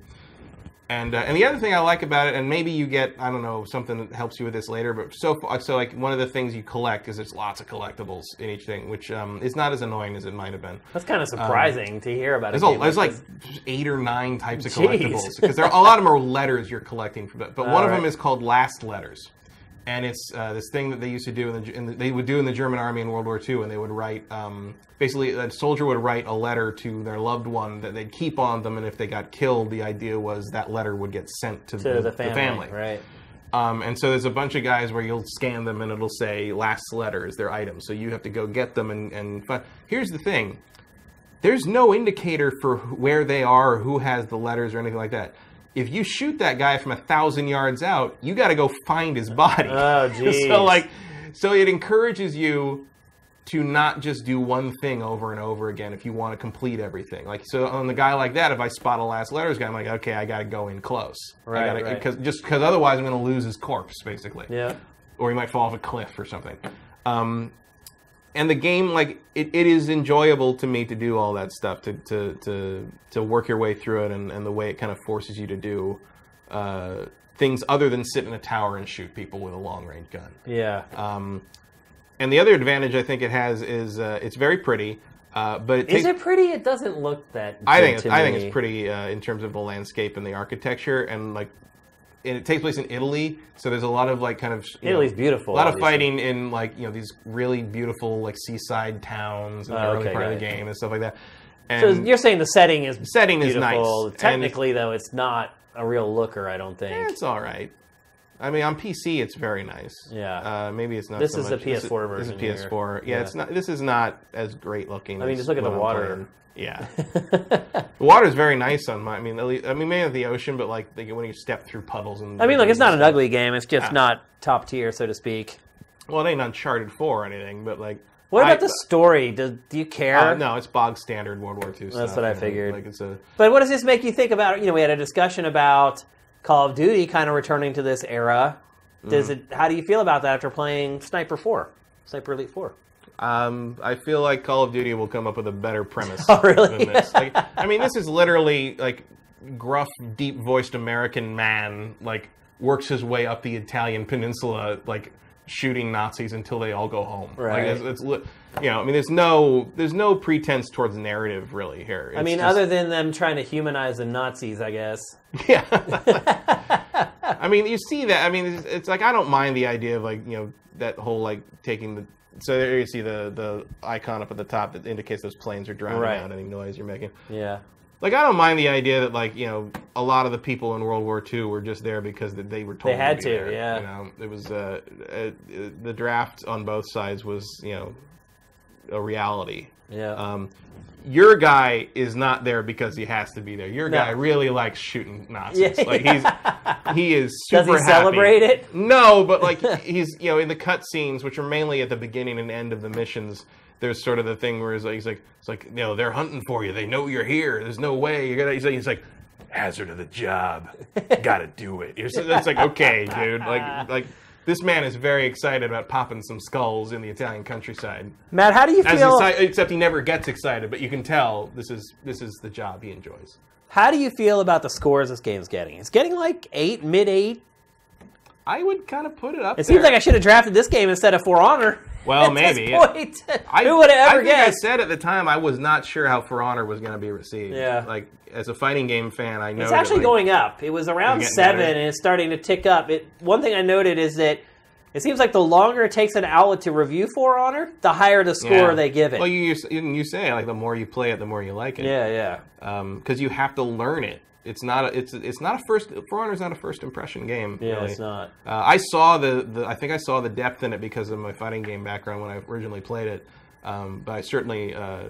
And uh, and the other thing I like about it, and maybe you get I don't know something that helps you with this later, but so far, so like one of the things you collect is there's lots of collectibles in each thing, which um, is not as annoying as it might have been. That's kind of surprising to hear about. There's, a there's like eight or nine types of Jeez. collectibles because there a lot of them are letters you're collecting from it, but one of them is called last letters, and it's uh, this thing that they used to do in the, in the they would do in the German army in World War II, and they would write um, basically a soldier would write a letter to their loved one that they'd keep on them, and if they got killed, the idea was that letter would get sent to, to the family, right? um, and so there's a bunch of guys where you'll scan them and it'll say last letter is their item. So you have to go get them and, and find. Here's the thing there's no indicator for where they are or who has the letters or anything like that. If you shoot that guy from a thousand yards out, you got to go find his body. Oh, jeez. so like, so it encourages you to not just do one thing over and over again if you want to complete everything. Like so on the guy like that, if I spot a last letters guy, I'm like, okay, I got to go in close. Right, I gotta, right. Cause, just because otherwise I'm going to lose his corpse, basically. Yeah. Or he might fall off a cliff or something. Um, and the game, like, it, it is enjoyable to me to do all that stuff, to to to, to work your way through it, and, and the way it kind of forces you to do uh, things other than sit in a tower and shoot people with a long range gun. Yeah. Um, and the other advantage I think it has is uh, it's very pretty, uh, but it Is takes. it pretty? It doesn't look that. I think it's, I think it's pretty uh, in terms of the landscape and the architecture and like. And it takes place in Italy, so there's a lot of like kind of Italy's know, beautiful, A lot of fighting in like you know these really beautiful like seaside towns in the Oh, early okay, part of the game and stuff like that. And So you're saying the setting is setting is beautiful. nice, and- Technically, though, it's not a real looker. I don't think. eh, it's all right. I mean, on PC, it's very nice. Yeah. Uh, maybe it's not. This so is the much- this PS4 This is version here. PS4. Yeah, Yeah. it's not. This is not as great looking. I mean, just look at the I'm water. playing. Yeah, the water is very nice on my. I mean, least, I mean, maybe the ocean, but like when you step through puddles and. I mean, look, it's not an ugly game. It's just Yeah. not top tier, so to speak. Well, it ain't Uncharted Four or anything, but like. What about I- the story? Do, do you care? Uh, no, it's bog standard World War II. That's what I you know, figured. Like it's a. But what does this make you think about? You know, we had a discussion about Call of Duty kind of returning to this era. Does Mm-hmm. it? How do you feel about that after playing Sniper Four, Sniper Elite Four? Um, I feel like Call of Duty will come up with a better premise Oh, really? than this. Like, I mean, this is literally like gruff, deep-voiced American man like works his way up the Italian peninsula, like shooting Nazis until they all go home. Right. Like, it's, it's li- you know, I mean, there's no there's no pretense towards narrative really here. I mean, just- other than them trying to humanize the Nazis, I guess. yeah. I mean, you see that. I mean, it's, it's like I don't mind the idea of like you know that whole like taking the. So there you see the the icon up at the top that indicates those planes are drowning Right. out any noise you're making. Yeah. Like I don't mind the idea that like you know a lot of the people in World War II were just there because they were told They had be to, there. yeah. You know, it was uh, uh, the draft on both sides was you know a reality. Yeah. Um, your guy is not there because he has to be there. Your No. guy really likes shooting Nazis. Yeah. Like he's he is super Does he celebrate it? No, but like he's you know in the cutscenes, which are mainly at the beginning and end of the missions. There's sort of the thing where he's like, he's like, it's like, you know, they're hunting for you. They know you're here. There's no way you're gonna. He's like, he's like hazard of the job. Got to do it. It's, it's like, okay, dude. Like, like this man is very excited about popping some skulls in the Italian countryside. Matt, how do you As feel? exci- except he never gets excited, but you can tell this is this is the job he enjoys. How do you feel about the scores this game's getting? It's getting like eight, mid eight. I would kind of put it up. It seems like I should have drafted this game instead of For Honor. Well, at maybe. This point. I, Who would have ever I think I said at the time I was not sure how For Honor was going to be received. Yeah. Like as a fighting game fan, I know It's that, actually like, going up. It was around seven, better. and it's starting to tick up. It one thing I noted is that It seems like the longer it takes an outlet to review For Honor, the higher the score Yeah. they give it. Well, you you you say like the more you play it, the more you like it. yeah, yeah. Um, because you have to learn it. It's not. A, it's it's not a first. For Honor's not a first impression game. Yeah, really. it's not. Uh, I saw the, the. I think I saw the depth in it because of my fighting game background when I originally played it. Um, but I certainly uh,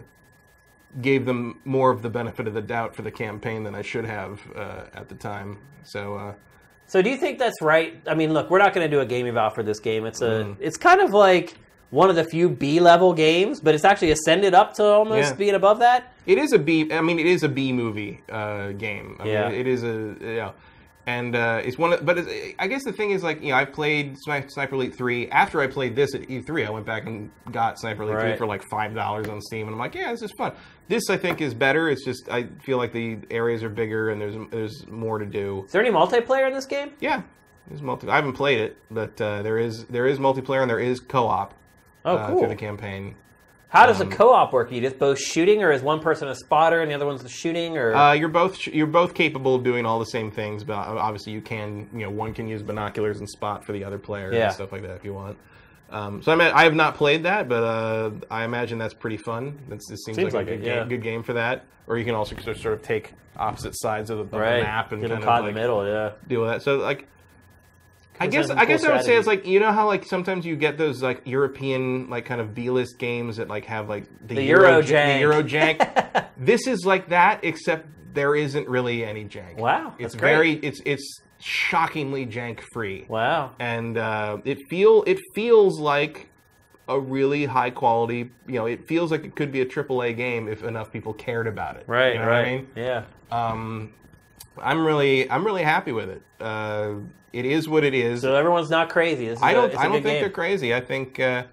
gave them more of the benefit of the doubt for the campaign than I should have uh, at the time. So uh, So do you think that's right? I mean, look, we're not going to do a game eval for this game. It's a, Mm. it's kind of like one of the few B level games, but it's actually ascended up to almost Yeah. being above that. It is a B. I mean, it is a B movie uh, game. I Yeah. mean, it is a yeah. and uh, it's one. Of, but it's, I guess the thing is like you know I've played Sniper Elite three. After I played this at E3, I went back and got Sniper Elite three for like five dollars on Steam, and I'm like, yeah, this is fun. This I think is better. It's just I feel like the areas are bigger and there's there's more to do. Is there any multiplayer in this game? Yeah, there's multi. I haven't played it, but uh, there is there is multiplayer and there is co-op Oh, uh, cool. through the campaign. How does um, a co-op work? Are you just both shooting, or is one person a spotter and the other one's the shooting? Or Uh, you're both you're both capable of doing all the same things, but obviously you can you know one can use binoculars and spot for the other player Yeah. and stuff like that if you want. Um, so I mean, I have not played that, but uh, I imagine that's pretty fun. That's, it seems, Seems like, like a good, it, yeah. game, good game for that. Or you can also sort of- take opposite sides of the, of the map and get kind caught of in like the middle. Yeah. deal with that. So like, I guess I guess I would say it's like you know how like sometimes you get those like European like kind of B list games that like have like the, The Euro j- jank. the Euro jank. this is like that except there isn't really any jank. Wow, it's that's great. very it's it's shockingly jank free, Wow. and uh, it feel it feels like a really high quality. You know, it feels like it could be a AAA game if enough people cared about it. Right. You know right. What I mean? Yeah. Um, I'm really, I'm really happy with it. Uh, it is what it is. So everyone's not crazy. I don't, a I don't think game. they're crazy. I think, uh,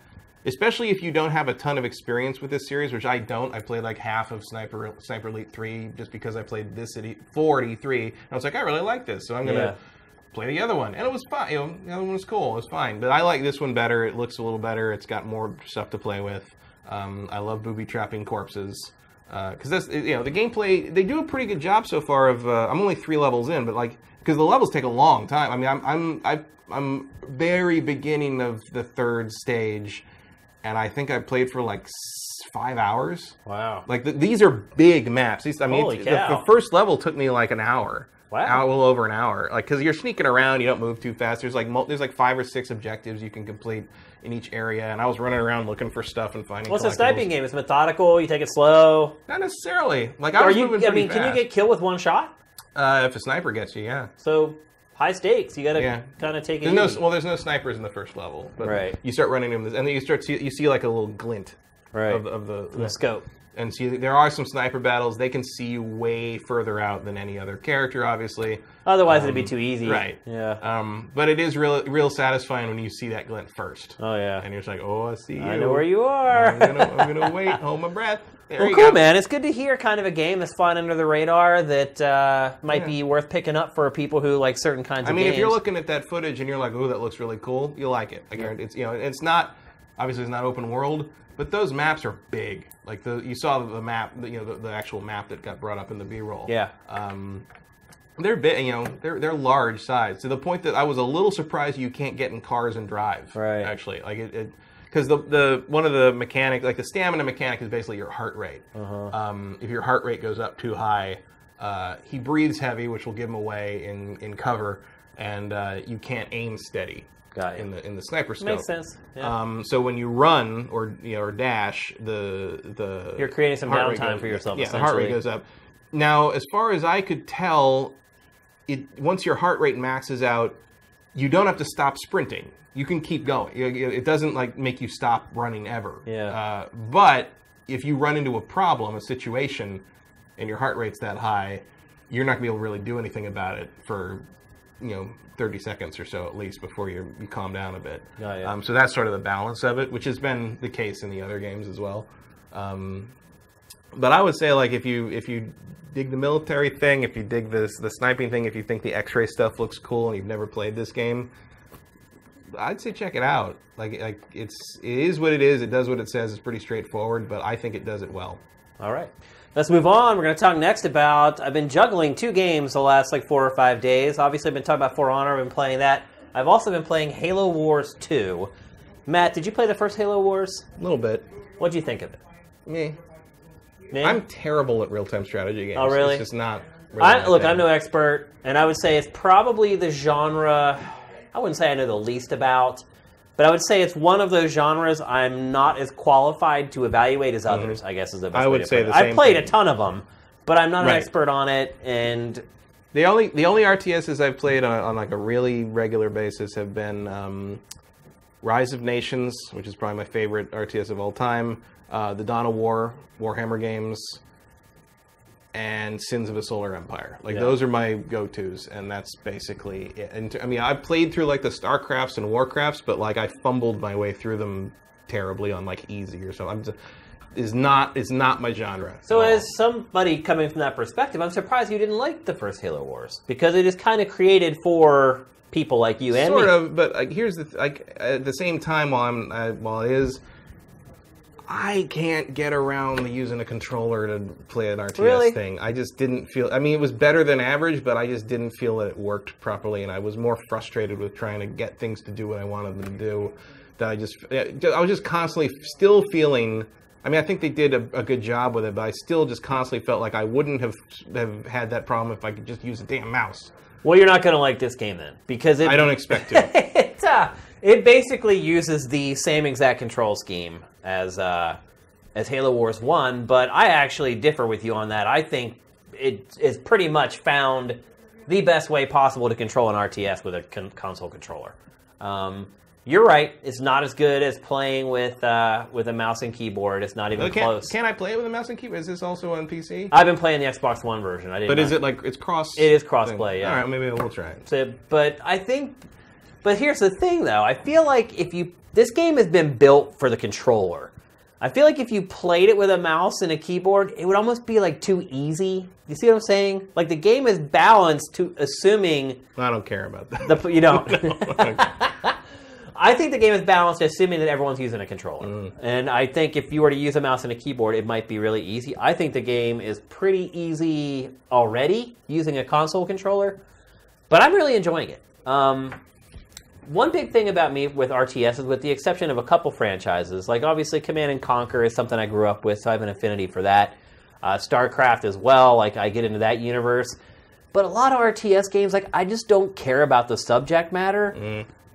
especially if you don't have a ton of experience with this series, which I don't. I played like half of Sniper, Sniper Elite Three just because I played this at E- four E3. And I was like, I really like this, so I'm gonna Yeah. play the other one, and it was fine. You know, the other one was cool. It was fine, but I like this one better. It looks a little better. It's got more stuff to play with. Um, I love booby trapping corpses because that's you know the gameplay. They do a pretty good job so far. Of uh, I'm only three levels in, but like because the levels take a long time. I mean, I'm I'm I, I'm very beginning of the third stage, and I think I played for like five hours. Wow. Like th these are big maps. These, I mean, the, the first level took me like an hour. Wow. Hour, a little over an hour. Like because you're sneaking around, you don't move too fast. There's like there's like five or six objectives you can complete in each area, and I was running around looking for stuff and finding. What's a collectibles. sniping game? It's methodical. You take it slow. Not necessarily. Like I Are was you? moving I mean, can you get killed with one shot? Uh, if a sniper gets you? Yeah. So high stakes. You got to Yeah. kind of take it. There's no easy. well, there's no snipers in the first level, but Right. you start running them, and then you start see, you see like a little glint right. of, the- of the, the scope. and see there are some sniper battles. They can see you way further out than any other character, obviously. Otherwise, it'd be too easy. right. Yeah. Um, but it is real real satisfying when you see that glint first, oh yeah. and you're just like, oh, I see you. I know where you are. I'm gonna, I'm gonna wait, hold my breath. There Well, cool, go. man. It's good to hear kind of a game that's flying under the radar that uh, might Yeah. be worth picking up for people who like certain kinds I of mean, games. I mean, if you're looking at that footage and you're like, "Oh, that looks really cool," you like it. I guarantee it's you know, it's not obviously it's not open world, but those maps are big. Like the you saw the map, the, you know, the, the actual map that got brought up in the B-roll. Yeah. Um, they're big, you know, they're they're large size to the point that I was a little surprised you can't get in cars and drive. Right. Actually, like it. Because the, the one of the mechanic like the stamina mechanic is basically your heart rate. Uh-huh. Um, if your heart rate goes up too high, uh, he breathes heavy, which will give him away in, in cover, and uh, you can't aim steady Got it. in the in the sniper scope. Makes sense. Yeah. Um, so when you run or you know or dash, the the You're creating some heart rate downtime goes- for yourself, Yeah, the heart rate goes up. Now, as far as I could tell, it once your heart rate maxes out, you don't have to stop sprinting. You can keep going. It doesn't like make you stop running ever. Yeah. Uh, but if you run into a problem, a situation, and your heart rate's that high, you're not gonna be able to really do anything about it for, you know, 30 seconds or so at least before you, you calm down a bit. Oh, yeah. Um, so that's sort of the balance of it, which has been the case in the other games as well. Um, but I would say like if you if you dig the military thing, if you dig this the sniping thing, if you think the X-ray stuff looks cool and you've never played this game, I'd say check it out. Like like it's it is what it is. It does what it says. It's pretty straightforward, but I think it does it well. All right. Let's move on. We're going to talk next about. I've been juggling two games the last like four or five days. Obviously, I've been talking about For Honor. I've been playing that I've also been playing Halo Wars 2. Matt, did you play the first Halo Wars? A little bit. What'd you think of it? Me. Me? I'm terrible at real-time strategy games. Oh, really? It's just not. Really I, look, thing. I'm no expert, and I would say it's probably the genre. I wouldn't say I know the least about, but I would say it's one of those genres I'm not as qualified to evaluate as others. I guess is the best. I way would to say it. the I've same played a ton of them, but I'm not Right. an expert on it. And The only the only RTSs I've played on, on like a really regular basis have been um, Rise of Nations, which is probably my favorite RTS of all time, uh, the Dawn of War, Warhammer games, and Sins of a Solar Empire. Like Yeah. those are my go-tos, and that's basically it. And I mean, I've played through like the Starcrafts and Warcrafts, but like I fumbled my way through them terribly on like easy or something. I'm just, is not is not my genre. so, as somebody coming from that perspective, I'm surprised you didn't like the first Halo Wars because it is kind of created for people like you and sort me. of but like here's the th- like at the same time while i'm uh, while it is i can't get around using a controller to play an rts Really? thing i just didn't feel i mean it was better than average but i just didn't feel that it worked properly and i was more frustrated with trying to get things to do what i wanted them to do that i just i was just constantly still feeling I mean, I think they did a, a good job with it, but I still just constantly felt like I wouldn't have have had that problem if I could just use a damn mouse. Well, you're not going to like this game then because it, I don't expect to. it, uh, it basically uses the same exact control scheme as uh, as Halo Wars One, but I actually differ with you on that. I think it is pretty much found the best way possible to control an RTS with a con- console controller. Um, you're right; it's not as good as playing with uh, with a mouse and keyboard. It's not even Can, close. can I play it with a mouse and keyboard? Is this also on PC? I've been playing the Xbox One version. I did but not. is it like it's cross? It is cross-play, yeah. All right, maybe we'll try it. to, but I think, but here's the thing though. I feel like if you, this game has been built for the controller. I feel like if you played it with a mouse and a keyboard, it would almost be like too easy. You see what I'm saying? Like the game is balanced to assuming I don't care about that. the you don't. I think the game is balanced, assuming that everyone's using a controller. Mm. And I think if you were to use a mouse and a keyboard, it might be really easy. I think the game is pretty easy already using a console controller, but I'm really enjoying it. Um, one big thing about me with RTS is, with the exception of a couple franchises, like obviously Command and Conquer is something I grew up with, so I have an affinity for that. Uh, StarCraft as well, like I get into that universe. But a lot of RTS games, like I just don't care about the subject matter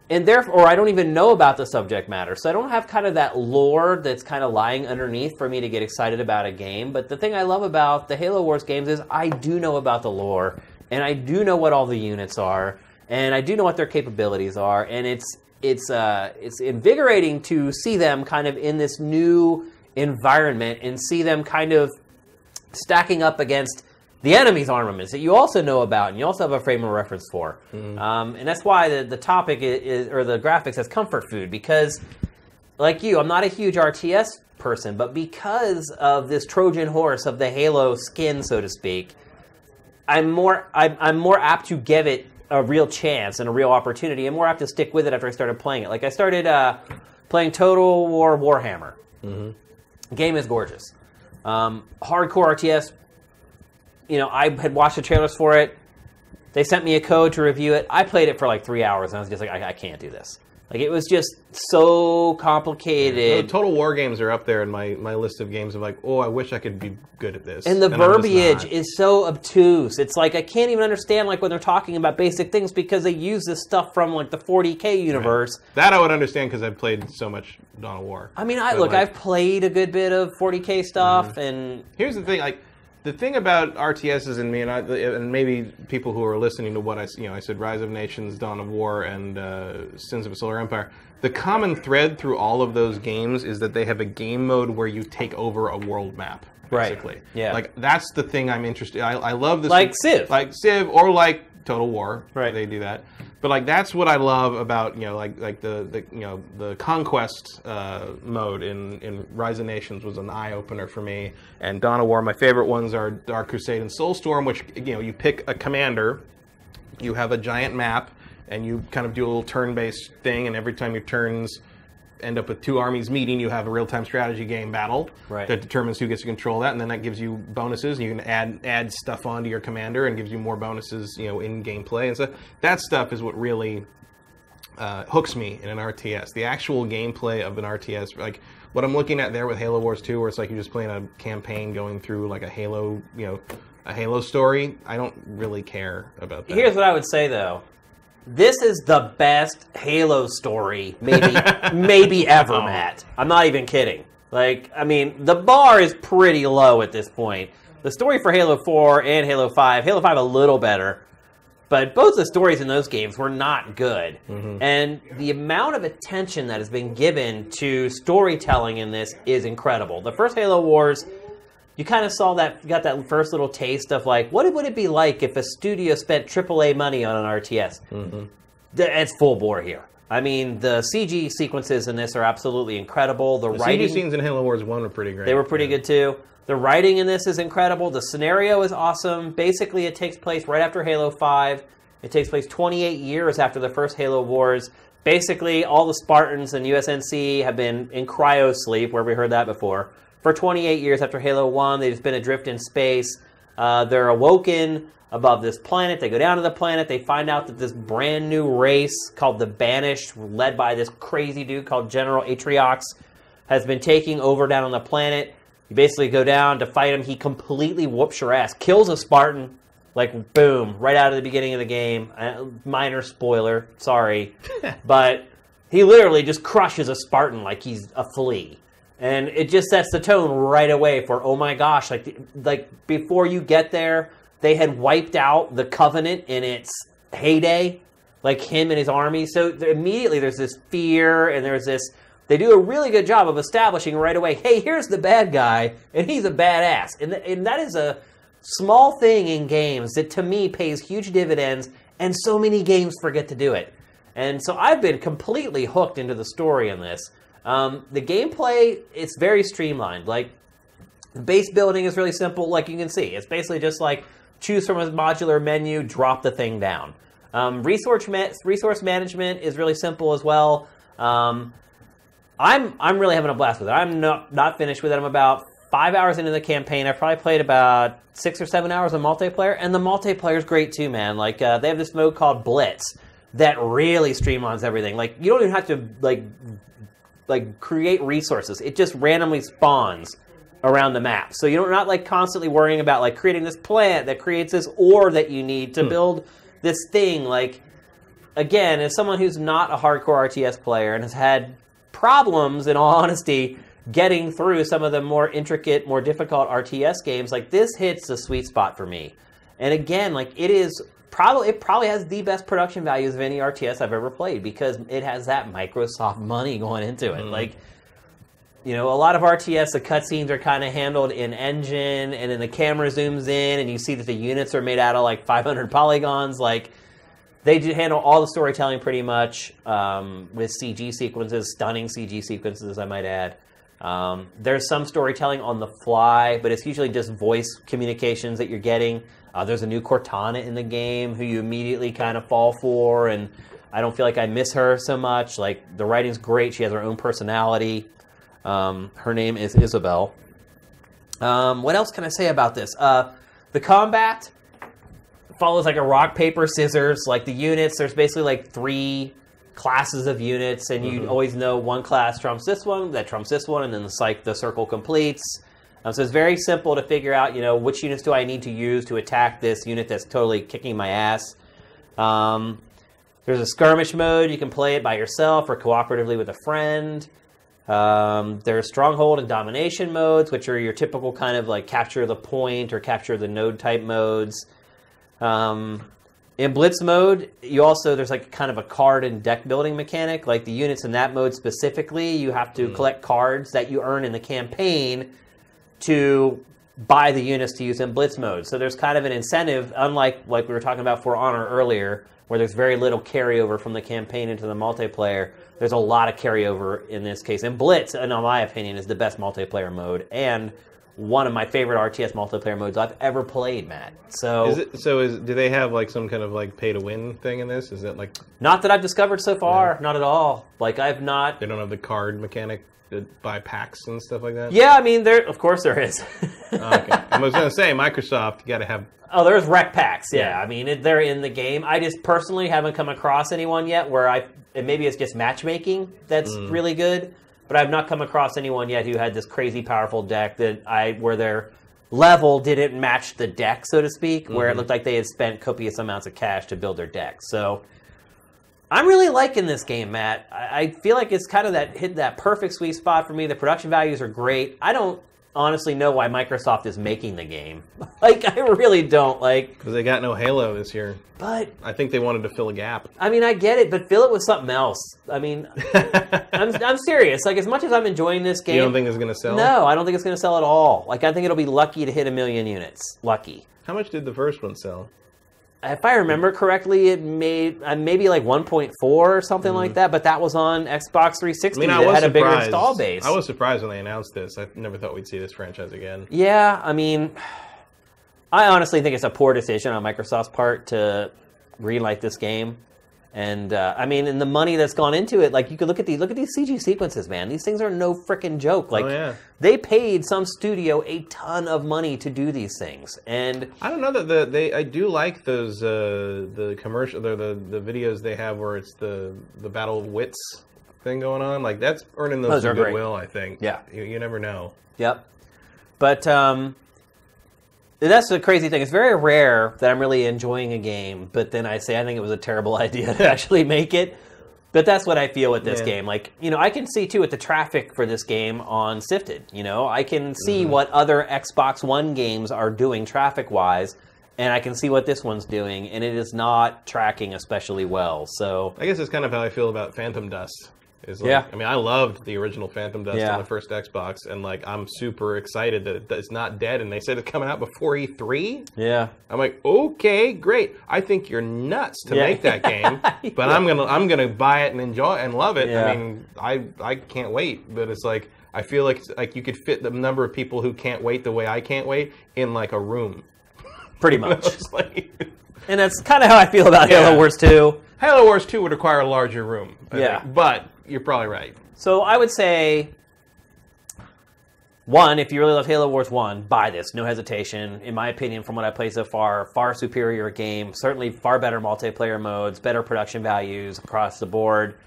and therefore I don't even know about the subject matter. So I don't have kind of that lore that's kind of lying underneath for me to get excited about a game. But the thing I love about the Halo Wars games is I do know about the lore and I do know what all the units are and I do know what their capabilities are and it's it's uh, it's invigorating to see them kind of in this new environment and see them kind of stacking up against the enemy's armaments that you also know about and you also have a frame of reference for. Um, and that's why the, the topic is, is, or the graphics has comfort food because, like you, I'm not a huge RTS person, but because of this Trojan horse of the Halo skin, so to speak, I'm more I'm, I'm more apt to give it a real chance and a real opportunity, and more apt to stick with it after I started playing it. Like I started uh, playing Total War Warhammer. Game is gorgeous. Um, hardcore RTS. You know, I had watched the trailers for it. They sent me a code to review it. I played it for like three hours, and I was just like, I, I can't do this. Like it was just so complicated. Total War games are up there in my, my list of games of like, oh, I wish I could be good at this. And the I'm verbiage is so obtuse. It's like I can't even understand like when they're talking about basic things because they use this stuff from like the 40k universe. that I would understand because I've played so much Dawn of War. I mean, I But, look, like, I've played a good bit of 40k stuff, Mm-hmm. and Here's the thing, like the thing about RTSs and me, and, I, and maybe people who are listening to what I, you know, I said, Rise of Nations, Dawn of War, and uh, Sins of a Solar Empire. The common thread through all of those games is that they have a game mode where you take over a world map. Right. Basically, Yeah. Like that's the thing I'm interested. I, I love this, Like Civ. like Civ, or like Total War. Right. They do that. But like that's what I love about you know like like the, the you know the conquest uh, mode in in Rise of Nations was an eye opener for me. And Dawn of War, my favorite ones are Dark Crusade and Soulstorm, which you know you pick a commander, you have a giant map, and you kind of do a little turn-based thing, and every time your turns end up with two armies meeting, you have a real-time strategy game battle Right. that determines who gets to control that, and then that gives you bonuses, and you can add add stuff onto your commander and gives you more bonuses, you know, in gameplay, and so that stuff is what really uh, hooks me in an RTS. The actual gameplay of an RTS, like what I'm looking at there with Halo Wars 2, where it's like you're just playing a campaign going through like a Halo, you know, a Halo story. I don't really care about that. Here's what I would say though. This is the best Halo story maybe maybe ever, Oh. Matt. I'm not even kidding. Like, I mean, the bar is pretty low at this point. The story for Halo 4 and Halo 5, Halo 5 a little better, but both the stories in those games were not good. Mm-hmm. And the amount of attention that has been given to storytelling in this is incredible. The first Halo Wars, you kind of saw that, got that first little taste of like, what would it be like if a studio spent AAA money on an RTS? Mm-hmm. Th- It's full bore here. I mean, the CG sequences in this are absolutely incredible. The, the writing CG scenes in Halo Wars 1 were pretty great. they were pretty Yeah. good too. The writing in this is incredible. The scenario is awesome. Basically, it takes place right after Halo 5. It takes place 28 years after the first Halo Wars. Basically, all the Spartans and UNSC have been in cryo sleep, where we heard that before, for 28 years after Halo 1. They've just been adrift in space. Uh, they're awoken above this planet. They go down to the planet. They find out that this brand new race called the Banished, led by this crazy dude called General Atriox, has been taking over down on the planet. You basically go down to fight him. He completely whoops your ass, kills a Spartan, like boom, right out of the beginning of the game. Uh, minor spoiler, sorry, but he literally just crushes a Spartan like he's a flea, and it just sets the tone right away for oh my gosh, like like before you get there, they had wiped out the Covenant in its heyday, like him and his army. So immediately there's this fear and there's this. They do a really good job of establishing right away. Hey, here's the bad guy, and he's a badass, and th- and that is a small thing in games that to me pays huge dividends, and so many games forget to do it. And so I've been completely hooked into the story in this. Um, the gameplay, it's very streamlined. Like the base building is really simple, like you can see. It's basically just like choose from a modular menu, drop the thing down. Um, resource ma- resource management is really simple as well. Um, I'm I'm really having a blast with it. I'm not not finished with it. I'm about five hours into the campaign. I've probably played about six or seven hours of multiplayer, and the multiplayer is great too, man. Like uh, they have this mode called Blitz that really streamlines everything. Like you don't even have to like like create resources. It just randomly spawns around the map. So you're not like constantly worrying about like creating this plant that creates this ore that you need to hmm. build this thing. Like again, as someone who's not a hardcore RTS player and has had problems, in all honesty, getting through some of the more intricate, more difficult RTS games, like this hits the sweet spot for me. And again, like it is probably it probably has the best production values of any RTS I've ever played because it has that Microsoft money going into it. Like you know, a lot of RTS, the cutscenes are kind of handled in engine, and then the camera zooms in, and you see that the units are made out of like 500 polygons. Like, they do handle all the storytelling pretty much um, with CG sequences, stunning CG sequences, I might add. Um, there's some storytelling on the fly, but it's usually just voice communications that you're getting. Uh, there's a new Cortana in the game who you immediately kind of fall for, and I don't feel like I miss her so much. Like, the writing's great, she has her own personality. Um, her name is Isabel. Um, what else can I say about this? Uh, the combat follows like a rock paper scissors. Like the units, there's basically like three classes of units, and you always know one class trumps this one, that trumps this one, and then it's like the circle completes. Um, so it's very simple to figure out, you know, which units do I need to use to attack this unit that's totally kicking my ass. Um, there's a skirmish mode. You can play it by yourself or cooperatively with a friend. Um, there's stronghold and domination modes, which are your typical kind of like capture the point or capture the node type modes. Um, in blitz mode, you also there's like kind of a card and deck building mechanic. Like the units in that mode specifically, you have to collect cards that you earn in the campaign to buy the units to use in blitz mode. So there's kind of an incentive, unlike like we were talking about For Honor earlier, where there's very little carryover from the campaign into the multiplayer. There's a lot of carryover in this case. And Blitz, in my opinion, is the best multiplayer mode and one of my favorite RTS multiplayer modes I've ever played, Matt. So, Is it so? Is do they have like some kind of like pay to win thing in this? Is it like not that I've discovered so far, not at all. Like I've not. they don't have the card mechanic to buy packs and stuff like that? Yeah, I mean, there. Of course, there is. Oh, okay. I was gonna say Microsoft. You got to have. Oh, there's rec packs. Yeah, Yeah. I mean it, they're in the game. I just personally haven't come across anyone yet where I and maybe it's just matchmaking that's Mm. really good, but I've not come across anyone yet who had this crazy powerful deck that I where their level didn't match the deck, so to speak, where it Mm-hmm. looked like they had spent copious amounts of cash to build their deck. So. I'm really liking this game, Matt. I, I feel like it's kind of that hit that perfect sweet spot for me. The production values are great. I don't honestly know why Microsoft is making the game. like, I really don't. Like, Because they got no Halo this year. but I think they wanted to fill a gap. I mean, I get it, but fill it with something else. I mean, I'm, I'm serious. Like, as much as I'm enjoying this game, You don't think it's gonna sell? no, I don't think it's going to sell at all. Like, I think it'll be lucky to hit a million units. Lucky. How much did the first one sell? If I remember correctly, it made uh, maybe like 1.4 or something like that, but that was on Xbox 360 Mm-hmm. I mean, I that had a bigger install base. I was surprised when they announced this. I never thought we'd see this franchise again. Yeah, I mean, I honestly think it's a poor decision on Microsoft's part to greenlight this game. And uh, I mean, and the money that's gone into it, like you could look at these, look at these CG sequences, man. These things are no freaking joke. Like Oh, yeah. they paid some studio a ton of money to do these things, and I don't know that the they. I do like those uh, the commercial the, the the videos they have where it's the the battle of wits thing going on. Like that's earning Those some great. goodwill. I think. Yeah. You, you never know. Yep. But um, that's the crazy thing. It's very rare that I'm really enjoying a game, but then I say I think it was a terrible idea to actually make it. But that's what I feel with this Yeah. game. Like, you know, I can see too with the traffic for this game on Sifted. You know, I can see Mm-hmm. what other Xbox One games are doing traffic wise, and I can see what this one's doing, and it is not tracking especially well. So, I guess it's kind of how I feel about Phantom Dust. Is like, Yeah. I mean, I loved the original Phantom Dust Yeah. on the first Xbox, and like I'm super excited that it's not dead. And they said it's coming out before E3. yeah. I'm like, okay, great. I think you're nuts to Yeah. make that game, but I'm gonna I'm gonna buy it and enjoy it and love it. Yeah. I mean, I I can't wait. But it's like I feel like like you could fit the number of people who can't wait the way I can't wait in like a room. Pretty much. Like and that's kind of how I feel about. Halo Wars 2. Halo Wars 2 would require a larger room. I Yeah. think. but you're probably right. So I would say, one, if you really love Halo Wars 1, buy this, no hesitation. In my opinion, from what I played so far, far superior game, certainly far better multiplayer modes, better production values across the board.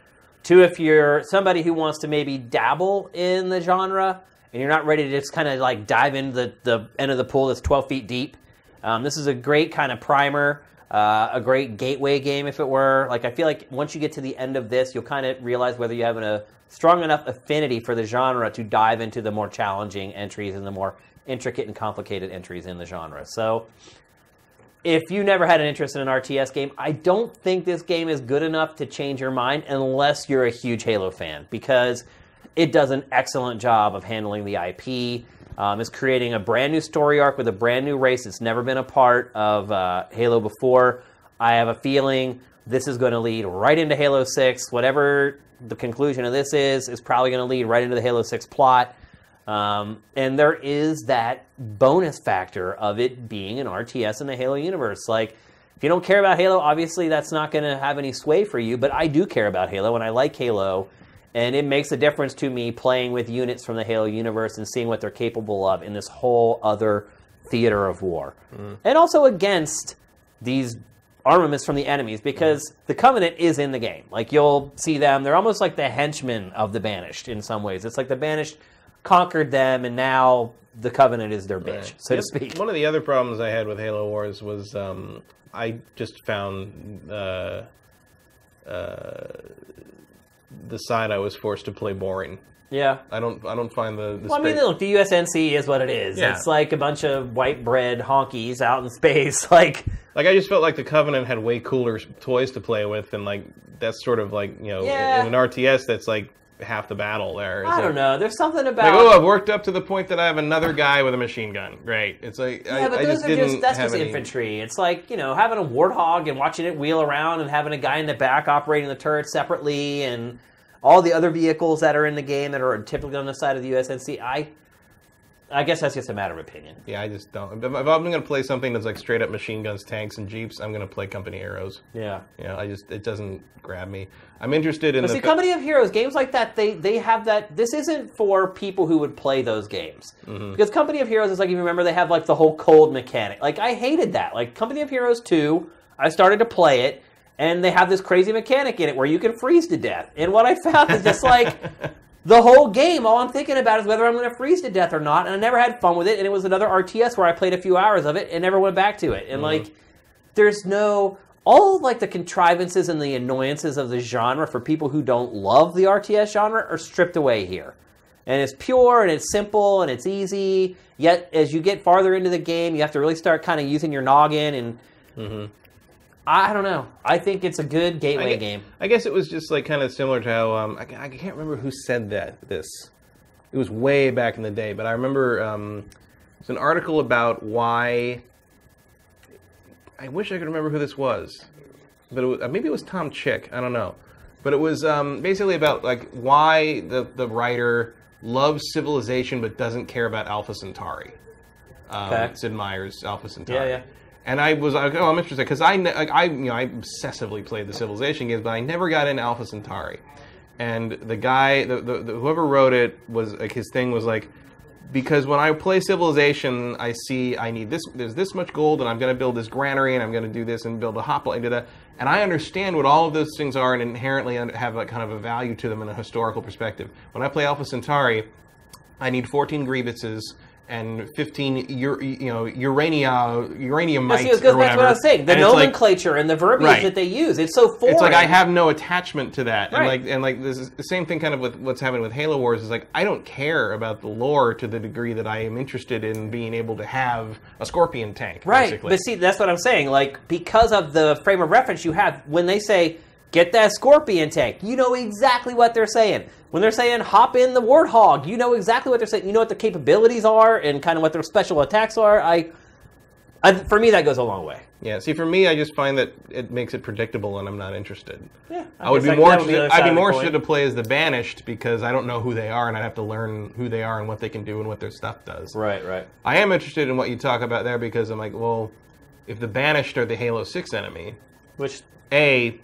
Two, if you're somebody who wants to maybe dabble in the genre and you're not ready to just kind of like dive into the, the end of the pool that's 12 feet deep, um, this is a great kind of primer, uh, a great gateway game, if it were. Like, I feel like once you get to the end of this, you'll kind of realize whether you have a strong enough affinity for the genre to dive into the more challenging entries and the more intricate and complicated entries in the genre. So, if you never had an interest in an RTS game, I don't think this game is good enough to change your mind unless you're a huge Halo fan because it does an excellent job of handling the IP. Um, it's creating a brand new story arc with a brand new race that's never been a part of uh, Halo before. I have a feeling this is going to lead right into Halo 6. Whatever the conclusion of this is, is probably going to lead right into the Halo 6 plot. Um, and there is that bonus factor of it being an RTS in the Halo universe. Like, if you don't care about Halo, obviously that's not going to have any sway for you. But I do care about Halo, and I like Halo, and it makes a difference to me playing with units from the Halo universe and seeing what they're capable of in this whole other theater of war, and also against these armaments from the enemies because the Covenant is in the game. Like you'll see them; they're almost like the henchmen of the Banished in some ways. It's like the Banished conquered them, and now the Covenant is their bitch, so to speak. One of the other problems I had with Halo Wars was um, I just found uh, uh, the side I was forced to play boring. Yeah. I don't I don't find the, the Well, I mean, look, the UNSC is what it is. Yeah. It's like a bunch of white bread honkies out in space. Like, like I just felt like the Covenant had way cooler toys to play with, and like that's sort of like you know Yeah. in an RTS that's like half the battle there. It's I don't know. There's something Like about. oh, I've worked up to the point that I have another guy with a machine gun. Great. It's like yeah, I, but I those just are just that's just any- infantry. It's like you know having a warthog and watching it wheel around and having a guy in the back operating the turret separately and all the other vehicles that are in the game that are typically on the side of the UNSC. I I guess that's just a matter of opinion. Yeah, I just don't. If I'm going to play something that's like straight up machine guns, tanks, and jeeps, I'm going to play Company Heroes. Yeah. Know, I just it doesn't grab me. I'm interested in But the see, Company of Heroes games like that, they they have that. This isn't for people who would play those games Mm-hmm. because Company of Heroes is like if you remember, they have like the whole cold mechanic. Like I hated that. Like Company of Heroes two, I started to play it, and they have this crazy mechanic in it where you can freeze to death. And what I found is just like. The whole game, all I'm thinking about is whether I'm going to freeze to death or not, and I never had fun with it. And it was another RTS where I played a few hours of it and never went back to it. And mm-hmm. like, there's no all like the contrivances and the annoyances of the genre for people who don't love the RTS genre are stripped away here. And it's pure and it's simple and it's easy. Yet as you get farther into the game, you have to really start kind of using your noggin and mm-hmm. I don't know. I think it's a good I gateway game. I guess it was just like kind of similar to how um, I, I can't remember who said that. This it was way back in the day, but I remember um, it's an article about why. I wish I could remember who this was, but it was, maybe it was Tom Chick. I don't know, but it was um, basically about like why the the writer loves civilization but doesn't care about Alpha Centauri. Um, Okay. Sid Meier's Alpha Centauri. Yeah, yeah. And I was like, oh, I'm interested because I, I, you know, I obsessively played the Civilization games, but I never got into Alpha Centauri. And the guy, the, the, the whoever wrote it was like his thing was like, because when I play Civilization, I see I need this. There's this much gold, and I'm going to build this granary, and I'm going to do this and build a hoplite and that. And I understand what all of those things are, and inherently have like kind of a value to them in a historical perspective. When I play Alpha Centauri, I need 14 grievances and 15 ur- you know urania uranium mites see, it goes or back to what I was saying. The And it's like- nomenclature and the verbiage Right. that they use. It's so foreign. it's like I have no attachment to that, and Right. like and like this is the same thing kind of with what's happening with Halo Wars is like I don't care about the lore to the degree that I am interested in being able to have a Scorpion tank. Right, basically. but see, that's what I'm saying. Like, because of the frame of reference you have, when they say, get that Scorpion tank, you know exactly what they're saying. When they're saying, hop in the Warthog, you know exactly what they're saying. You know what the capabilities are and kind of what their special attacks are. I, I For me, that goes a long way. yeah, see, for me, I just find that it makes it predictable, and I'm not interested. Yeah, I would be that- more would be. I'd be more interested to play as the Banished because I don't know who they are, and I'd have to learn who they are and what they can do and what their stuff does. Right, right. I am interested in what you talk about there because I'm like, well, if the Banished are the Halo Six enemy, Which, a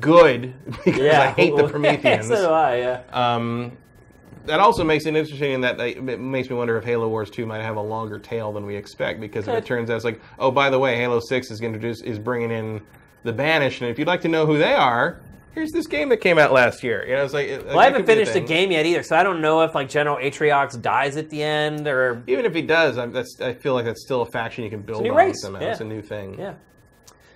good because yeah. I hate the Prometheans. so do I, yeah. Um, that also makes it interesting in that it makes me wonder if Halo Wars 2 might have a longer tail than we expect because if it turns out it's like, oh, by the way, Halo 6 is introduce is bringing in the Banished, and if you'd like to know who they are, here's this game that came out last year. You know, it's like it- Well, I haven't a finished the game yet either, so I don't know if, like, General Atriox dies at the end or Even if he does, I, that's, I feel like that's still a faction you can build new on race, somehow. yeah. It's a new thing. Yeah.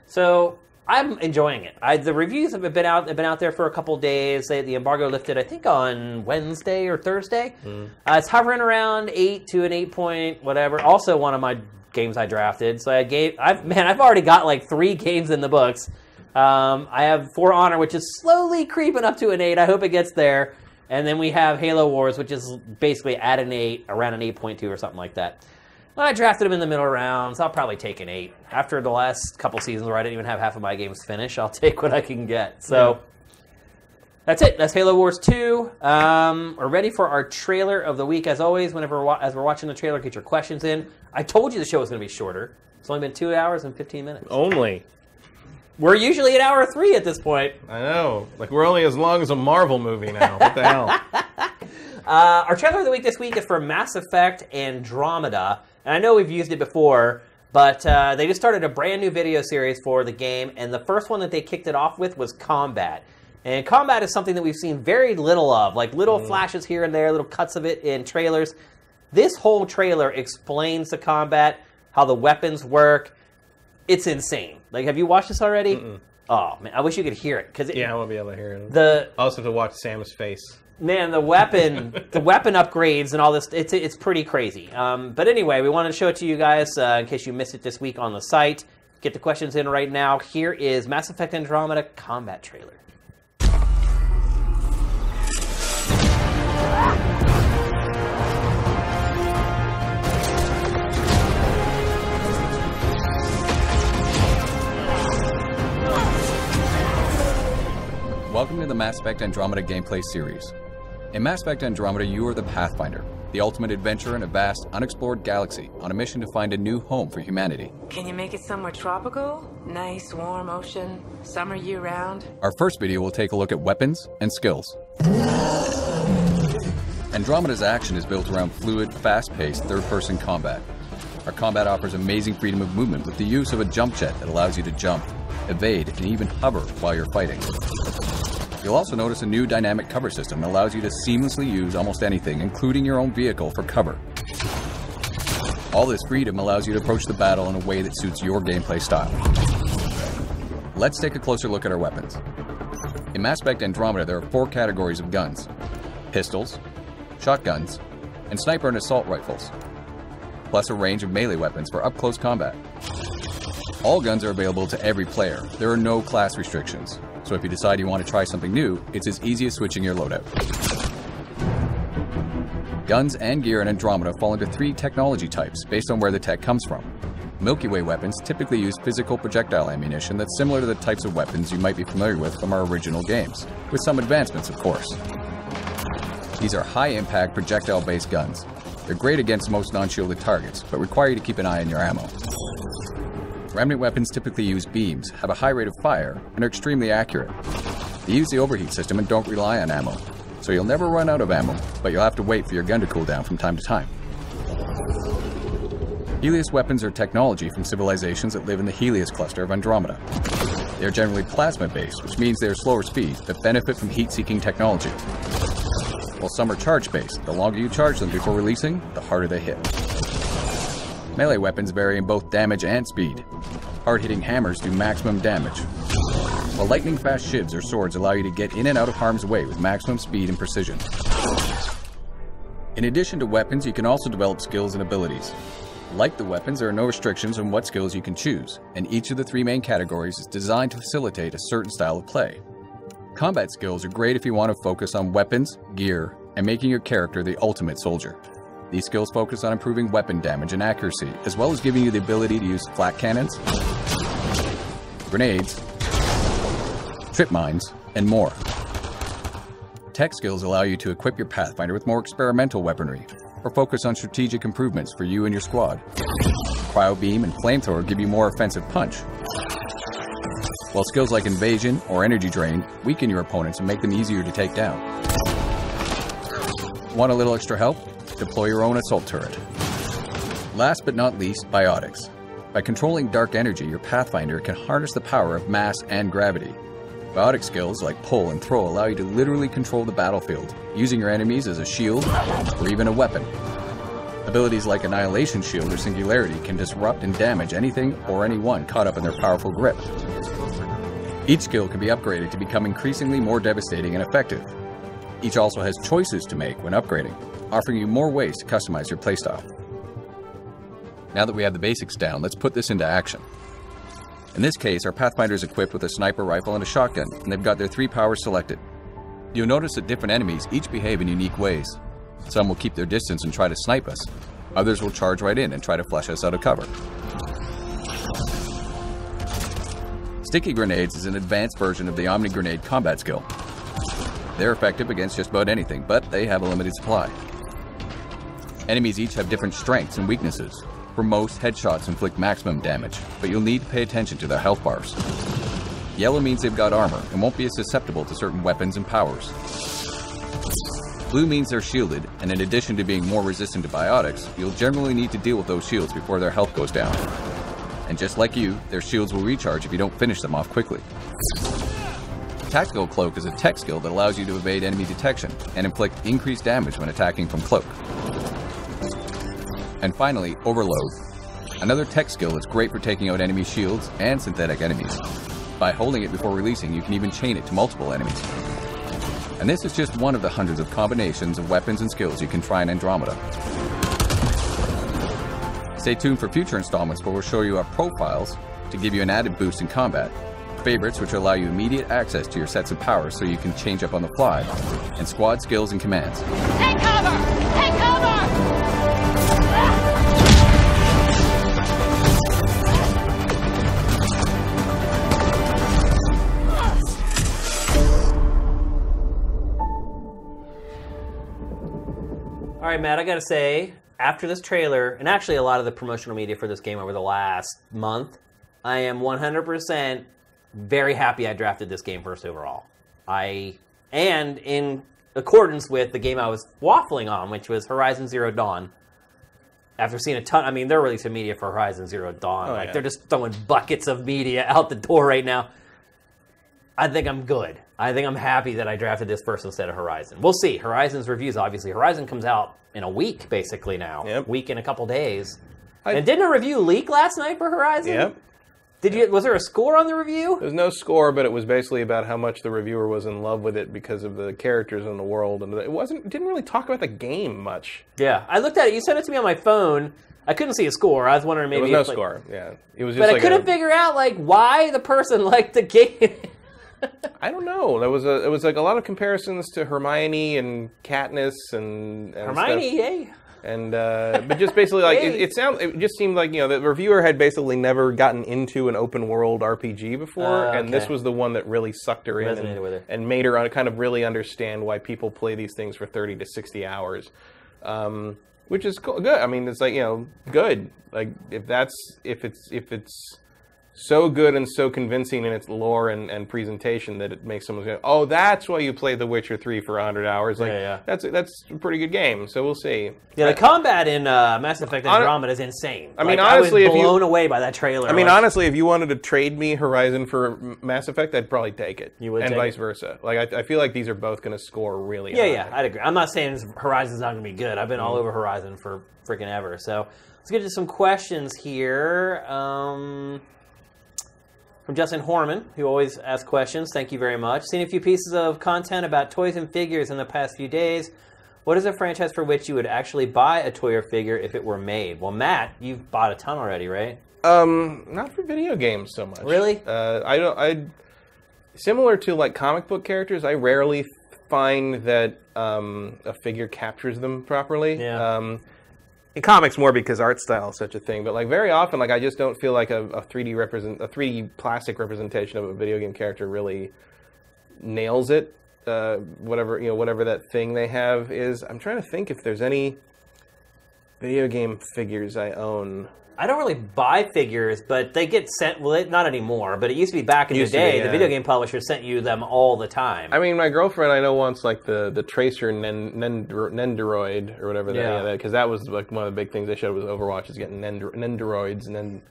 So I'm enjoying it. I, the reviews have been out have been out there for a couple days. They, the embargo lifted, I think, on Wednesday or Thursday. Uh, it's hovering around eight to an eight point whatever. Also, one of my games I drafted. So I gave. I've man, I've already got like three games in the books. Um, I have For Honor, which is slowly creeping up to an eight. I hope it gets there. And then we have Halo Wars, which is basically at an eight, around an eight point two or something like that. Well, I drafted him in the middle rounds. I'll probably take an eight. After the last couple seasons where I didn't even have half of my games finished, I'll take what I can get. So that's it. That's Halo Wars 2. Um, we're ready for our trailer of the week. As always, whenever we're wa- as we're watching the trailer, get your questions in. I told you the show was going to be shorter. It's only been two hours and 15 minutes. Only. We're usually at hour three at this point. I know. Like, we're only as long as a Marvel movie now. What the hell? Uh, our trailer of the week this week is for Mass Effect Andromeda. And I know we've used it before, but uh, they just started a brand new video series for the game. And the first one that they kicked it off with was combat. And combat is something that we've seen very little of, like little flashes here and there, little cuts of it in trailers. This whole trailer explains the combat, how the weapons work. It's insane. Like, have you watched this already? Oh man, I wish you could hear it because yeah, I won't be able to hear it. the I also have to watch Sam's face. Man, the weapon, the weapon upgrades and all this, it's it's pretty crazy. Um, but anyway, we wanted to show it to you guys uh, in case you missed it this week on the site. Get the questions in right now. Here is Mass Effect Andromeda combat trailer. Welcome to the Mass Effect Andromeda gameplay series. In Mass Effect Andromeda, you are the Pathfinder, the ultimate adventure in a vast, unexplored galaxy on a mission to find a new home for humanity. Can you make it somewhere tropical? Nice, warm ocean, summer year round? Our first video will take a look at weapons and skills. Andromeda's action is built around fluid, fast paced, third person combat. Our combat offers amazing freedom of movement with the use of a jump jet that allows you to jump, evade, and even hover while you're fighting. You'll also notice a new dynamic cover system that allows you to seamlessly use almost anything, including your own vehicle, for cover. All this freedom allows you to approach the battle in a way that suits your gameplay style. Let's take a closer look at our weapons. In Mass Effect Andromeda, there are four categories of guns pistols, shotguns, and sniper and assault rifles, plus a range of melee weapons for up close combat. All guns are available to every player, there are no class restrictions, so if you decide you want to try something new, it's as easy as switching your loadout. Guns and gear in Andromeda fall into three technology types based on where the tech comes from. Milky Way weapons typically use physical projectile ammunition that's similar to the types of weapons you might be familiar with from our original games, with some advancements, of course. These are high impact projectile based guns. They're great against most non shielded targets, but require you to keep an eye on your ammo. Remnant weapons typically use beams, have a high rate of fire, and are extremely accurate. They use the overheat system and don't rely on ammo, so you'll never run out of ammo, but you'll have to wait for your gun to cool down from time to time. Heleus weapons are technology from civilizations that live in the Heleus cluster of Andromeda. They are generally plasma based, which means they are slower speed but benefit from heat seeking technology. While some are charge based, the longer you charge them before releasing, the harder they hit. Melee weapons vary in both damage and speed. Hard hitting hammers do maximum damage, while lightning fast shivs or swords allow you to get in and out of harm's way with maximum speed and precision. In addition to weapons, you can also develop skills and abilities. Like the weapons, there are no restrictions on what skills you can choose, and each of the three main categories is designed to facilitate a certain style of play. Combat skills are great if you want to focus on weapons, gear, and making your character the ultimate soldier. These skills focus on improving weapon damage and accuracy, as well as giving you the ability to use Flak Cannons, grenades, trip mines, and more. Tech skills allow you to equip your Pathfinder with more experimental weaponry, or focus on strategic improvements for you and your squad. Cryo Beam and Flamethrower give you more offensive punch, while skills like Invasion or Energy Drain weaken your opponents and make them easier to take down. Want a little extra help? Deploy your own assault turret. Last but not least, biotics. By controlling dark energy, your Pathfinder can harness the power of mass and gravity. Biotic skills like pull and throw allow you to literally control the battlefield, using your enemies as a shield or even a weapon. Abilities like Annihilation Shield or Singularity can disrupt and damage anything or anyone caught up in their powerful grip. Each skill can be upgraded to become increasingly more devastating and effective. Each also has choices to make when upgrading, offering you more ways to customize your playstyle. Now that we have the basics down, let's put this into action. In this case, our Pathfinder is equipped with a sniper rifle and a shotgun, and they've got their three powers selected. You'll notice that different enemies each behave in unique ways. Some will keep their distance and try to snipe us. Others will charge right in and try to flush us out of cover. Sticky grenades is an advanced version of the Omni Grenade combat skill. They're effective against just about anything, but they have a limited supply. Enemies each have different strengths and weaknesses. For most, headshots inflict maximum damage, but you'll need to pay attention to their health bars. Yellow means they've got armor and won't be as susceptible to certain weapons and powers. Blue means they're shielded, and in addition to being more resistant to biotics, you'll generally need to deal with those shields before their health goes down. And just like you, their shields will recharge if you don't finish them off quickly. Tactical Cloak is a tech skill that allows you to evade enemy detection and inflict increased damage when attacking from cloak. And finally, Overload. Another tech skill that's great for taking out enemy shields and synthetic enemies. By holding it before releasing, you can even chain it to multiple enemies. And this is just one of the hundreds of combinations of weapons and skills you can try in Andromeda. Stay tuned for future installments where we'll show you our profiles to give you an added boost in combat, favorites which allow you immediate access to your sets of powers so you can change up on the fly, and squad skills and commands. Take cover! Right, Matt, I gotta say, after this trailer, and actually a lot of the promotional media for this game over the last month, I am 100% very happy I drafted this game first overall. I and in accordance with the game I was waffling on, which was Horizon Zero Dawn. After seeing a ton, I mean, they're releasing media for Horizon Zero Dawn. Oh, like yeah. they're just throwing buckets of media out the door right now. I think I'm good. I think I'm happy that I drafted this first instead of Horizon. We'll see. Horizon's reviews, obviously. Horizon comes out in a week, basically now. Yep. Week in a couple days. I- and didn't a review leak last night for Horizon? Yep. Did you? Was there a score on the review? There's no score, but it was basically about how much the reviewer was in love with it because of the characters in the world, and it wasn't didn't really talk about the game much. Yeah, I looked at it. You sent it to me on my phone. I couldn't see a score. I was wondering maybe There was no like- score. Yeah, it was just But I couldn't a- figure out like why the person liked the game. I don't know. There was a it was like a lot of comparisons to Hermione and Katniss and, and Hermione, stuff. hey. and uh, but just basically like it, it sound it just seemed like you know the reviewer had basically never gotten into an open world RPG before, Ah, and this okay. was the one that really sucked her in Resonated and, with her. and made her un- kind of really understand why people play these things for thirty to sixty hours, um, which is cool, good. I mean, it's like you know good. Like if that's if it's if it's so good and so convincing in its lore and, and presentation that it makes someone go, "Oh, that's why you played The Witcher three for hundred hours." Like Yeah, yeah. that's a, that's a pretty good game. So we'll see. Yeah, the combat in uh, Mass Effect Andromeda is insane. I mean, Like, honestly, I if was you- blown away by that trailer. I mean, Like, honestly, if you wanted to trade me Horizon for Mass Effect, I'd probably take it. You would and vice it? versa. Like I, I feel like these are both going to score really. Yeah, high. yeah, I'd agree. I'm not saying Horizon's not going to be good. I've been Mm. all over Horizon for freaking ever. So let's get to some questions here. Um, from Justin Horman, who always asks questions. Thank you very much. Seen a few pieces of content about toys and figures in the past few days. What is a franchise for which you would actually buy a toy or figure if it were made? Well, Matt, you've bought a ton already, right? Um, not for video games so much. Really? Uh, I don't. I similar to like comic book characters. I rarely find that um, a figure captures them properly. Yeah. Um, in comics more because art style is such a thing, but like very often, like I just don't feel like a, a 3D represent a 3D plastic representation of a video game character really nails it. Uh, whatever you know, whatever that thing they have is. I'm trying to think if there's any video game figures I own. I don't really buy figures, but they get sent. Well, it, not anymore, but it used to be back in the Used to be, day. yeah. The video game publishers sent you them all the time. I mean, my girlfriend I know wants like the the Tracer Nen, Nendro, Nendoroid or whatever Yeah. that because that was like one of the big things they showed was Overwatch is getting Nendor, Nendoroids and then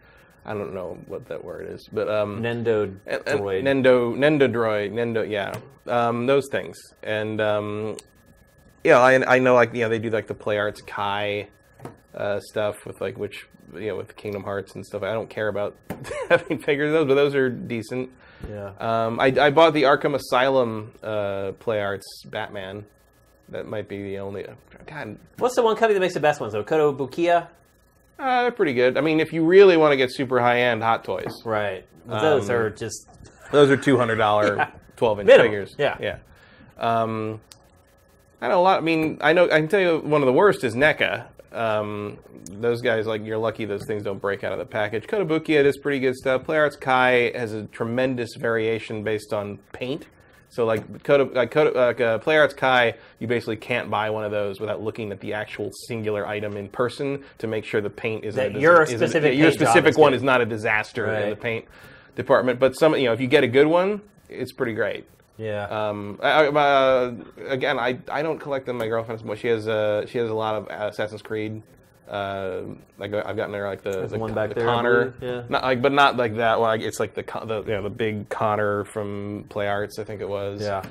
I don't know what that word is, but um, Nendo and- and droid. Nendo Nendodroid Nendo yeah um, those things and um, yeah I, I know like you know they do like the Play Arts Kai uh, stuff with like which you know with Kingdom Hearts and stuff I don't care about having figures of those but those are decent. yeah. Um, I, I bought the Arkham Asylum uh, Play Arts Batman. That might be the only. God, What's the one company that makes the best ones though? Kotobukiya. uh, they're pretty good. I mean, if you really want to get super high end Hot Toys, Right. Those Um, are just those are two hundred dollar twelve inch Minimum, figures. yeah. yeah. Um, I know a lot. I mean, I know. I can tell you one of the worst is NECA. Um, those guys, like, you're lucky those things don't break out of the package. Kotobukiya does pretty good stuff. Play Arts Kai has a tremendous variation based on paint. So, like, Koto, like, Koto, like uh, Play Arts Kai, you basically can't buy one of those without looking at the actual singular item in person to make sure the paint isn't That a, your isn't- specific your specific one good. is not a disaster in the paint department. But some, you know, if you get a good one, it's pretty great. Yeah. Um, I, I, uh, again, I, I don't collect them. My girlfriend, but she has uh, she has a lot of Assassin's Creed. Uh, like I've gotten her like the, the, one back the there, Connor, yeah. not like but not like that one. Like, it's like the the you know, the big Connor from Play Arts, I think it was. yeah.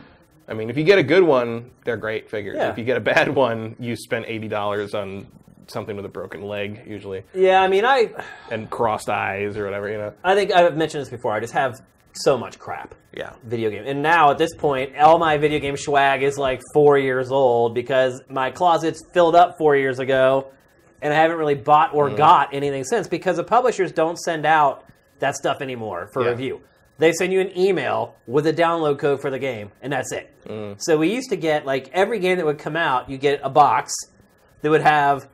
I mean, if you get a good one, they're great figures. Yeah. If you get a bad one, you spend eighty dollars on something with a broken leg usually Yeah. I mean, I and crossed eyes or whatever. You know. I think I've mentioned this before. I just have so much crap. Yeah. video game. And now at this point, all my video game swag is like four years old because my closet's filled up four years ago, and I haven't really bought Mm. or got anything since because the publishers don't send out that stuff anymore for Yeah. review. They send you an email with a download code for the game, and that's it. Mm. So we used to get like every game that would come out, you get a box that would have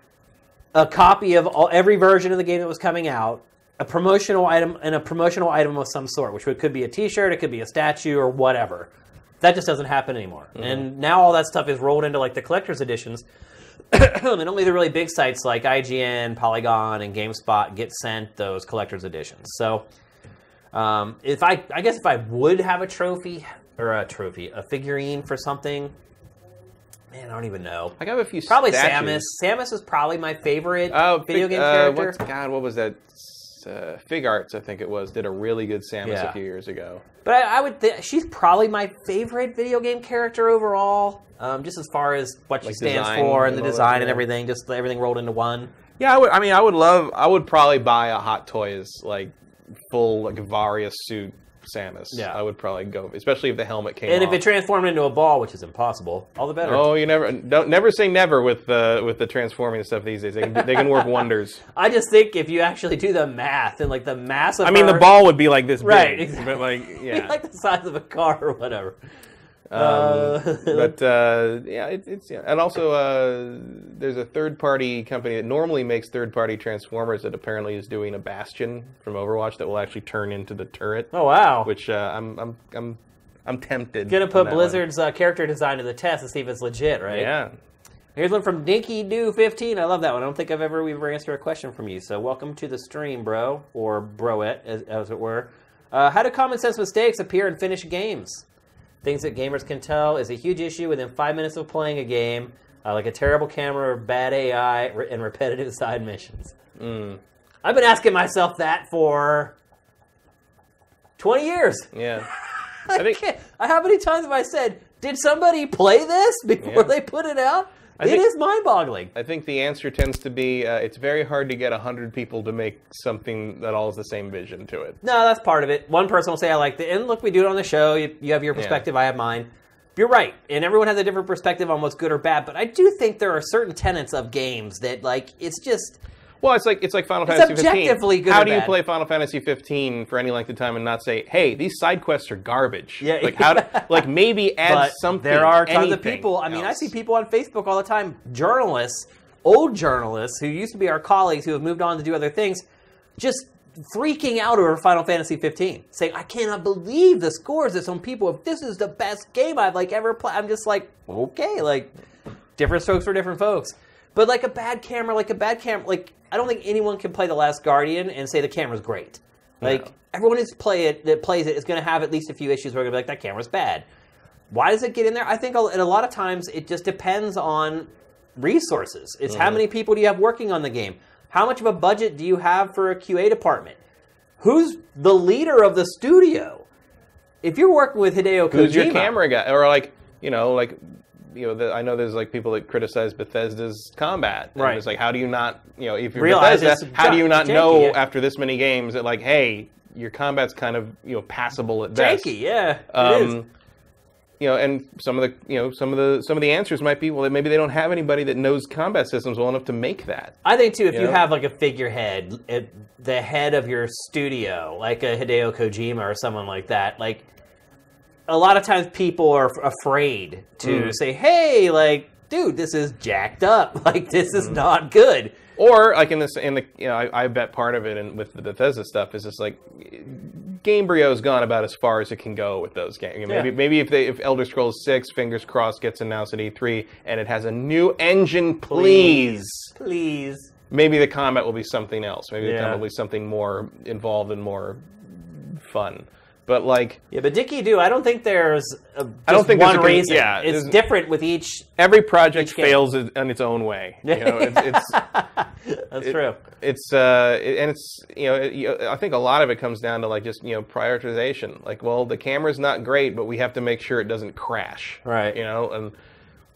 a copy of all, every version of the game that was coming out, a promotional item, and a promotional item of some sort, which could be a T-shirt, it could be a statue, or whatever. That just doesn't happen anymore. And now all that stuff is rolled into like the collector's editions, and only the really big sites like IGN, Polygon, and GameSpot get sent those collector's editions. So, um, if I, I guess if I would have a trophy or a trophy, a figurine for something, man, I don't even know. I got a few Probably statues. Samus. Samus is probably my favorite Oh, video game uh, character. God, what was that? Uh, Fig Arts, I think it was, did a really good Samus Yeah. a few years ago. But I, I would. Th- she's probably my favorite video game character overall. Um, just as far as what she Like stands for and and the design and everything, just everything rolled into one. Yeah, I would. I mean, I would love. I would probably buy a Hot Toys like full like Varia suit Samus. Yeah. I would probably go, especially if the helmet came And off. if it transformed into a ball, which is impossible, all the better. Oh, you never don't never say never with the with the transforming stuff these days. They can, they can work wonders. I just think if you actually do the math and like the mass of I mean, the ball would be like this big, Right, exactly. but like yeah. like the size of a car or whatever. Um, Uh, but uh, yeah, it, it's yeah, and also uh, there's a third party company that normally makes third party transformers that apparently is doing a Bastion from Overwatch that will actually turn into the turret. oh wow! Which uh, I'm I'm I'm I'm tempted. Gonna put. Blizzard's uh, character design to the test to see if it's legit, right? Yeah. Here's one from Dinky Do 15. I love that one. I don't think I've ever we've ever answered a question from you. So welcome to the stream, bro, or broette, as, as it were. Uh, how do common sense mistakes appear in finished games? Things that gamers can tell is a huge issue within five minutes of playing a game, uh, like a terrible camera, bad AI, re- and repetitive side missions. I've been asking myself that for 20 years. Yeah. I I think. How many times have I said, "Did somebody play this before Yeah. they put it out?" I It think- is mind-boggling. I think the answer tends to be uh, it's very hard to get hundred people to make something that all has the same vision to it. No, that's part of it. One person will say, "I like it," and look, we do it on the show. You, you have your perspective, I have mine. You're right, and everyone has a different perspective on what's good or bad. But I do think there are certain tenets of games that, like, it's just Well, it's like it's like Final It's Fantasy 15. objectively good How or do you play Final Fantasy 15 for any length of time and not say, "Hey, these side quests are garbage"? Yeah, like how? do- like maybe add but something. there are tons of anything people. I mean, I see people on Facebook all the time, journalists, old journalists who used to be our colleagues who have moved on to do other things, just freaking out over Final Fantasy 15, saying, "I cannot believe the scores that some people. If this is the best game I've like ever played," I'm just like, okay, like different strokes for different folks. But like a bad camera, like a bad camera, like I don't think anyone can play The Last Guardian and say the camera's great. Like No. everyone who's play it that plays it is going to have at least a few issues where they're going to be like that camera's bad. Why does it get in there? I think a, and a lot of times it just depends on resources. It's how mm-hmm. many people do you have working on the game? How much of a budget do you have for a QA department? Who's the leader of the studio? If you're working with Hideo Kojima, who's your camera guy, or like you know, like you know, the, I know there's like people that criticize Bethesda's combat. And Right. It's like, how do you not, you know, if you're Realize Bethesda, how do you not know after this many games that like, hey, your combat's kind of you know passable at best. janky, yeah, it is. Um, you know, and some of the you know some of the some of the answers might be well, maybe they don't have anybody that knows combat systems well enough to make that. I think too, if You you know? have like a figurehead, at the head of your studio, like a Hideo Kojima or someone like that, like a lot of times people are afraid to Mm. say, "Hey, like, dude, this is jacked up. Like, this Mm. is not good." Or like in this in the you know I, I bet part of it and with the Bethesda stuff is just like Gamebryo's gone about as far as it can go with those games. Maybe Yeah. maybe if they if Elder Scrolls Six, fingers crossed, gets announced at E3 and it has a new engine, please. please. Maybe the combat will be something else. Maybe the Yeah. combat will be something more involved and more fun. But like Yeah, but Dicky Do, I don't think there's a, I don't think one reason. yeah, it's different with each. every project Each fails in in its own way. You know, it's, it's That's it- true. It's uh, it- and it's you know, it, you, I think a lot of it comes down to like just you know prioritization. Like, well, the camera's not great, but we have to make sure it doesn't crash. Right. You know, and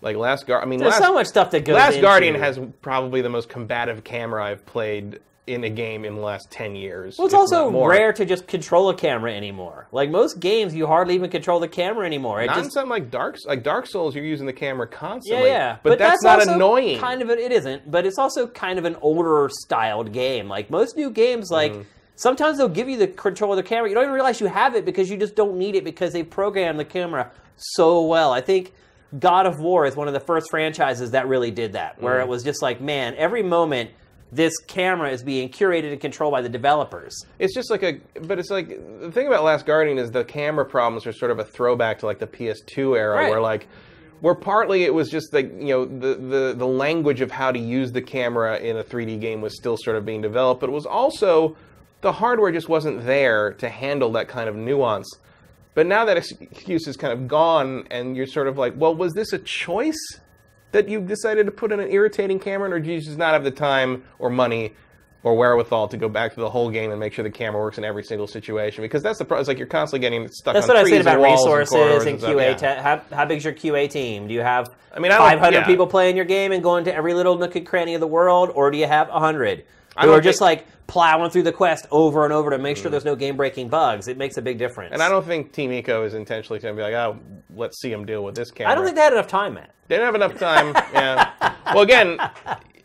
like Last Guard. I mean, There's Last, so much stuff that goes. Last into- Guardian has probably the most combative camera I've played in a game in the last ten years. Well, it's also rare to just control a camera anymore. Like most games, you hardly even control the camera anymore. It Not just something like Dark, like Dark Souls, you're using the camera constantly. yeah. yeah. But, that's, not also annoying. Kind of, a, it isn't. But it's also kind of an older styled game. Like most new games, like Mm-hmm. sometimes they'll give you the control of the camera. You don't even realize you have it because you just don't need it because they programmed the camera so well. I think. God of War is one of the first franchises that really did that, where Mm. it was just like, man, every moment this camera is being curated and controlled by the developers. It's just like a, but it's like the thing about Last Guardian is the camera problems are sort of a throwback to like the PS2 era, Right. where like, where partly it was just like you know the, the the language of how to use the camera in a 3D game was still sort of being developed, but it was also the hardware just wasn't there to handle that kind of nuance. But now that excuse is kind of gone, and you're sort of like, well, was this a choice that you've decided to put in an irritating camera, or do you just not have the time or money or wherewithal to go back to the whole game and make sure the camera works in every single situation? Because that's the problem. It's like you're constantly getting stuck. That's on what I and about resources and stuff. QA. Yeah. Te- how, how big's your QA team? Do you have I mean, I 500 yeah. people playing your game and going to every little nook and cranny of the world, or do you have 100 I who are just like plowing through the quest over and over to make sure there's no game-breaking bugs? It makes a big difference. And I don't think Team Ico is intentionally going to be like, oh, let's see them deal with this camera. I don't think they had enough time, Matt. They didn't have enough time. yeah. Well, again,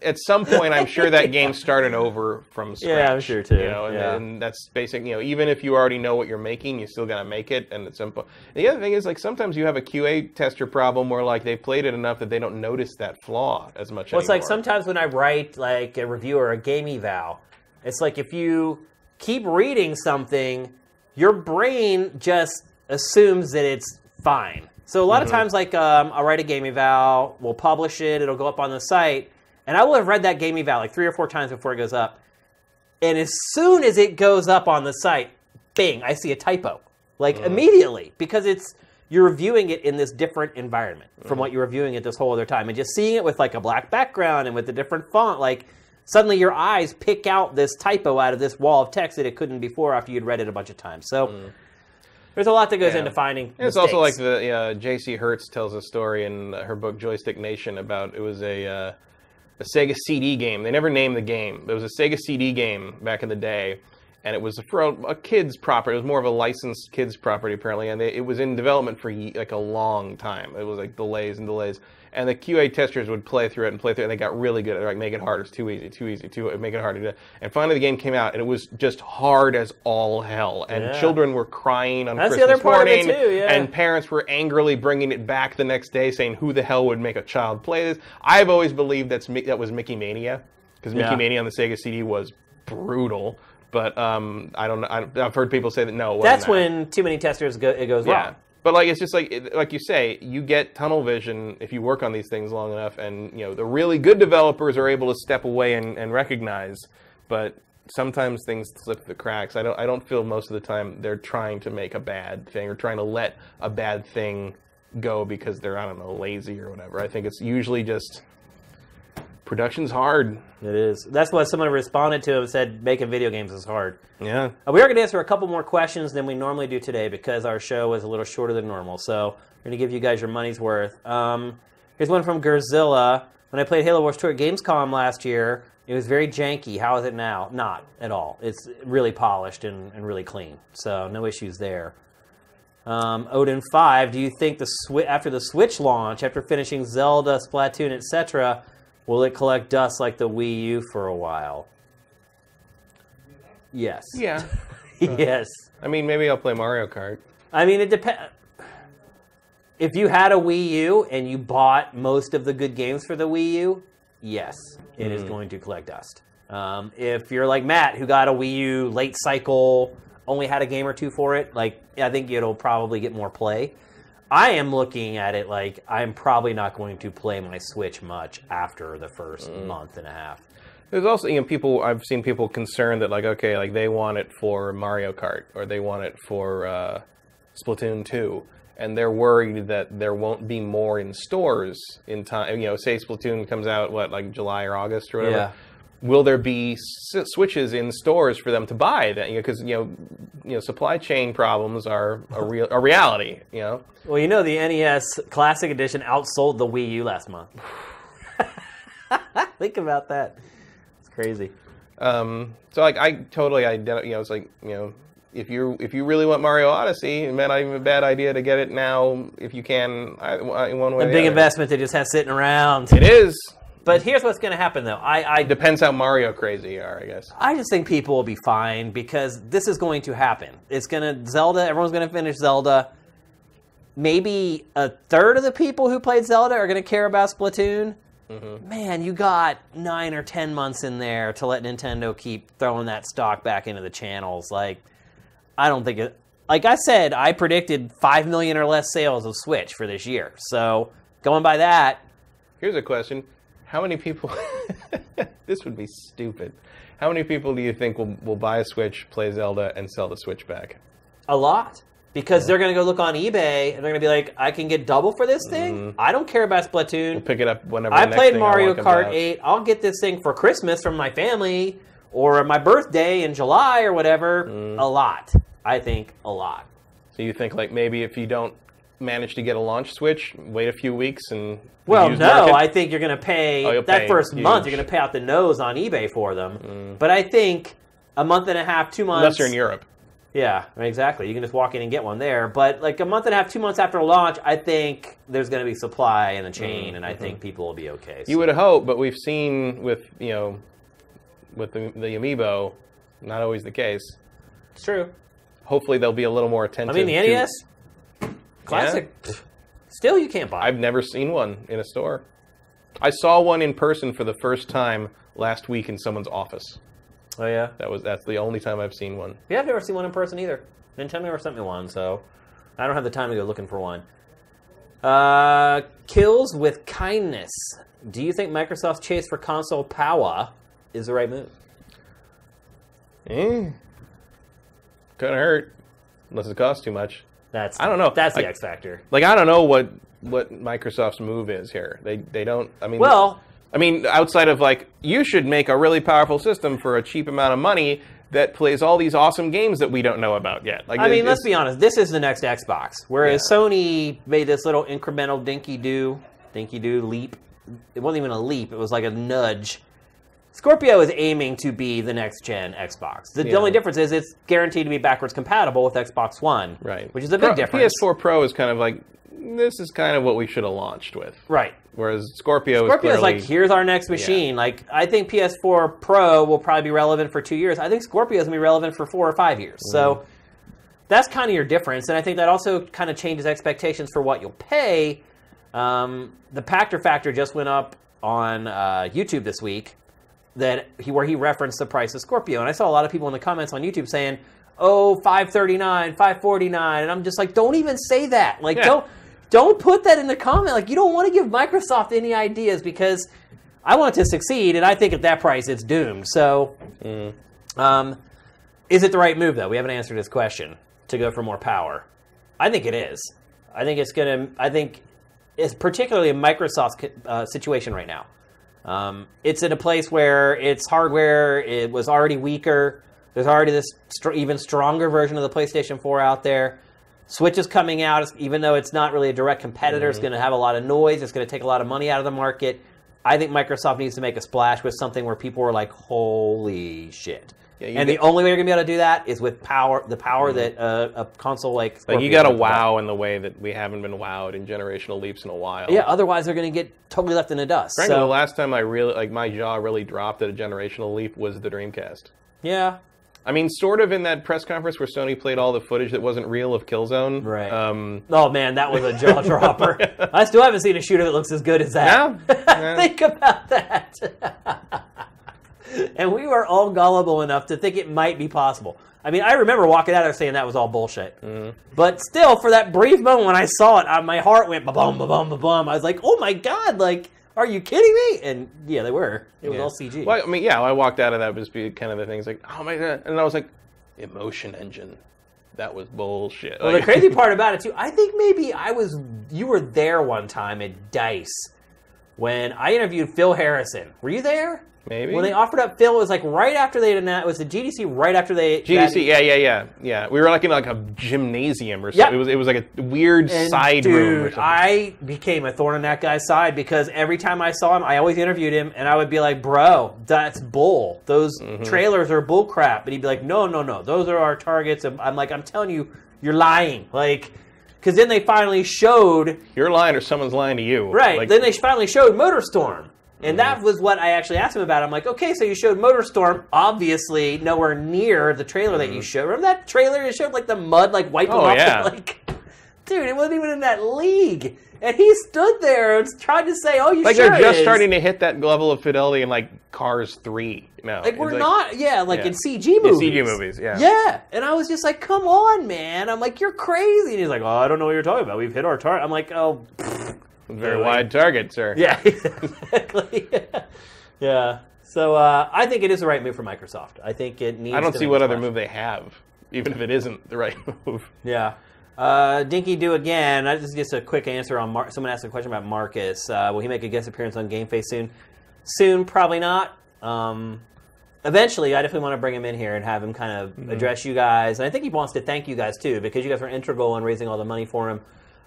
at some point, I'm sure that game started over from scratch. Yeah, I'm sure too. You know, and, Yeah. and that's basic. You know, even if you already know what you're making, you still gotta make it. And at some point, the other thing is like sometimes you have a QA tester problem where like they played it enough that they don't notice that flaw as much. Well, it's like sometimes when I write like a review or a game eval, it's like if you keep reading something, your brain just assumes that it's fine. So a lot Mm-hmm. of times, like um, I'll write a game eval, we'll publish it, it'll go up on the site, and I will have read that game eval like three or four times before it goes up. And as soon as it goes up on the site, bing, I see a typo. Like immediately, because it's you're reviewing it in this different environment from what you were reviewing it this whole other time. And just seeing it with like a black background and with a different font, like suddenly your eyes pick out this typo out of this wall of text that it couldn't before after you'd read it a bunch of times. So there's a lot that goes Yeah. into finding. It's also like the uh, J.C. Hertz tells a story in her book Joystick Nation about it was a uh, a Sega CD game. They never named the game. It was a Sega CD game back in the day, and it was for a, a kids property. It was more of a licensed kids property apparently, and they, it was in development for like a long time. It was like delays and delays. And the QA testers would play through it and play through it, and they got really good at it like make it harder, it's too easy, too easy, too make it harder. And finally, the game came out, and it was just hard as all hell. And Yeah. children were crying on That's the Christmas other part of it morning, too, yeah. and parents were angrily bringing it back the next day, saying, "Who the hell would make a child play this?" I've always believed that's that was Mickey Mania, because Mickey Yeah. Mania on the Sega CD was brutal. But um, I don't know. I- I've heard people say that no. That's that. when too many testers go, it goes Yeah. wrong. But like it's just like like you say, you get tunnel vision if you work on these things long enough, and you know the really good developers are able to step away and, and recognize. But sometimes things slip the cracks. I don't I don't feel most of the time they're trying to make a bad thing or trying to let a bad thing go because they're I don't know lazy or whatever. I think it's usually just production's hard. It is. That's what someone responded to and said making video games is hard. Yeah. Uh, we are going to answer a couple more questions than we normally do today because our show is a little shorter than normal. So we're going to give you guys your money's worth. Um, here's one from Gerzilla. When I played Halo Wars 2 at Gamescom last year, it was very janky. How is it now? Not at all. It's really polished and, and really clean. So no issues there. Um, Odin 5, do you think the swi- after the Switch launch, after finishing Zelda, Splatoon, etc., will it collect dust like the Wii U for a while? Yes. Yeah. yes. I mean, maybe I'll play Mario Kart. I mean, it depends. If you had a Wii U and you bought most of the good games for the Wii U, yes, it is going to collect dust. Um, if you're like Matt, who got a Wii U late cycle, only had a game or two for it, like I think it'll probably get more play. I am looking at it like I'm probably not going to play my Switch much after the first month and a half. There's also you know people I've seen people concerned that like okay like they want it for Mario Kart or they want it for uh, Splatoon 2 and they're worried that there won't be more in stores in time you know say Splatoon comes out what like July or August or whatever Yeah. Will there be s- switches in stores for them to buy that you know because you know you know supply chain problems are a real a reality you know Well, you know, the NES Classic Edition outsold the Wii U last month. Think about that. It's crazy. Um, so like I totally ident- you know it's like you know if you if you really want Mario Odyssey, it may not even be a bad idea to get it now if you can I- in one way. A big investment to just have sitting around. It is. But here's what's going to happen, though. I, I, Depends how Mario crazy you are, I guess. I just think people will be fine because this is going to happen. It's going to Zelda. Everyone's going to finish Zelda. Maybe a third of the people who played Zelda are going to care about Splatoon. Mm-hmm. Man, you got nine or ten months in there to let Nintendo keep throwing that stock back into the channels. Like, I don't think it. Like I said, I predicted five million or less sales of Switch for this year. So going by that, Here's a question: How many people? this would be stupid. How many people do you think will will buy a Switch, play Zelda, and sell the Switch back? a lot. Because they're going to go look on eBay and they're going to be like, I can get double for this thing? I don't care about Splatoon. Pick it up whenever. I played Mario comes Kart 8. I'll get this thing for Christmas from my family or my birthday in July or whatever. Mm. A lot. I think a lot. So you think like maybe if you don't manage to get a launch Switch, wait a few weeks and Well, no, market? I think you're going to pay Oh, that pay first month. You're going to pay out the nose on eBay for them. But I think a month and a half, two months. unless you're in Europe. Yeah, exactly. You can just walk in and get one there. But like a month and a half, two months after launch, I think there's going to be supply in the chain, and I think people will be okay. Mm-hmm. You would hope, but we've seen with you know with the, the Amiibo, not always the case. it's true. Hopefully they'll be a little more attention. I attentive. mean, the NES classic. Still, you can't buy. I've never seen one in a store. I saw one in person for the first time last week in someone's office. oh yeah, That was that's the only time I've seen one. yeah. I've never seen one in person either. Nintendo never sent me one, so I don't have the time to go looking for one. Uh, kills with kindness. Do you think Microsoft's chase for console power is the right move? Eh. Couldn't hurt. Unless it costs too much. That's I don't know. That's the X factor. Like I don't know what what Microsoft's move is here. They they don't I mean Well, I mean outside of like you should make a really powerful system for a cheap amount of money that plays all these awesome games that we don't know about yet. Like I mean, let's be honest. This is the next Xbox. Whereas Yeah. Sony made this little incremental dinky do, dinky do leap. It wasn't even a leap. It was like a nudge. Scorpio is aiming to be the next gen Xbox. The, Yeah. only difference is it's guaranteed to be backwards compatible with Xbox One, right. Which is a big Pro- difference. PS4 Pro is kind of like this is kind of what we should have launched with. right? Whereas Scorpio, Scorpio is like, here's our next machine. Like, I think PS4 Pro will probably be relevant for two years. I think Scorpio is gonna be relevant for four or five years. So Mm-hmm. that's kind of your difference, and I think that also kind of changes expectations for what you'll pay. Um, the Pachter factor just went up on uh, YouTube this week, that he where he referenced the price of Scorpio, and I saw a lot of people in the comments on YouTube saying, "Oh, 539, 549," and I'm just like, don't even say that. Like, Yeah. don't don't put that in the comment. Like, you don't want to give Microsoft any ideas because I want it to succeed, and I think at that price it's doomed. So, um, is it the right move though? We haven't answered this question to go for more power. I think it is. I think it's gonna. I think it's particularly in Microsoft's uh, situation right now. Um, it's in a place where its hardware it was already weaker. There's already this str- even stronger version of the PlayStation 4 out there. Switch is coming out, even though it's not really a direct competitor. It's going to have a lot of noise. It's going to take a lot of money out of the market. I think Microsoft needs to make a splash with something where people are like, "Holy shit!" Yeah, and get- the only way you're going to be able to do that is with power, the power that uh, a console like like Scorpio you got to wow in the way that we haven't been wowed in generational leaps in a while. Yeah, otherwise they're going to get totally left in the dust. Frankly, so, the last time I really like my jaw really dropped at a generational leap was the Dreamcast. yeah, I mean, sort of in that press conference where Sony played all the footage that wasn't real of Killzone. Right. Um, Oh man, that was a jaw dropper. I still haven't seen a shooter that looks as good as that. Yeah? Yeah. think about that. and we were all gullible enough to think it might be possible. I mean, I remember walking out there saying that was all bullshit. Mm-hmm. But still, for that brief moment when I saw it, uh, my heart went ba bum ba bum ba bum. I was like, "Oh my god! Like, are you kidding me?" And yeah, they were. It was yeah. all CG. Well, I mean, yeah, I walked out of that just be kind of the things like, oh my god, and I was like, emotion engine. That was bullshit. Well, the crazy part about it too, I think maybe I was you were there one time at Dice when I interviewed Phil Harrison. Were you there? Maybe. When they offered up Phil, it was like right after they had announced. It was the GDC right after they GDC, yeah, yeah, yeah, yeah. We were like in like a gymnasium or Yep. something. It was it was like a weird And side dude, room something. I became a thorn in that guy's side because every time I saw him, I always interviewed him, and I would be like, "Bro, that's bull. Those Mm-hmm. trailers are bull crap." And he'd be like, "No, no, no. Those are our targets." And I'm like, "I'm telling you, you're lying." Like, because then they finally showed You're lying or someone's lying to you. Right. Like, then they finally showed Motorstorm. And that was what I actually asked him about. I'm like, okay, so you showed Motorstorm, obviously nowhere near the trailer that you mm-hmm. showed. Remember that trailer? You showed like the mud like wiping Oh, off. the- yeah. like, dude, it wasn't even in that league. And he stood there and tried to say, "Oh, you like sure they're it just is." starting to hit that level of fidelity in like Cars Three. No, Like It's we're not, yeah, like yeah. in CG movies. CG movies, yeah. Yeah, and I was just like, "Come on, man!" I'm like, "You're crazy," and he's like, "Oh, I don't know what you're talking about. We've hit our target." I'm like, "Oh, pfft, Very Really? wide target, sir. Yeah, exactly. yeah. So uh, I think it is the right move for Microsoft. I think it needs. I don't see what other move they have, even if it isn't the right move. Yeah. Uh, Dinky do again. I just just a quick answer on Mar- someone asked a question about Marcus. Uh, will he make a guest appearance on Game Face soon? Soon, probably not. Um, eventually, I definitely want to bring him in here and have him kind of Mm-hmm. address you guys. And I think he wants to thank you guys too because you guys were integral in raising all the money for him.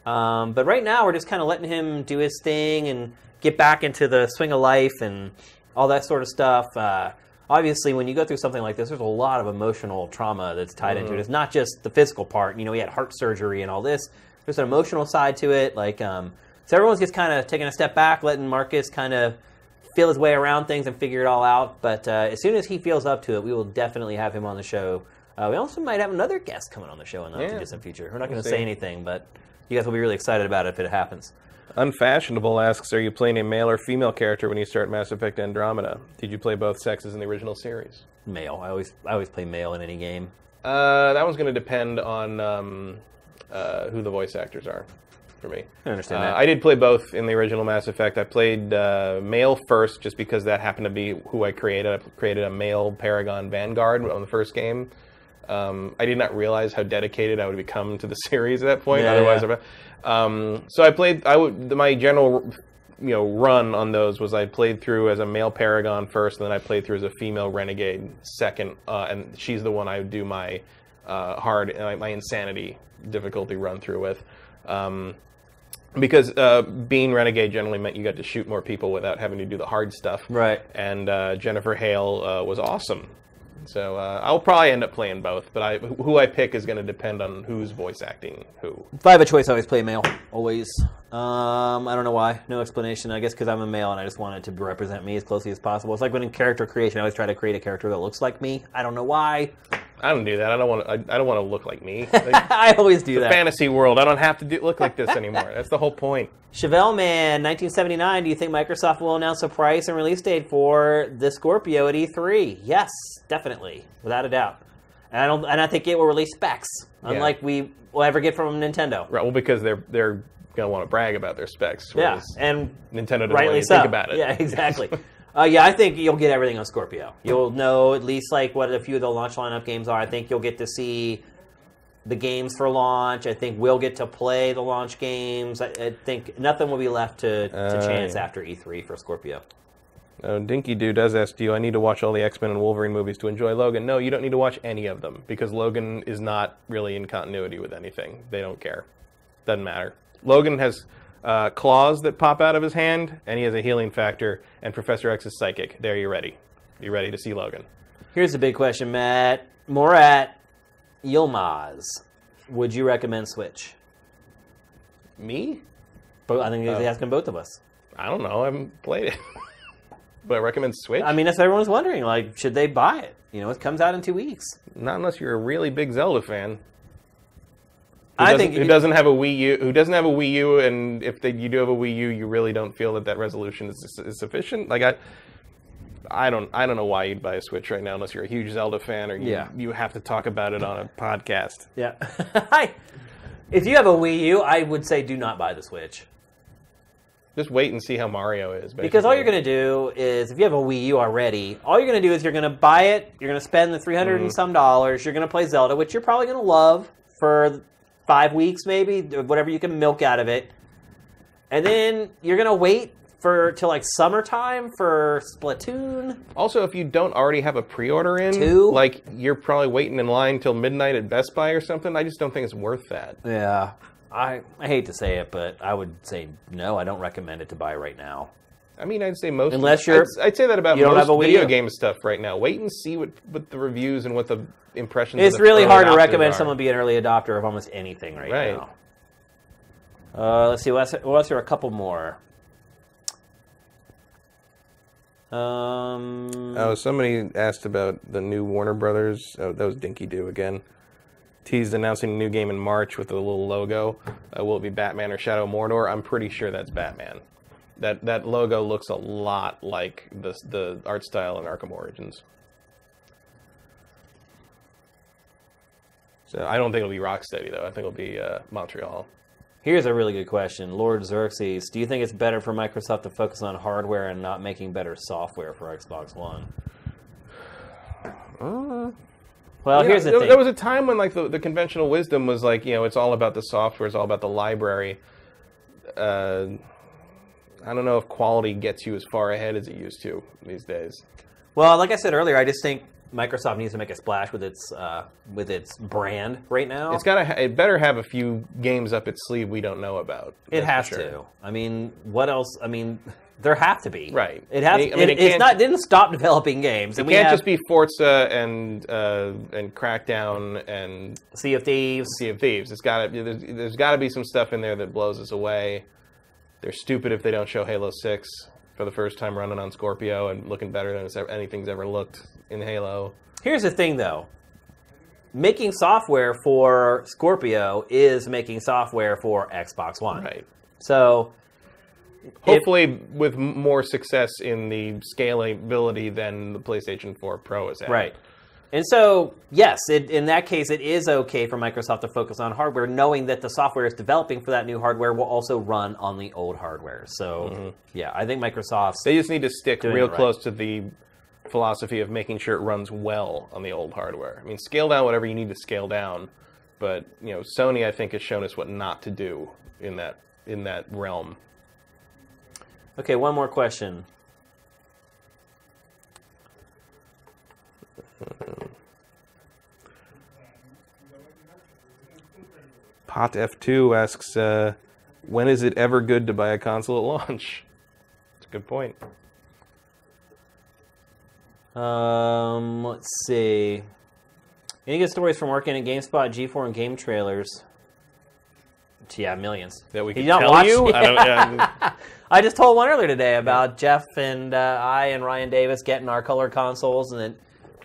Um, but right now, we're just kind of letting him do his thing and get back into the swing of life and all that sort of stuff. Uh, obviously, when you go through something like this, there's a lot of emotional trauma that's tied into it. It's not just the physical part. You know, he had heart surgery and all this. There's an emotional side to it. Like, um, so everyone's just kind of taking a step back, letting Marcus kind of feel his way around things and figure it all out. But uh, as soon as he feels up to it, we will definitely have him on the show. Uh, we also might have another guest coming on the show in the Yeah. distant future. We're not going to We'll say anything, but you guys will be really excited about it if it happens. Unfashionable asks, are you playing a male or female character when you start Mass Effect Andromeda? Did you play both sexes in the original series? Male. I always I always play male in any game. Uh, that one's going to depend on um, uh, who the voice actors are for me. I understand Uh, that. I did play both in the original Mass Effect. I played uh, male first just because that happened to be who I created. I created a male Paragon Vanguard on the first game. Um, I did not realize how dedicated I would become to the series at that point. Yeah, Otherwise, yeah. I- um, so I played. I would my general you know run on those was I played through as a male Paragon first, and then I played through as a female Renegade second, uh, and she's the one I would do my uh, hard uh, my insanity difficulty run through with. Um, because uh, being renegade generally meant you got to shoot more people without having to do the hard stuff. Right. And uh, Jennifer Hale uh, was awesome. So uh, I'll probably end up playing both, but I, who I pick is going to depend on who's voice acting who. If I have a choice, I always play male. Always. Um, I don't know why. No explanation. I guess because I'm a male and I just want it to represent me as closely as possible. It's like when in character creation, I always try to create a character that looks like me. I don't know why. I don't do that. I don't want. To, I, I don't want to look like me. I always do that. fantasy world. I don't have to do, look like this anymore. That's the whole point. Chevelle Man, 1979. Do you think Microsoft will announce a price and release date for the Scorpio at E3? Yes, definitely, without a doubt. And I don't. And I think it will release specs, unlike we will ever get from Nintendo. Right. Well, because they're they're gonna want to brag about their specs. Yeah, and Nintendo doesn't rightly want you to so. think about it. Yeah, exactly. uh, yeah, I think you'll get everything on Scorpio. You'll know at least like what a few of the launch lineup games are. I think you'll get to see the games for launch. I think we'll get to play the launch games. I, I think nothing will be left to, to Uh, chance yeah. after E3 for Scorpio. Uh, Dinky Doo does ask, do you, I need to watch all the X-Men and Wolverine movies to enjoy Logan? No, you don't need to watch any of them because Logan is not really in continuity with anything. They don't care. Doesn't matter. Logan has uh, claws that pop out of his hand, and he has a healing factor, and Professor X is psychic. There, you're ready. You ready to see Logan? Here's the big question, Matt. Morat Yilmaz. Would you recommend Switch? Me? But I think he's Oh. asking both of us. I don't know. I haven't played it. but I recommend Switch? I mean, that's what everyone's wondering. Like, should they buy it? You know, it comes out in two weeks. not unless you're a really big Zelda fan. Who I doesn't- think who doesn't have a Wii U, who doesn't have a Wii U, and if they, you do have a Wii U, you really don't feel that that resolution is, is sufficient. Like I, I don't, I don't know why you'd buy a Switch right now unless you're a huge Zelda fan or you, Yeah. you have to talk about it on a podcast. Yeah. I, if you have a Wii U, I would say do not buy the Switch. Just wait and see how Mario is. Because all you're going to do is, if you have a Wii U already, all you're going to do is you're going to buy it, you're going to spend the 300 Mm. and some dollars, you're going to play Zelda, which you're probably going to love for five weeks maybe, whatever you can milk out of it. And then you're going to wait for till like summertime for Splatoon. Also, if you don't already have a pre-order in, Two? like you're probably waiting in line till midnight at Best Buy or something. I just don't think it's worth that. Yeah. I, I hate to say it, but I would say no, I don't recommend it to buy right now. I mean, I'd say most. Unless you're- I'd, I'd say that about you don't most have a Wii video U. game stuff right now. Wait and see what, what the reviews and what the impressions. Are. It's of the really early hard to adopters recommend are. someone be an early adopter of almost anything right, Right. now. Uh, let's see. What else, what else are a couple more? Um, Oh, somebody asked about the new Warner Brothers. Oh, that was Dinky Doo again. Teased announcing a new game in March with a little logo. Uh, will it be Batman or Shadow Mordor? I'm pretty sure that's Batman. That that logo looks a lot like the the art style in Arkham Origins. So I don't think it'll be Rocksteady though. I think it'll be uh, Montreal. Here's a really good question. Lord Xerxes, do you think it's better for Microsoft to focus on hardware and not making better software for Xbox One? Well, Yeah, here's the there, thing. there was a time when like the, the conventional wisdom was like you know it's all about the software, it's all about the library. Uh, I don't know if quality gets you as far ahead as it used to these days. Well, like I said earlier, I just think Microsoft needs to make a splash with its uh, with its brand right now. It's got to. Ha- it better have a few games up its sleeve we don't know about. it has sure. to. I mean, what else? I mean, there have to be. Right. It has. I mean, it, it it's not. Didn't stop developing games. It and we can't have just be Forza and uh, and Crackdown and Sea of Thieves. Sea of Thieves. It's got to. There's, there's got to be some stuff in there that blows us away. They're stupid if they don't show Halo Six for the first time running on Scorpio and looking better than it's ever, anything's ever looked in Halo. Here's the thing, though. Making software for Scorpio is making software for Xbox One. Right. So Hopefully, with more success in the scalability than the PlayStation 4 Pro is had. Right. And so, yes, it, in that case, it is okay for Microsoft to focus on hardware, knowing that the software is developing for that new hardware will also run on the old hardware. So, mm-hmm. yeah, I think Microsoft's. They just need to stick real right. close to the philosophy of making sure it runs well on the old hardware. I mean, scale down whatever you need to scale down, but you know, Sony I think has shown us what not to do in that in that realm. okay, one more question. Pot F2 asks, uh, when is it ever good to buy a console at launch? That's a good point. Um, let's see. Any good stories from working at GameSpot, G4, and Game Trailers? Yeah, millions. That we can you tell watch- you. I don't, yeah, I just told one earlier today about Jeff and uh, I and Ryan Davis getting our color consoles, and then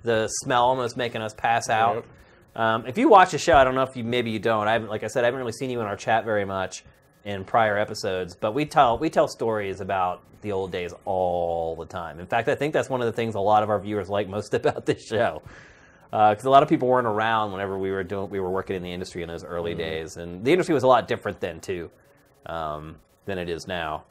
the smell almost making us pass out. Um, if you watch the show, I don't know if you maybe you don't. I haven't, like I said, I haven't really seen you in our chat very much in prior episodes, but we tell we tell stories about the old days all the time. In fact, I think that's one of the things a lot of our viewers like most about this show because a lot of people weren't around whenever we were doing we were working in the industry in those early days, and the industry was a lot different then too um, than it is now.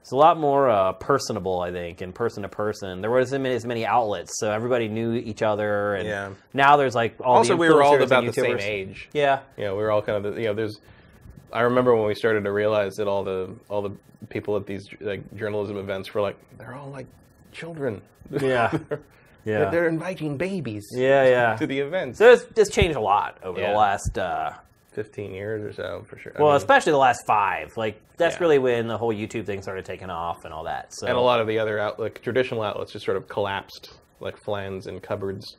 It's a lot more uh, personable, I think, and person to person. There wasn't as many outlets, so everybody knew each other. And Yeah. now there's like all also, we were all about the same age. Yeah, yeah, we were all kind of the, you know. There's. I remember when we started to realize that all the all the people at these like journalism events were like they're all like children. Yeah. they're, yeah, they're inviting babies. yeah, yeah. To the events. So it's just changed a lot over Yeah. the last. Uh, Fifteen years or so for sure. I well, mean, especially the last five. Like that's Yeah. really when the whole YouTube thing started taking off and all that. So and a lot of the other out, like traditional outlets just sort of collapsed, like flans and cupboards.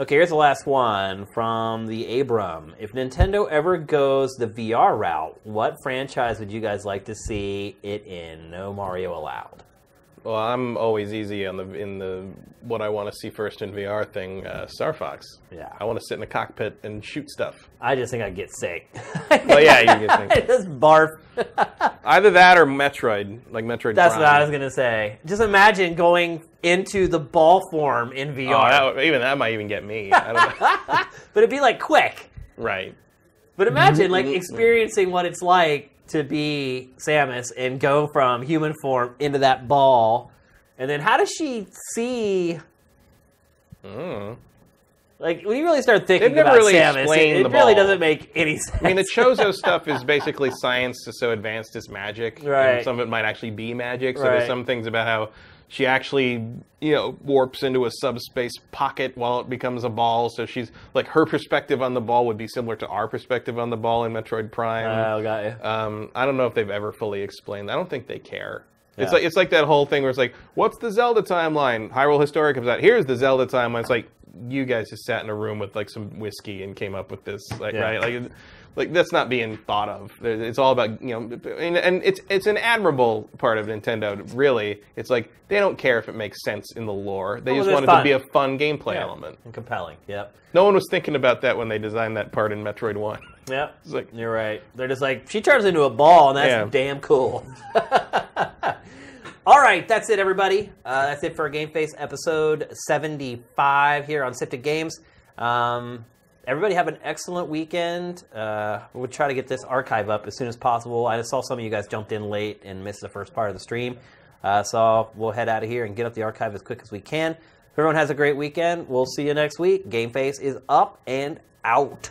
Okay, here's the last one from the Abram. If Nintendo ever goes the VR route, what franchise would you guys like to see it in? No Mario allowed. Well, I'm always easy on the in the what I want to see first in VR thing. Uh, Star Fox. Yeah. I want to sit in a cockpit and shoot stuff. I just think I'd get sick. Well, yeah, you get I sick. just barf. Either that or Metroid, like Metroid. That's Prime. what I was gonna say. Just imagine going into the ball form in Oh, VR, that, even that might even get me. I don't know. but it'd be like quick. right. But imagine like experiencing what it's like to be Samus and go from human form into that ball, and then how does she see? Like when you really start thinking Mm. About really Samus, it, it really doesn't make any sense. I mean, the Chozo stuff is basically science is so advanced it's magic. and Right. some of it might actually be magic. So Right. there's some things about how she actually, you know, warps into a subspace pocket while it becomes a ball. So she's like her perspective on the ball would be similar to our perspective on the ball in Metroid Prime. Oh, got you. Um, I don't know if they've ever fully explained. I don't think they care. It's like it's like that whole thing where it's like, what's the Zelda timeline? Hyrule Historia comes out. Here's the Zelda timeline. It's like you guys just sat in a room with like some whiskey and came up with this, like Yeah. right? Like, like that's not being thought of. It's all about you know, and, it's it's an admirable part of Nintendo. Really, it's like they don't care if it makes sense in the lore. They Oh, just want it fun. to be a fun gameplay Yeah. element. And compelling. Yep. No one was thinking about that when they designed that part in Metroid One. Yep. It's like You're right. They're just like she turns into a ball, and that's Yeah. damn cool. All right, that's it, everybody. Uh, that's it for Game Face episode 75 here on Sifted Games. Um, everybody have an excellent weekend. Uh, we'll try to get this archive up as soon as possible. I saw some of you guys jumped in late and missed the first part of the stream. Uh, so we'll head out of here and get up the archive as quick as we can. Everyone has a great weekend. We'll see you next week. Game Face is up and out.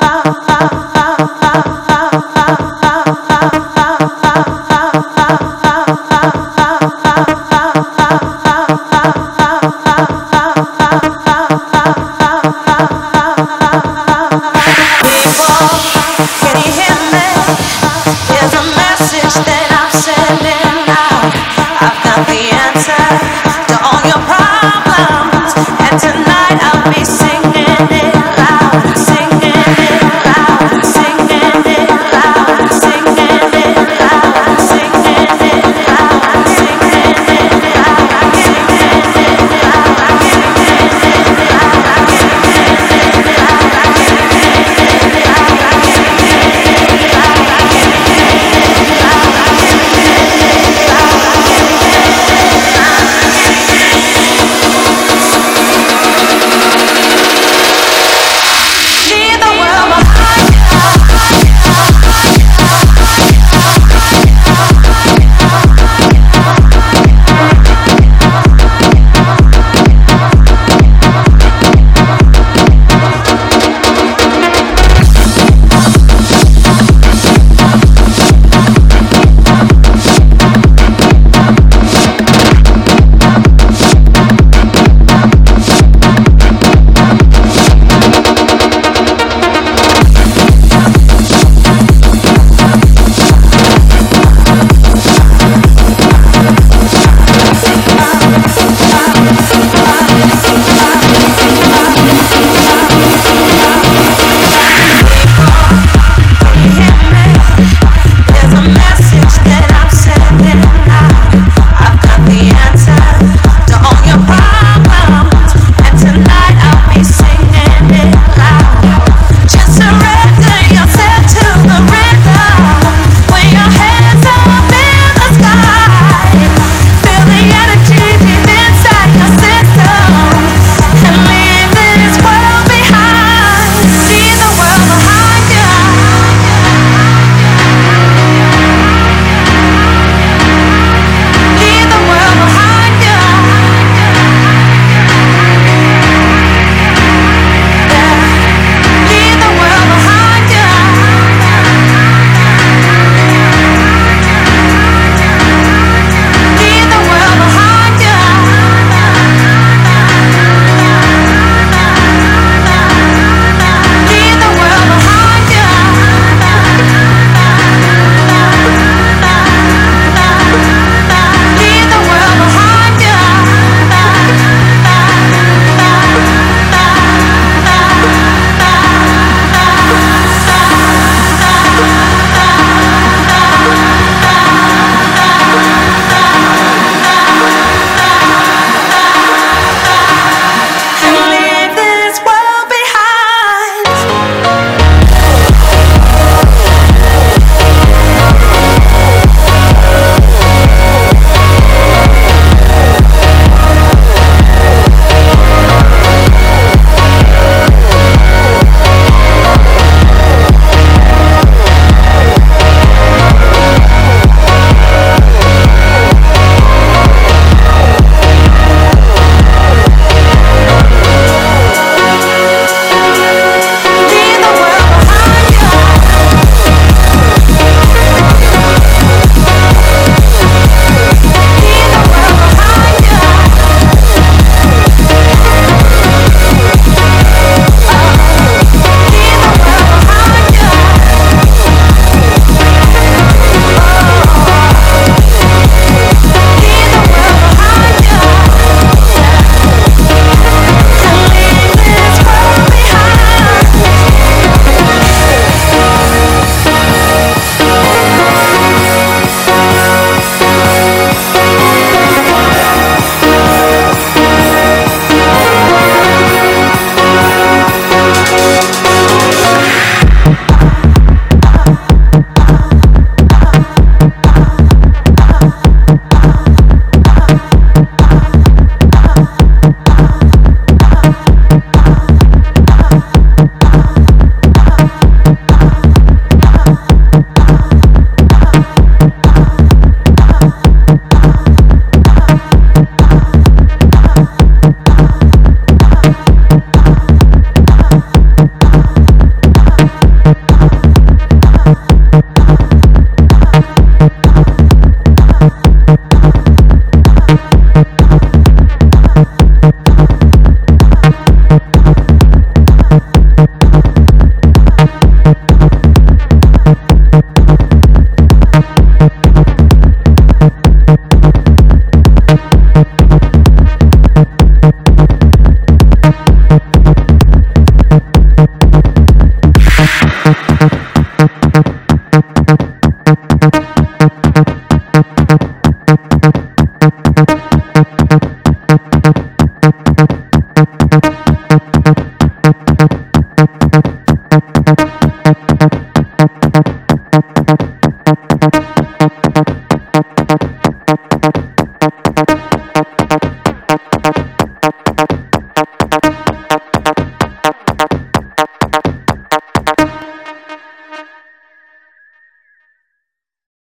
ah, ah, ah, ah.